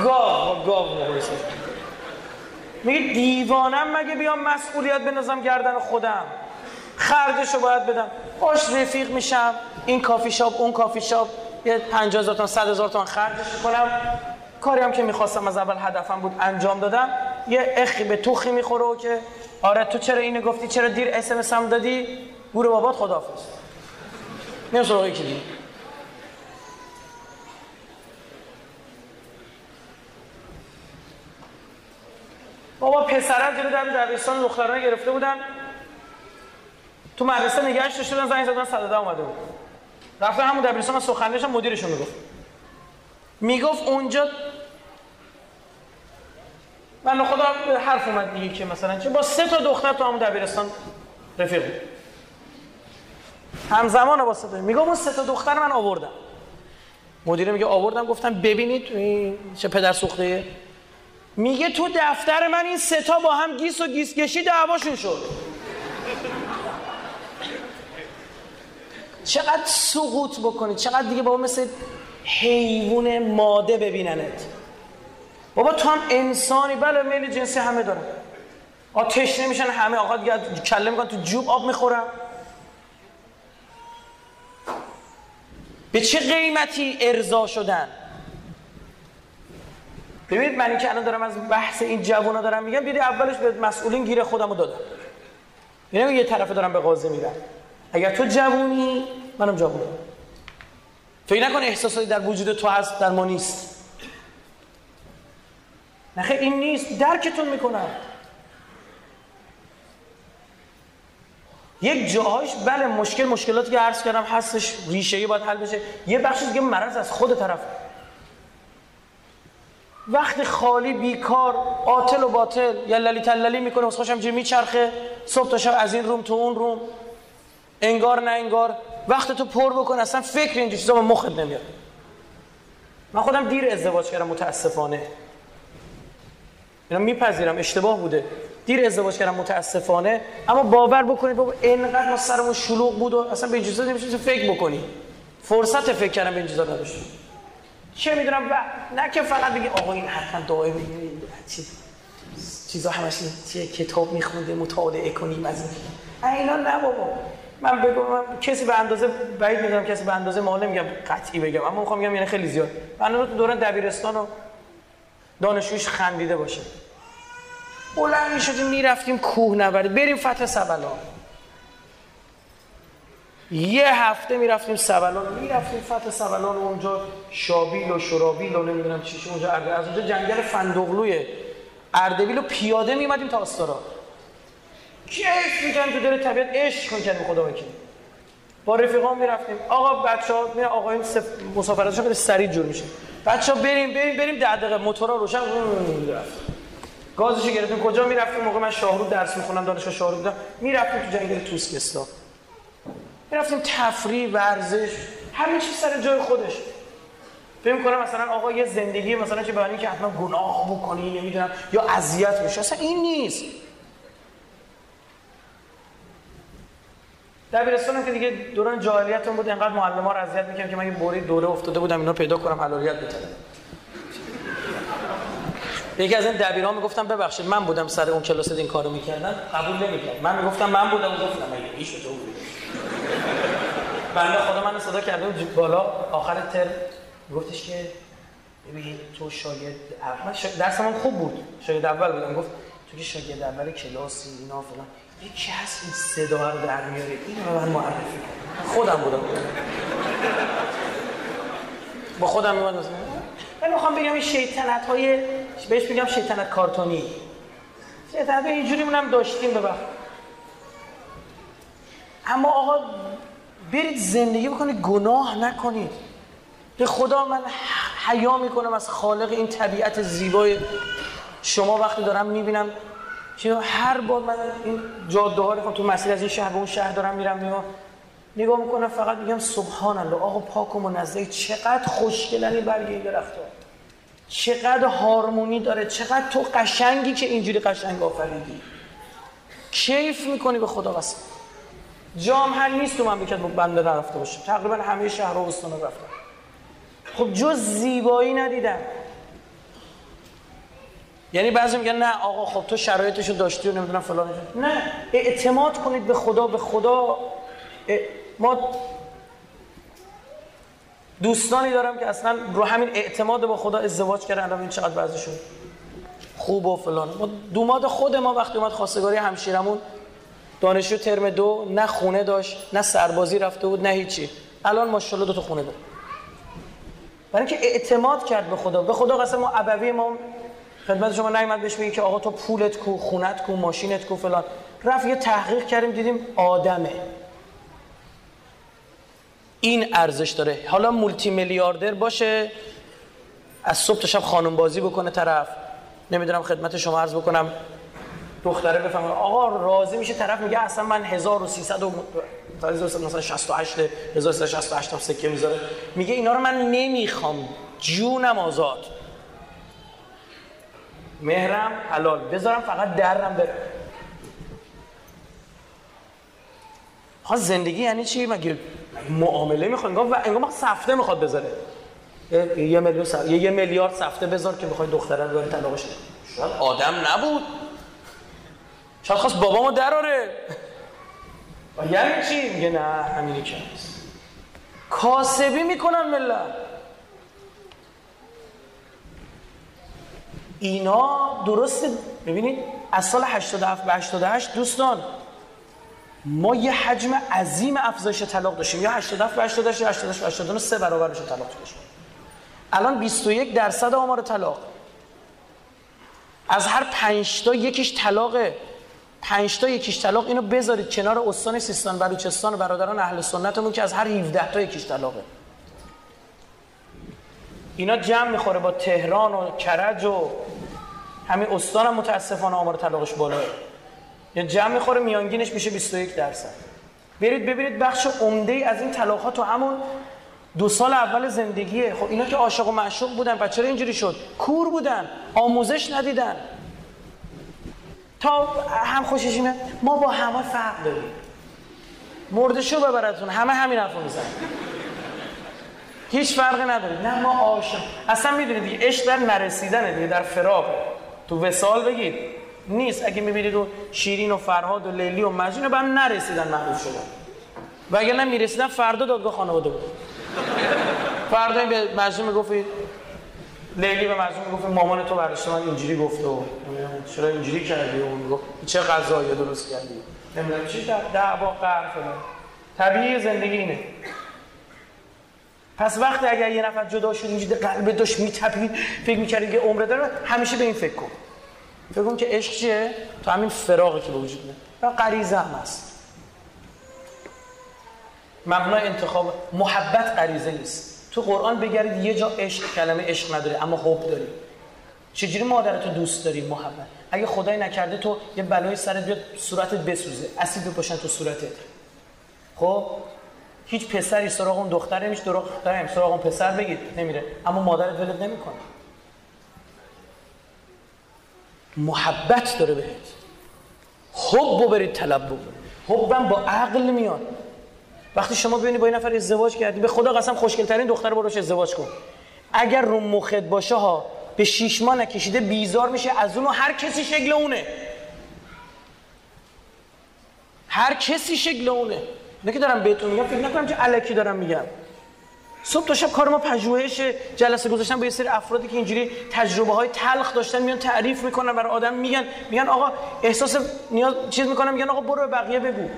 گاو گاو میگه دیوانم مگه بیام مسئولیت بندازم گردن خودم؟ خرجشو باید بدم. باش رفیق میشم. این کافی شاپ اون کافی شاپ. یه 50 هزار تومان 100 هزار تومان خرجش کنم کاری هم که می‌خواستم از اول هدفم بود انجام دادم. یه اخی به تخی می‌خوره و که آره تو چرا اینو گفتی چرا دیر SMS دادی؟ گور بابات خداحافظ. میام سراغ یکی دیگه بابا پسرم جلو در دبیرستان دخترانه گرفته بودن تو مدرسه نگهش داشته بودن زنگ زدن صدده اومده بود. رفتن همون دبیرستان من سخنرانیش مدیرشون می‌گفت. می‌گفت اونجا من خدا حرف اومد دیگه که مثلا چه با سه تا دختر تو همون دبیرستان رفیق بود. همزمان با سه تا میگم اون سه تا دختر من آوردم. مدیر میگه آوردم گفتم ببینید چه پدر سوخته. میگه تو دفتر من این سه تا با هم گیس و گیس کشی دعواشون شد. چقدر سقوط بکنی؟ چقدر دیگه بابا مثل حیوان ماده ببیننت. بابا تو هم انسانی. بله میل جنسی همه دارن. آتش نمیشن همه آقا دیگه کله می‌کنن تو جوب آب می‌خورن. به چه قیمتی ارضا شدن؟ ببینید من که الان دارم از بحث این جوونا دارم میگم بیدی اولش به مسئولین گیر خودمو دادم. یعنی یه طرف دارم به قاضی میرم. اگر تو جوونی منم جوونم. فکر نکن احساساتی در وجود تو هست در ما نیست. نخه این نیست درکتون می‌کنم. یک جاهایش بله مشکل مشکلاتی که عرض کردم هستش ریشه باید حل بشه. یه بخشی دیگه مرض از خود طرف. وقت خالی بیکار آتل و باطل. یا للی تللی می‌کنه و خوشم میچرخه صبح تا شب از این روم تو اون روم. انگار نه انگار. وقت تو پر بکن اصلا فکر اینجا چیزا به مخت نمیاد. من خودم دیر ازدواج کردم متاسفانه. اینا میپذیرم اشتباه بوده. دیر ازدواج کردم متاسفانه. اما باور بکنید بابا اینقدر ما سرمون شلوغ بود و اصلا به این چیزا نمیشه فکر بکنی. فرصت فکر کردم به این چیزا نداشت. چه می‌دونم نه که فقط بگی آقا این حتما دعای چیزا همش چیه کتاب میخونده مطالعه کنیم از این اینا نه بابا. من بگم من کسی به اندازه بعید می‌دونم کسی به اندازه مال میگم قطعی بگم اما می‌خوام بگم یعنی خیلی زیاد. من تو دوران دبیرستان و دانشجویش خندیده باشه. بلند می‌شدیم می‌رفتیم کوه نبرد. بریم فتح سبلان یه هفته می‌رفتیم سبلان می‌رفتیم فتح سبلان و اونجا شابیل و شرابیل و نمی‌دونم چی اونجا از اونجا جنگل فندقلوی اردبیل و پیاده میمدیم تا آستارا. کیف می‌کنم تو دل طبیعت؟ عشق می‌کنیم خدا وکیل. با رفیقان می‌رفتیم. آقا بچه ها میره آقایون سف... مسافرتشون خیلی سریع جور میشه. بچه ها بریم بریم بریم ده دقیقه. موتورا روشن. رفت گازش گرفتیم. کجا می‌رفتیم؟ موقع من شاهرود درس می‌خونم دانشگاه شاهرود بودم می‌رفتیم تو جنگل توسکستا می‌رفتیم تفریح ورزش. همه چیز سر جای خودش. فکر کنم مثلا آقا یه زندگی مثلا چه بیانی که حتما گناه بکنی نمی‌دونم یا اذیت بشه اصلا این نیست. دبیرستانم که دیگه دوران جاهلیتم بود انقدر معلم ها رو می‌کنم که من یه بوری دوره افتاده بودم اینا پیدا کنم حلالیت بتونم. یکی از این دبیران می‌گفتم ببخشید من بودم سر اون کلاس این کارو می‌کردن قبول نمی‌کرد من می‌گفتم من بودم. گفتم مگه تو بودی. بنده خدا من صدا کرده بود. بالا آخر تر گفتش که ببین تو شاید اول. درس من خوب بود. شاید اول بودم. گفت تو که شاگرد اول کلاسی اینا فلان. یکی هست؟ این صدا رو در میاره. اینو به من معرفی کن خودم بودم. با خودم مثلا. من می‌خوام بگم این شیطنت های بهش میگم شیطنت کارتونی. شیطنت های اینجوری منم داشتیم به اما آقا برید زندگی بکنید گناه نکنید. به خدا من حیا می‌کنم از خالق این طبیعت زیبای شما. وقتی دارم می‌بینم که هر بار من این جاده ها رو تو مسیر از این شهر به اون شهر دارم میرم نگاه نگاه می‌کنم فقط میگم سبحان الله آقا پاک و منزه چقدر خوشگلنی این برگ این درخت چقدر هارمونی داره. چقدر تو قشنگی که اینجوری قشنگ آفریدی. کیف می‌کنی به خدا قسم جام هر نیست تو مملکت بنده نرفته باشه. تقریبا همه شهر و استان رفتم خب جز زیبایی ندیدم. یعنی بعضی میگن نه آقا خب تو شرایطشو داشتی و نمی‌دونم فلان. نه اعتماد کنید به خدا به خدا. ما دوستانی دارم که اصلا رو همین اعتماد با خدا ازدواج کردن الان این چقدر بعضیشون خوب و فلان. ما دوماد خود ما وقتی اومد خواستگاری همشیرمون دانشجو ترم دو نه خونه داشت نه سربازی رفته بود نه هیچی. الان ماشاءالله دو تا خونه داره. برای اینکه اعتماد کرد به خدا. به خدا قسم ما ابوی ما خدمت شما نیومد بهش بگی که آقا تو پولت کو خونت کو ماشینت کو فلان. رفت یه تحقیق کردیم دیدیم آدمه. این ارزش داره. حالا مولتی میلیاردر باشه از صبح تا شب خانم بازی بکنه طرف. نمی‌دونم خدمت شما عرض بکنم. دختره بفهمه. آقا راضی میشه؟ طرف میگه اصلا من 1300 و مثلا 68 1368 هم سکه می‌ذاره. میگه اینا رو من نمی‌خوام. جونم آزاد. مهرم حلال. بذارم فقط درم بره. ها زندگی یعنی چی؟ مگه معامله می‌خواد انگار انگار سفته می‌خواد بذاره. یه میلیون سف... یه میلیارد سفته بذار که بخوای دختره رو بری طلاقش شاید آدم نبود. شاید خواست بابامو دراره. و یعنی چی؟ میگه نه همینی که کاسبی می‌کنن ملت. اینا درست ببینید از سال 87 به 88 دوستان ما یه حجم عظیم افزایش طلاق داشتیم. یا 87 به 88 یا 88 به 89 سه برابر میشه طلاق داشتیم الان 21 درصد آمار طلاق. از هر 5 تا یکیش طلاقه 5 تا یکیش طلاق اینو بذارید کنار استان سیستان بلوچستان و برادران اهل سنتمون که از هر 17 تا یکیش طلاقه. اینا جمع می‌خوره با تهران و کرج و همین استان هم متاسفانه آمار طلاقش بالاه. یا جمع می‌خوره میانگینش میشه 21 درصد. برید ببینید بخش عمده از این طلاق ها تو همون دو سال اول زندگیه. خب اینا که عاشق و معشوق بودن بچه چرا اینجوری شد؟ کور بودن آموزش ندیدن. تا هم خوشش اینه ما با همه فرق داریم. مردشو ببرتون همه همین حرفو میزن هیچ فرقی نداره. نه ما عاشق. اصلا می‌دونید دیگه عشق در نرسیدنه دیگه در فراغ تو وسال بگید. نیست. اگه می‌بینید و شیرین و فرهاد و لیلی و مجنون به هم نرسیدن معروف شدن. و اگر نمی‌رسیدن فردا دادگاه خانواده بود. فردا به مجنون می‌گفتی لیلی به مجنون می‌گفت مامان تو برداشته. من اینجوری گفت و چرا اینجوری کردی؟ و می‌گفت چه غذایی درست کردی؟ نمی‌دونم چی دعوا قهر فلان طبیعی زندگی اینه. پس وقتی اگر یه نفر جدا شد اینجوری قلب داشت میتپید فکر می‌کردی که عمره داره همیشه به این فکر کن. فکر کن که عشق چیه؟ تو همین فراغی که به وجود میاد. و غریزه هم هست. مبنای انتخاب محبت غریزه نیست. تو قرآن بگرید یه جا عشق کلمه عشق نداره اما حب داری. چجوری مادرتو دوست داری محبت؟ اگه خدای نکرده تو یه بلای سرت بیاد صورتت بسوزه. اسید بپاشن تو صورتت. خب؟ هیچ پسری سراغ اون دختر نمیشه دختر سراغ اون پسر بگید نمیره. اما مادرت ولت نمی‌کنه. محبت داره بهت. حب برید طلب بکنید حبم با عقل میاد. وقتی شما ببینید با این نفر ازدواج کردی به خدا قسم خوشگل ترین دختر باروش ازدواج کن. اگر رو مخت باشه ها به شیش ماه نکشیده بیزار میشه از اونو هر کسی شکل اونه. هر کسی شکل اونه. نه که دارم بهتون میگم فکر نکنم که الکی دارم میگم. صبح تا شب کار ما پژوهش جلسه گذاشتن با یه سری افرادی که اینجوری تجربه های تلخ داشتن میان تعریف می‌کنن برای آدم میگن میگن آقا احساس نیاز چیز می‌کنن میگن آقا برو به بقیه بگو.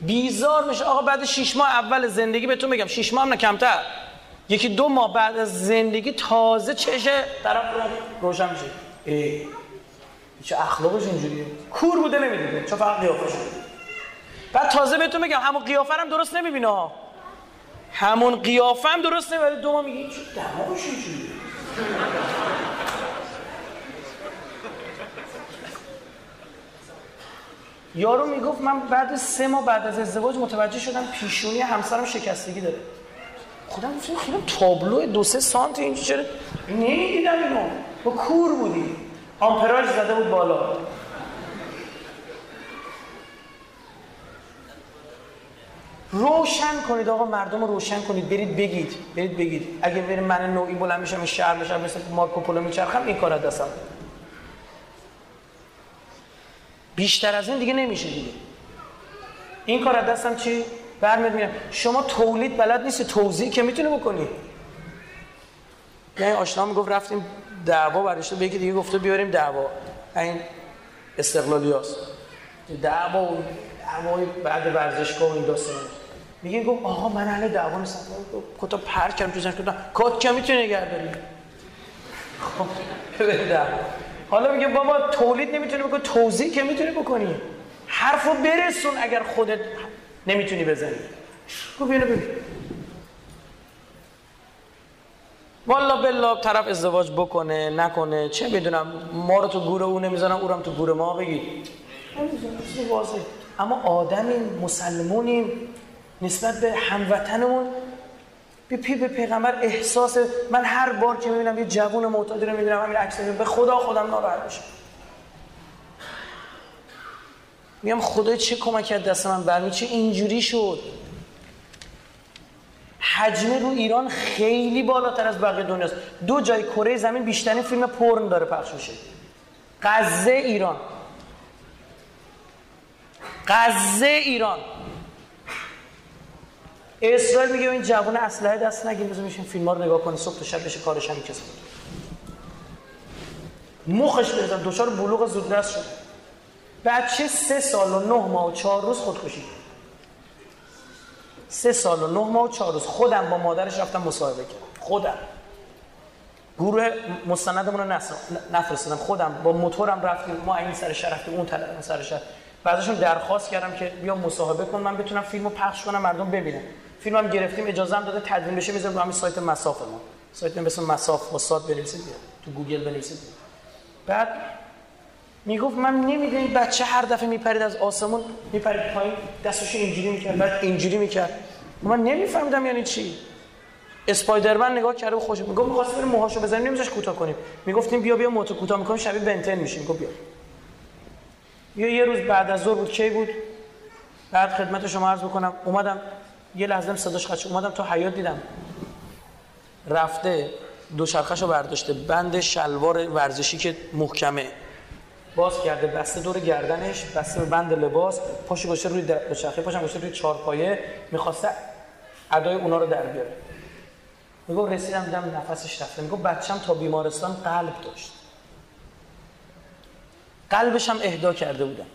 بیزار میشه. آقا بعد شش ماه اول زندگی بهتون میگم. شش ماه هم نه کمتر. یکی دو ماه بعد از زندگی تازه چشه طرف روشن میشه. چه اخلاقش اینجوریه؟ کور بوده نمی‌دونه چه فقط قیافش بعد تازه بهتون میگم همون قیافه هم درست نمی‌بینه ها. همون قیافه هم درست نمی‌بینه دو ما میگه چه دماغش اینجوریه؟ یارو می‌گفت من بعد سه ماه بعد از ازدواج متوجه شدم پیشونی همسرم شکستگی داره. خودم گفتم خیلی تابلو دو سه سانت اینجا چرا نمی‌دیدم اینو؟ با کور بودی. آمپراژ زده بود بالا. روشن کنید آقا مردم رو روشن کنید. برید بگید برید بگید. اگه بریم من نوعی بلند میشم این شهر بشم مثل مارکو پولو میچرخم این کار دستم. بیشتر از این دیگه نمیشه دیگه. این کار دستم چی؟ برمیاد میرم شما تولید بلد نیستی توضیح که می‌تونی بکنی. یعنی آشنا می‌گفت رفتیم دعوا برشته به یکی دیگه گفته بیاریم دعوا. این استقلالی هست دعوا و دعوای بعد ورزشگاه و این داستان. میگه گفت آقا من اهل دعوا نیستم. کتا پر کم تو کتا کات کم می‌تونی نگه داری؟ خب حالا میگه بابا تولید نمی‌تونی بکنی توضیح که می‌تونی بکنی. حرفو برسون اگر خودت نمی‌تونی بزنی. گفت اینو ببین. والا بلا طرف ازدواج بکنه نکنه چه می‌دونم ما رو تو گور او نمی‌زنم او تو گور ما بگی واضح اما آدمیم مسلمونیم نسبت به هموطنمون به پی به پیغمبر احساس من هر بار که می‌بینم یه جوون معتادی رو می‌بینم همین عکس به خدا خودم ناراحت میشم. میگم خدای چه کمک کرد دست من؟ برمی چه اینجوری شد؟ حجم رو ایران خیلی بالاتر از بقیه دنیاست دو جای کره زمین بیشترین فیلم پرن داره پخش میشه. غزه ایران. غزه ایران. اسرائیل میگه این جوان اسلحه دست نگیر بزن میشین فیلم ها رو نگاه کنه صبح تا شب بشه کارش هم کسی مخش بزن دوچار بلوغ زود شد. بچه سه سال و نه ماه و چهار روز خودکشی سه سال و نه ماه و چهار روز خودم با مادرش رفتم مصاحبه کردم. خودم. گروه مستندمون رو نفرستادم. خودم با موتورم رفتیم. ما این سر شهر رفتیم اون طرف سر شهر. بعدشون درخواست کردم که بیا مصاحبه کن. من بتونم فیلمو پخش کنم مردم ببینن. فیلمم گرفتیم اجازه هم داده تدوین بشه. می‌ذارم رو همین سایت مساف ما. سایت به اسم مساف بنویسید تو گوگل بنویسید. بعد می‌گفت من نمی‌دونم بچه هر دفعه میپرید از آسمون میپرید پایین دستش اینجوری می‌کرد بعد اینجوری می‌کرد. من نمیفهمیدم یعنی چی. اسپایدرمن نگاه کرده و خوش می‌گفت می‌خواست بریم موهاشو بزنیم نمیذاش کوتاه کنیم. می‌گفتیم بیا بیا موتو کوتاه می‌کنیم شبیه بنتن میشیم. گفت بیا. یه یه روز بعد از ظهر بود کی بود؟ بعد خدمت شما عرض بکنم. اومدم یه لحظه صداش خاطر اومدم تو حیات دیدم. رفته دو رو برداشته بند شلوار ورزشی که محکمه. باز کرده بسته دور گردنش بسته به بند لباس پاشو گوشه روی دوچرخه پاشم گوشه روی چهارپایه می‌خواسته ادای اونا رو در بیاره. میگو رسیدم دیدم نفسش رفته. میگو بچم تا بیمارستان قلب داشت. قلبش هم اهدا کرده بودم.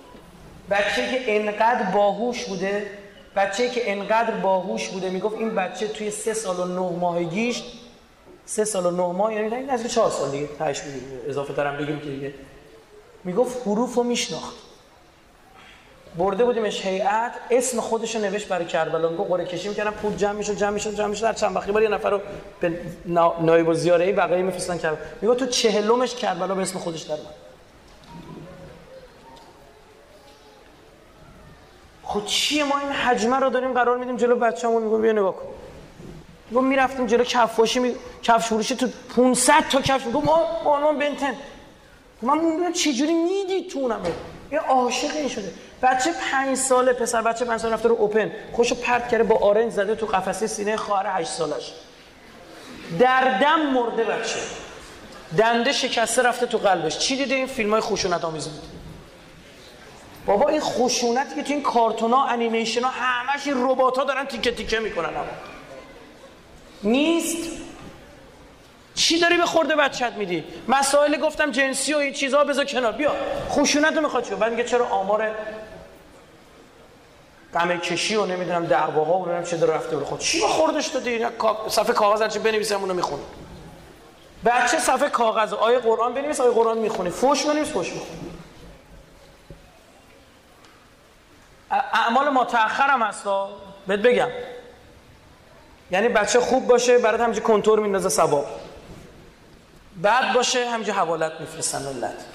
بچه که انقدر باهوش بوده بچه که انقدر باهوش بوده می‌گفت این بچه توی سه سال و نه ماهگیش سه سال و نه ماه یعنی نزدیک چهار سال دیگه تاش اضافه دارم بگیم که دیگه. می‌گفت حروف رو میشناخت. برده بودیمش هیئت اسم خودش رو نوشت برای کربلا. می‌گفت قرعه کشی می‌کردن پول جمع می‌شد جمع می‌شد جمع می‌شد. در چند وقتی بار یه نفر رو به نایب الزیاره ای بقیه میفرستن کربلا. می‌گفت تو چهلمش کربلا به اسم خودش در خب چیه ما این حجمه رو داریم قرار میدیم جلو بچه‌مون. میگم بیا نگاه کن. میگم می‌رفتیم جلو کفاشی می... کفش فروشی تو 500 تا کفش میگم ما ما بنتن. من میگم چه جوری میدی تو اونم. یه عاشق این شده. بچه پنج ساله پسر بچه پنج ساله رفته رو اوپن. خوشو پرت کرده با آرنج زده تو قفسه سینه خواهر 8 سالش. در دم مرده بچه. دنده شکسته رفته تو قلبش. چی دیده این فیلم های آمیز بود؟ بابا این خشونتی که تو این کارتونا انیمیشن ها همش ربات ها دارن تیکه تیکه می‌کنن. هم. نیست. چی داری به خورده بچت میدی؟ مسائل گفتم جنسی و این چیزها بذار کنار. بیا. خشونت رو می‌خواد چیکار بعد میگه چرا آمار غم کشی و نمی‌دونم دعواها و نمی‌دونم چه رفته بود خود چی به خوردش دادی؟ صفحه کاغذ هرچی بنویسم اونو می‌خونه. بچه صفحه کاغذ آیه قرآن بنویس آیه قرآن می‌خونی فوش بنویس فوش می‌خونی اعمال متأخر هم هستا. بهت بگم. یعنی بچه خوب باشه برات همینجا کنتور میندازه ثواب بعد باشه همینجا حوالت میفرستن ملت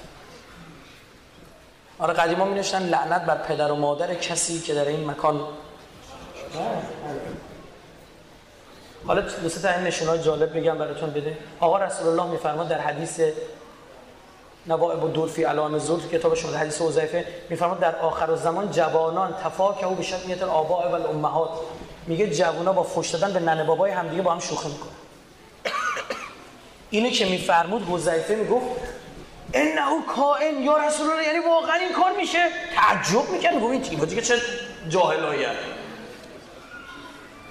آره قدیما می لعنت بر پدر و مادر کسی که در این مکان حالا دو تا این نشونات جالب بگم براتون بده. آقا رسول الله میفرما در حدیث نوائب و دولفی علام زور کتاب شما حدیث حذیفه میفرماد در آخر زمان جوانان تفاکه و بشدیت الاباء و الامهات میگه جوونا با فوش دادن به ننه بابای همدیگه با هم شوخی می‌کنن. اینو که میفرمود حذیفه می‌گفت انه کائن یا رسول الله. یعنی واقعا این کار میشه. تعجب می‌کرد. می‌گفت این تیمو دیگه چه جاهلایه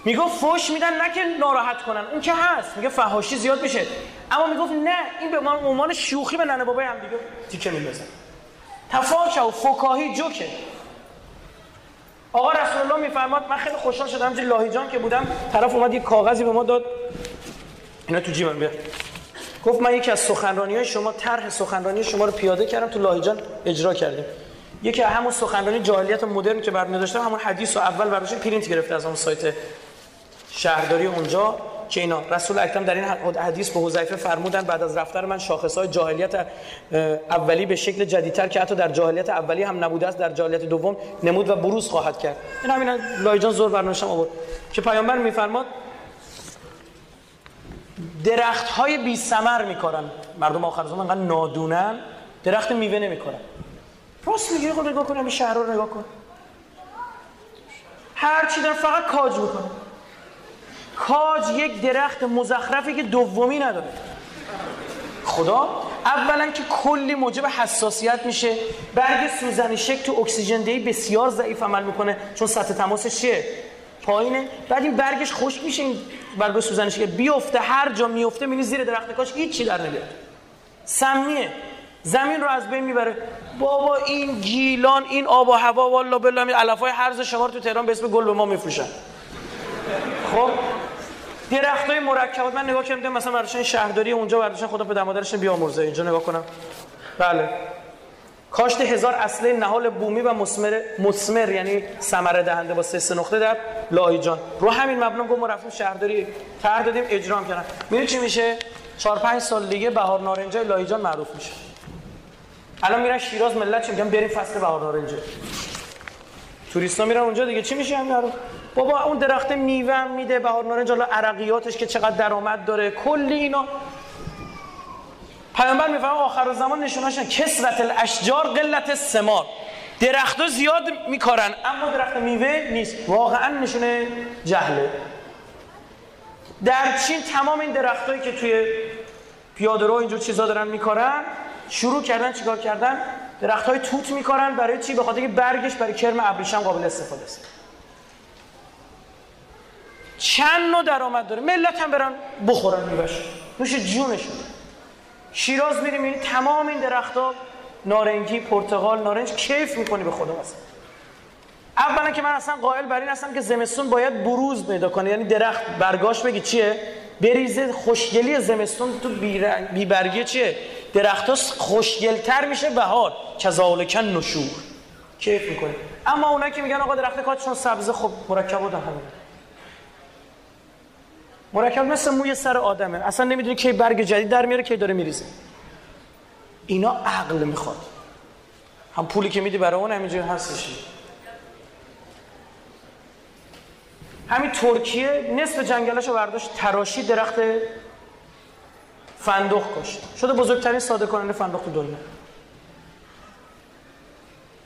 می‌گفت فوش میدن نه که ناراحت کنن. اون که هست. میگه فحاشی زیاد میشه. اما می‌گفت نه این به من عنوان شوخی به ننه بابای هم دیگه. تیکه میندازن تفاکه و فکاهی جوکه. آقا رسول الله میفرماد من خیلی خوشحال شدم همچنین لاهیجان که بودم. طرف اومد یه کاغذی به ما داد. اینا تو جیبم بیا. گفت من یکی از سخنرانی های شما طرح سخنرانی شما رو پیاده کردم تو لاهیجان اجرا کردیم. یکی همون سخنرانی جاهلیت مدرن که برنامه داشتم همون حدیث و اول براش پرینت گرفته از اون سایت شهرداری اونجا که اینا رسول اکرم در این حدیث به حذیفه فرمودن بعد از رفتن من شاخص های جاهلیت اولی به شکل جدیدتر که حتی در جاهلیت اولی هم نبوده است در جاهلیت دوم نمود و بروز خواهد کرد. این همین لایجان زور برنامه‌شم آورد. که پیامبر میفرماد درخت های بی ثمر میکارن. مردم آخر زمان انقدر نادونن درخت میوه نمیکارن. راست میگه خود نگاه کن همین شهر رو نگاه کن. هر چی دارن فقط کاج می‌کنه کاج یک درخت مزخرفی که دومی نداره. خدا اولا که کلی موجب حساسیت میشه. برگ سوزنی شک تو اکسیژن دهی بسیار ضعیف عمل می‌کنه چون سطح تماسش چیه؟ پایینه. بعد این برگش خوش میشه این برگ سوزنی که بیفته هر جا میفته می‌بینی زیر درخت کاش هیچی در نمیاد. سمیه. زمین رو از بین می‌بره. بابا این گیلان این آب و هوا والا بالله علفای هرز شما تو تهران به اسم گل به ما میفروشن. خب؟ درخت های مرکبات من نگاه کردم مثلا برداشتن شهرداری اونجا برداشتن خدا به مادرش بیامرزه. اینجا نگاه کنم. بله. کاشت هزار اصله نهال بومی و مسمر مسمر یعنی ثمره دهنده با سه سه نقطه در لایجان رو همین مبنا گفت ما رفتیم شهرداری. طرح دادیم اجرام کردن. می‌دونی چی میشه؟ 4 5 سال دیگه بهار نارنجای لایجان معروف میشه. الان میرن شیراز ملت چی میگن؟ بریم فصل بهار نارنجه توریستا میرن اونجا دیگه. چی میشه همین بابا اون درخت میوه میده. بهار نارنج حالا عرقیاتش که چقدر درآمد داره. کلی اینا. پیامبر می‌فهمه آخر زمان نشوناشن کسرت الاشجار قلت الثمار. درختها زیاد میکارن اما درخت میوه نیست. واقعا نشونه جهله در چین تمام این درختهایی که توی پیاده رو اینجور چیزا دارن میکارن شروع کردن چیکار کردن؟ درخت های توت میکارن. برای چی؟ به خاطر برگش برای کرم ابریشم قابل استفاده است. چند نوع درآمد داره؟ ملت هم برن بخورن میوهش نوش جونشون. شیراز میریم این تمام این درختها نارنگی پرتغال نارنج کیف می‌کنی به خدا مثلا اولا که من اصلا قائل بر این هستم که زمستون باید بروز پیدا کنه. یعنی درخت برگاش بگی چیه؟ بریزه خوشگلی زمستون تو بی برگی چیه؟ درخت ها خوشگلتر میشه بهار. کذالک نشور کیف می‌کنه اما اونایی که میگن آقا درخت کاتشون سبزه خب مرکبات همین مرکب مثل موی سر آدمه. اصلا نمی‌دونی کی برگ جدید در میاره کی داره میریزه. اینا عقل می‌خواد. هم پولی که میدی برای اون همینجوری هستش. همین ترکیه نصف جنگلش رو برداشت تراشی درخت فندق کشت. شده بزرگترین صادر کننده فندق تو دنیا.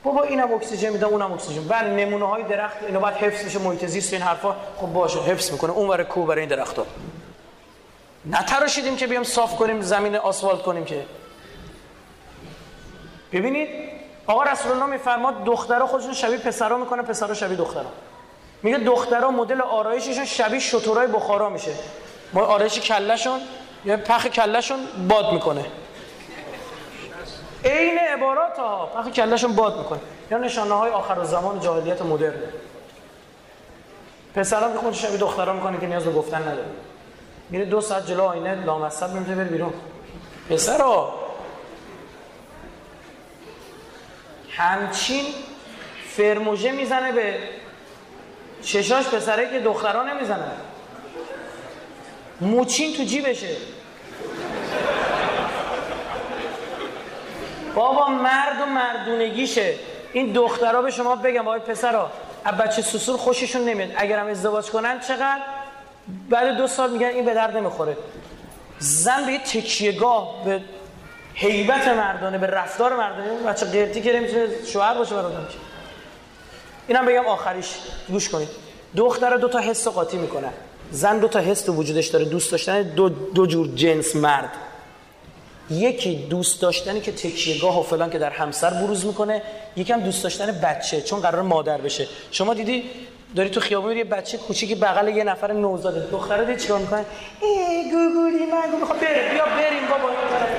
بابا اینم اکسیژن میده اونم اکسیژن. بر نمونه های درخت اینو باید حفظ بشه محیط زیست این حرفا. خب باشه حفظ می‌کنه. اون ور کو برای این درختها. نتراشیدیم که بیام صاف کنیم زمین آسفالت کنیم که. ببینید آقا رسول الله میفرماد دخترها خودشون شبیه پسرا می‌کنه پسرا شبیه دخترا. میگه دخترها مدل آرایششون شبیه شترای بخارا میشه. ما آرایش کلهشون یا پخ کلهشون باد می‌کنه. عین عبارات ها. پخ کلهشون باد می‌کنه. یا نشانه های آخر زمان جاهلیت مدرن. پسران که خودش شبیه دخترها می‌کنه که نیاز به گفتن نداره. میره دو ساعت جلو آینه لامصب میمونه بر بیرون. پسرا. همچین فرموژه می‌زنه به ششاش پسره که دخترها نمی‌زنه موچین تو جیبشه. بابا مرد و مردونگیشه. این دخترها به شما بگم آقای پسرا بچه سسور خوششون نمیاد. اگر هم ازدواج کنن چقدر؟ بعد دو سال میگن این به درد نمی‌خوره. زن به یه تکیهگاه به حیبت مردانه به رفتار مردانه. بچه قرتی که نمی‌تونه شوهر باشه برای آدم اینم بگم آخریش. گوش کنید. دختر دو تا حس قاطی می‌کنه زن دو تا حس تو وجودش داره. دوست داشتن دو, دو جور جنس مرد. یکی دوست داشتنی که تکیهگاه و فلان که در همسر بروز می‌کنه یکم دوست داشتن بچه چون قرار مادر بشه. شما دیدی؟ داری تو خیابون یه بچه کوچیکی بغل یه نفر نوزاده. دختره دید چیکار می‌کنه؟ ای گوگولی من می‌خوام بره. بیا بریم بابا.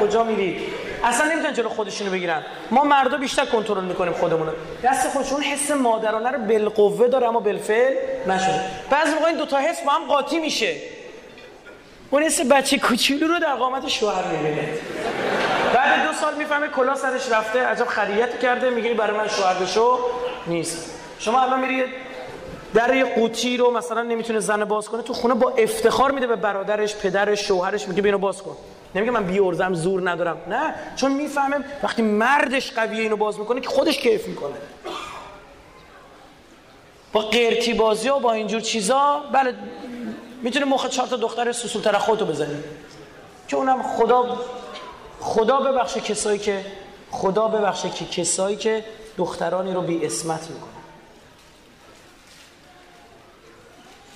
کجا میری؟ اصلا نمی‌تونن جلو خودشونو بگیرن. ما مردا بیشتر کنترل می‌کنیم خودمون دست خودشون حس مادرانه رو بالقوه داره اما بالفعل نشده. بعضی موقع این دو تا حس با هم قاطی میشه. اون اسم بچه کوچولو رو در قامت شوهر می‌بینه. بعد دو سال می‌فهمه کلا سرش رفته عجب خریت کرده میگه برای من شوهر بشو نیست. شما الان میری در یه قوطی رو مثلا نمی‌تونه زن باز کنه تو خونه با افتخار میده به برادرش پدرش شوهرش میگه بینو باز کن. نمیگه من بیورزم زور ندارم. نه چون می‌فهمه وقتی مردش قویه اینو باز می‌کنه که خودش کیف می‌کنه. با قرتی بازی و با اینجور چیزا بله می‌تونه مخ چهار تا دختر سوسول تر خودتو بزنی. که اونم خدا خدا ببخشه کسایی که خدا ببخشه که کسایی که دخترانی رو بی اسمت می‌کنه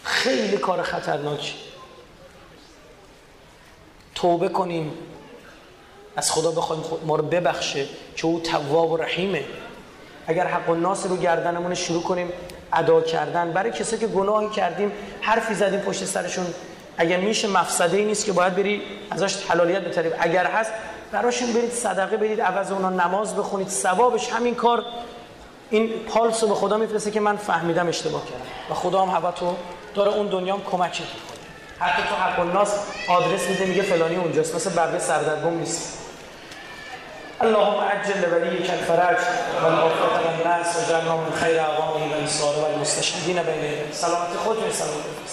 خیلی کار خطرناکی توبه کنیم. از خدا بخوایم ما رو ببخشه که او تواب و رحیمه. اگر حق و ناس رو گردنمون شروع کنیم ادا کردن. برای کسی که گناهی کردیم حرفی زدیم پشت سرشون. اگر میشه مفسده ای نیست که باید بری ازش حلالیت بتریم. اگر هست براشون برید صدقه برید عوض اونا نماز بخونید. ثوابش همین کار. این پالس رو به خدا میفرسته که من فهمیدم اشتباه کردم. و خدا هم هوا داره اون دنیا هم کمکت حتی تو حق الناس آدرس میده میگه فلانی اونجاست. مثل بقیه سردرگم نیست. اللهم عجل لوليك الفرج والعافية والناس وجعلنا من خير أعوانه والنصار والمستشهدين بين سلامت خود سلامت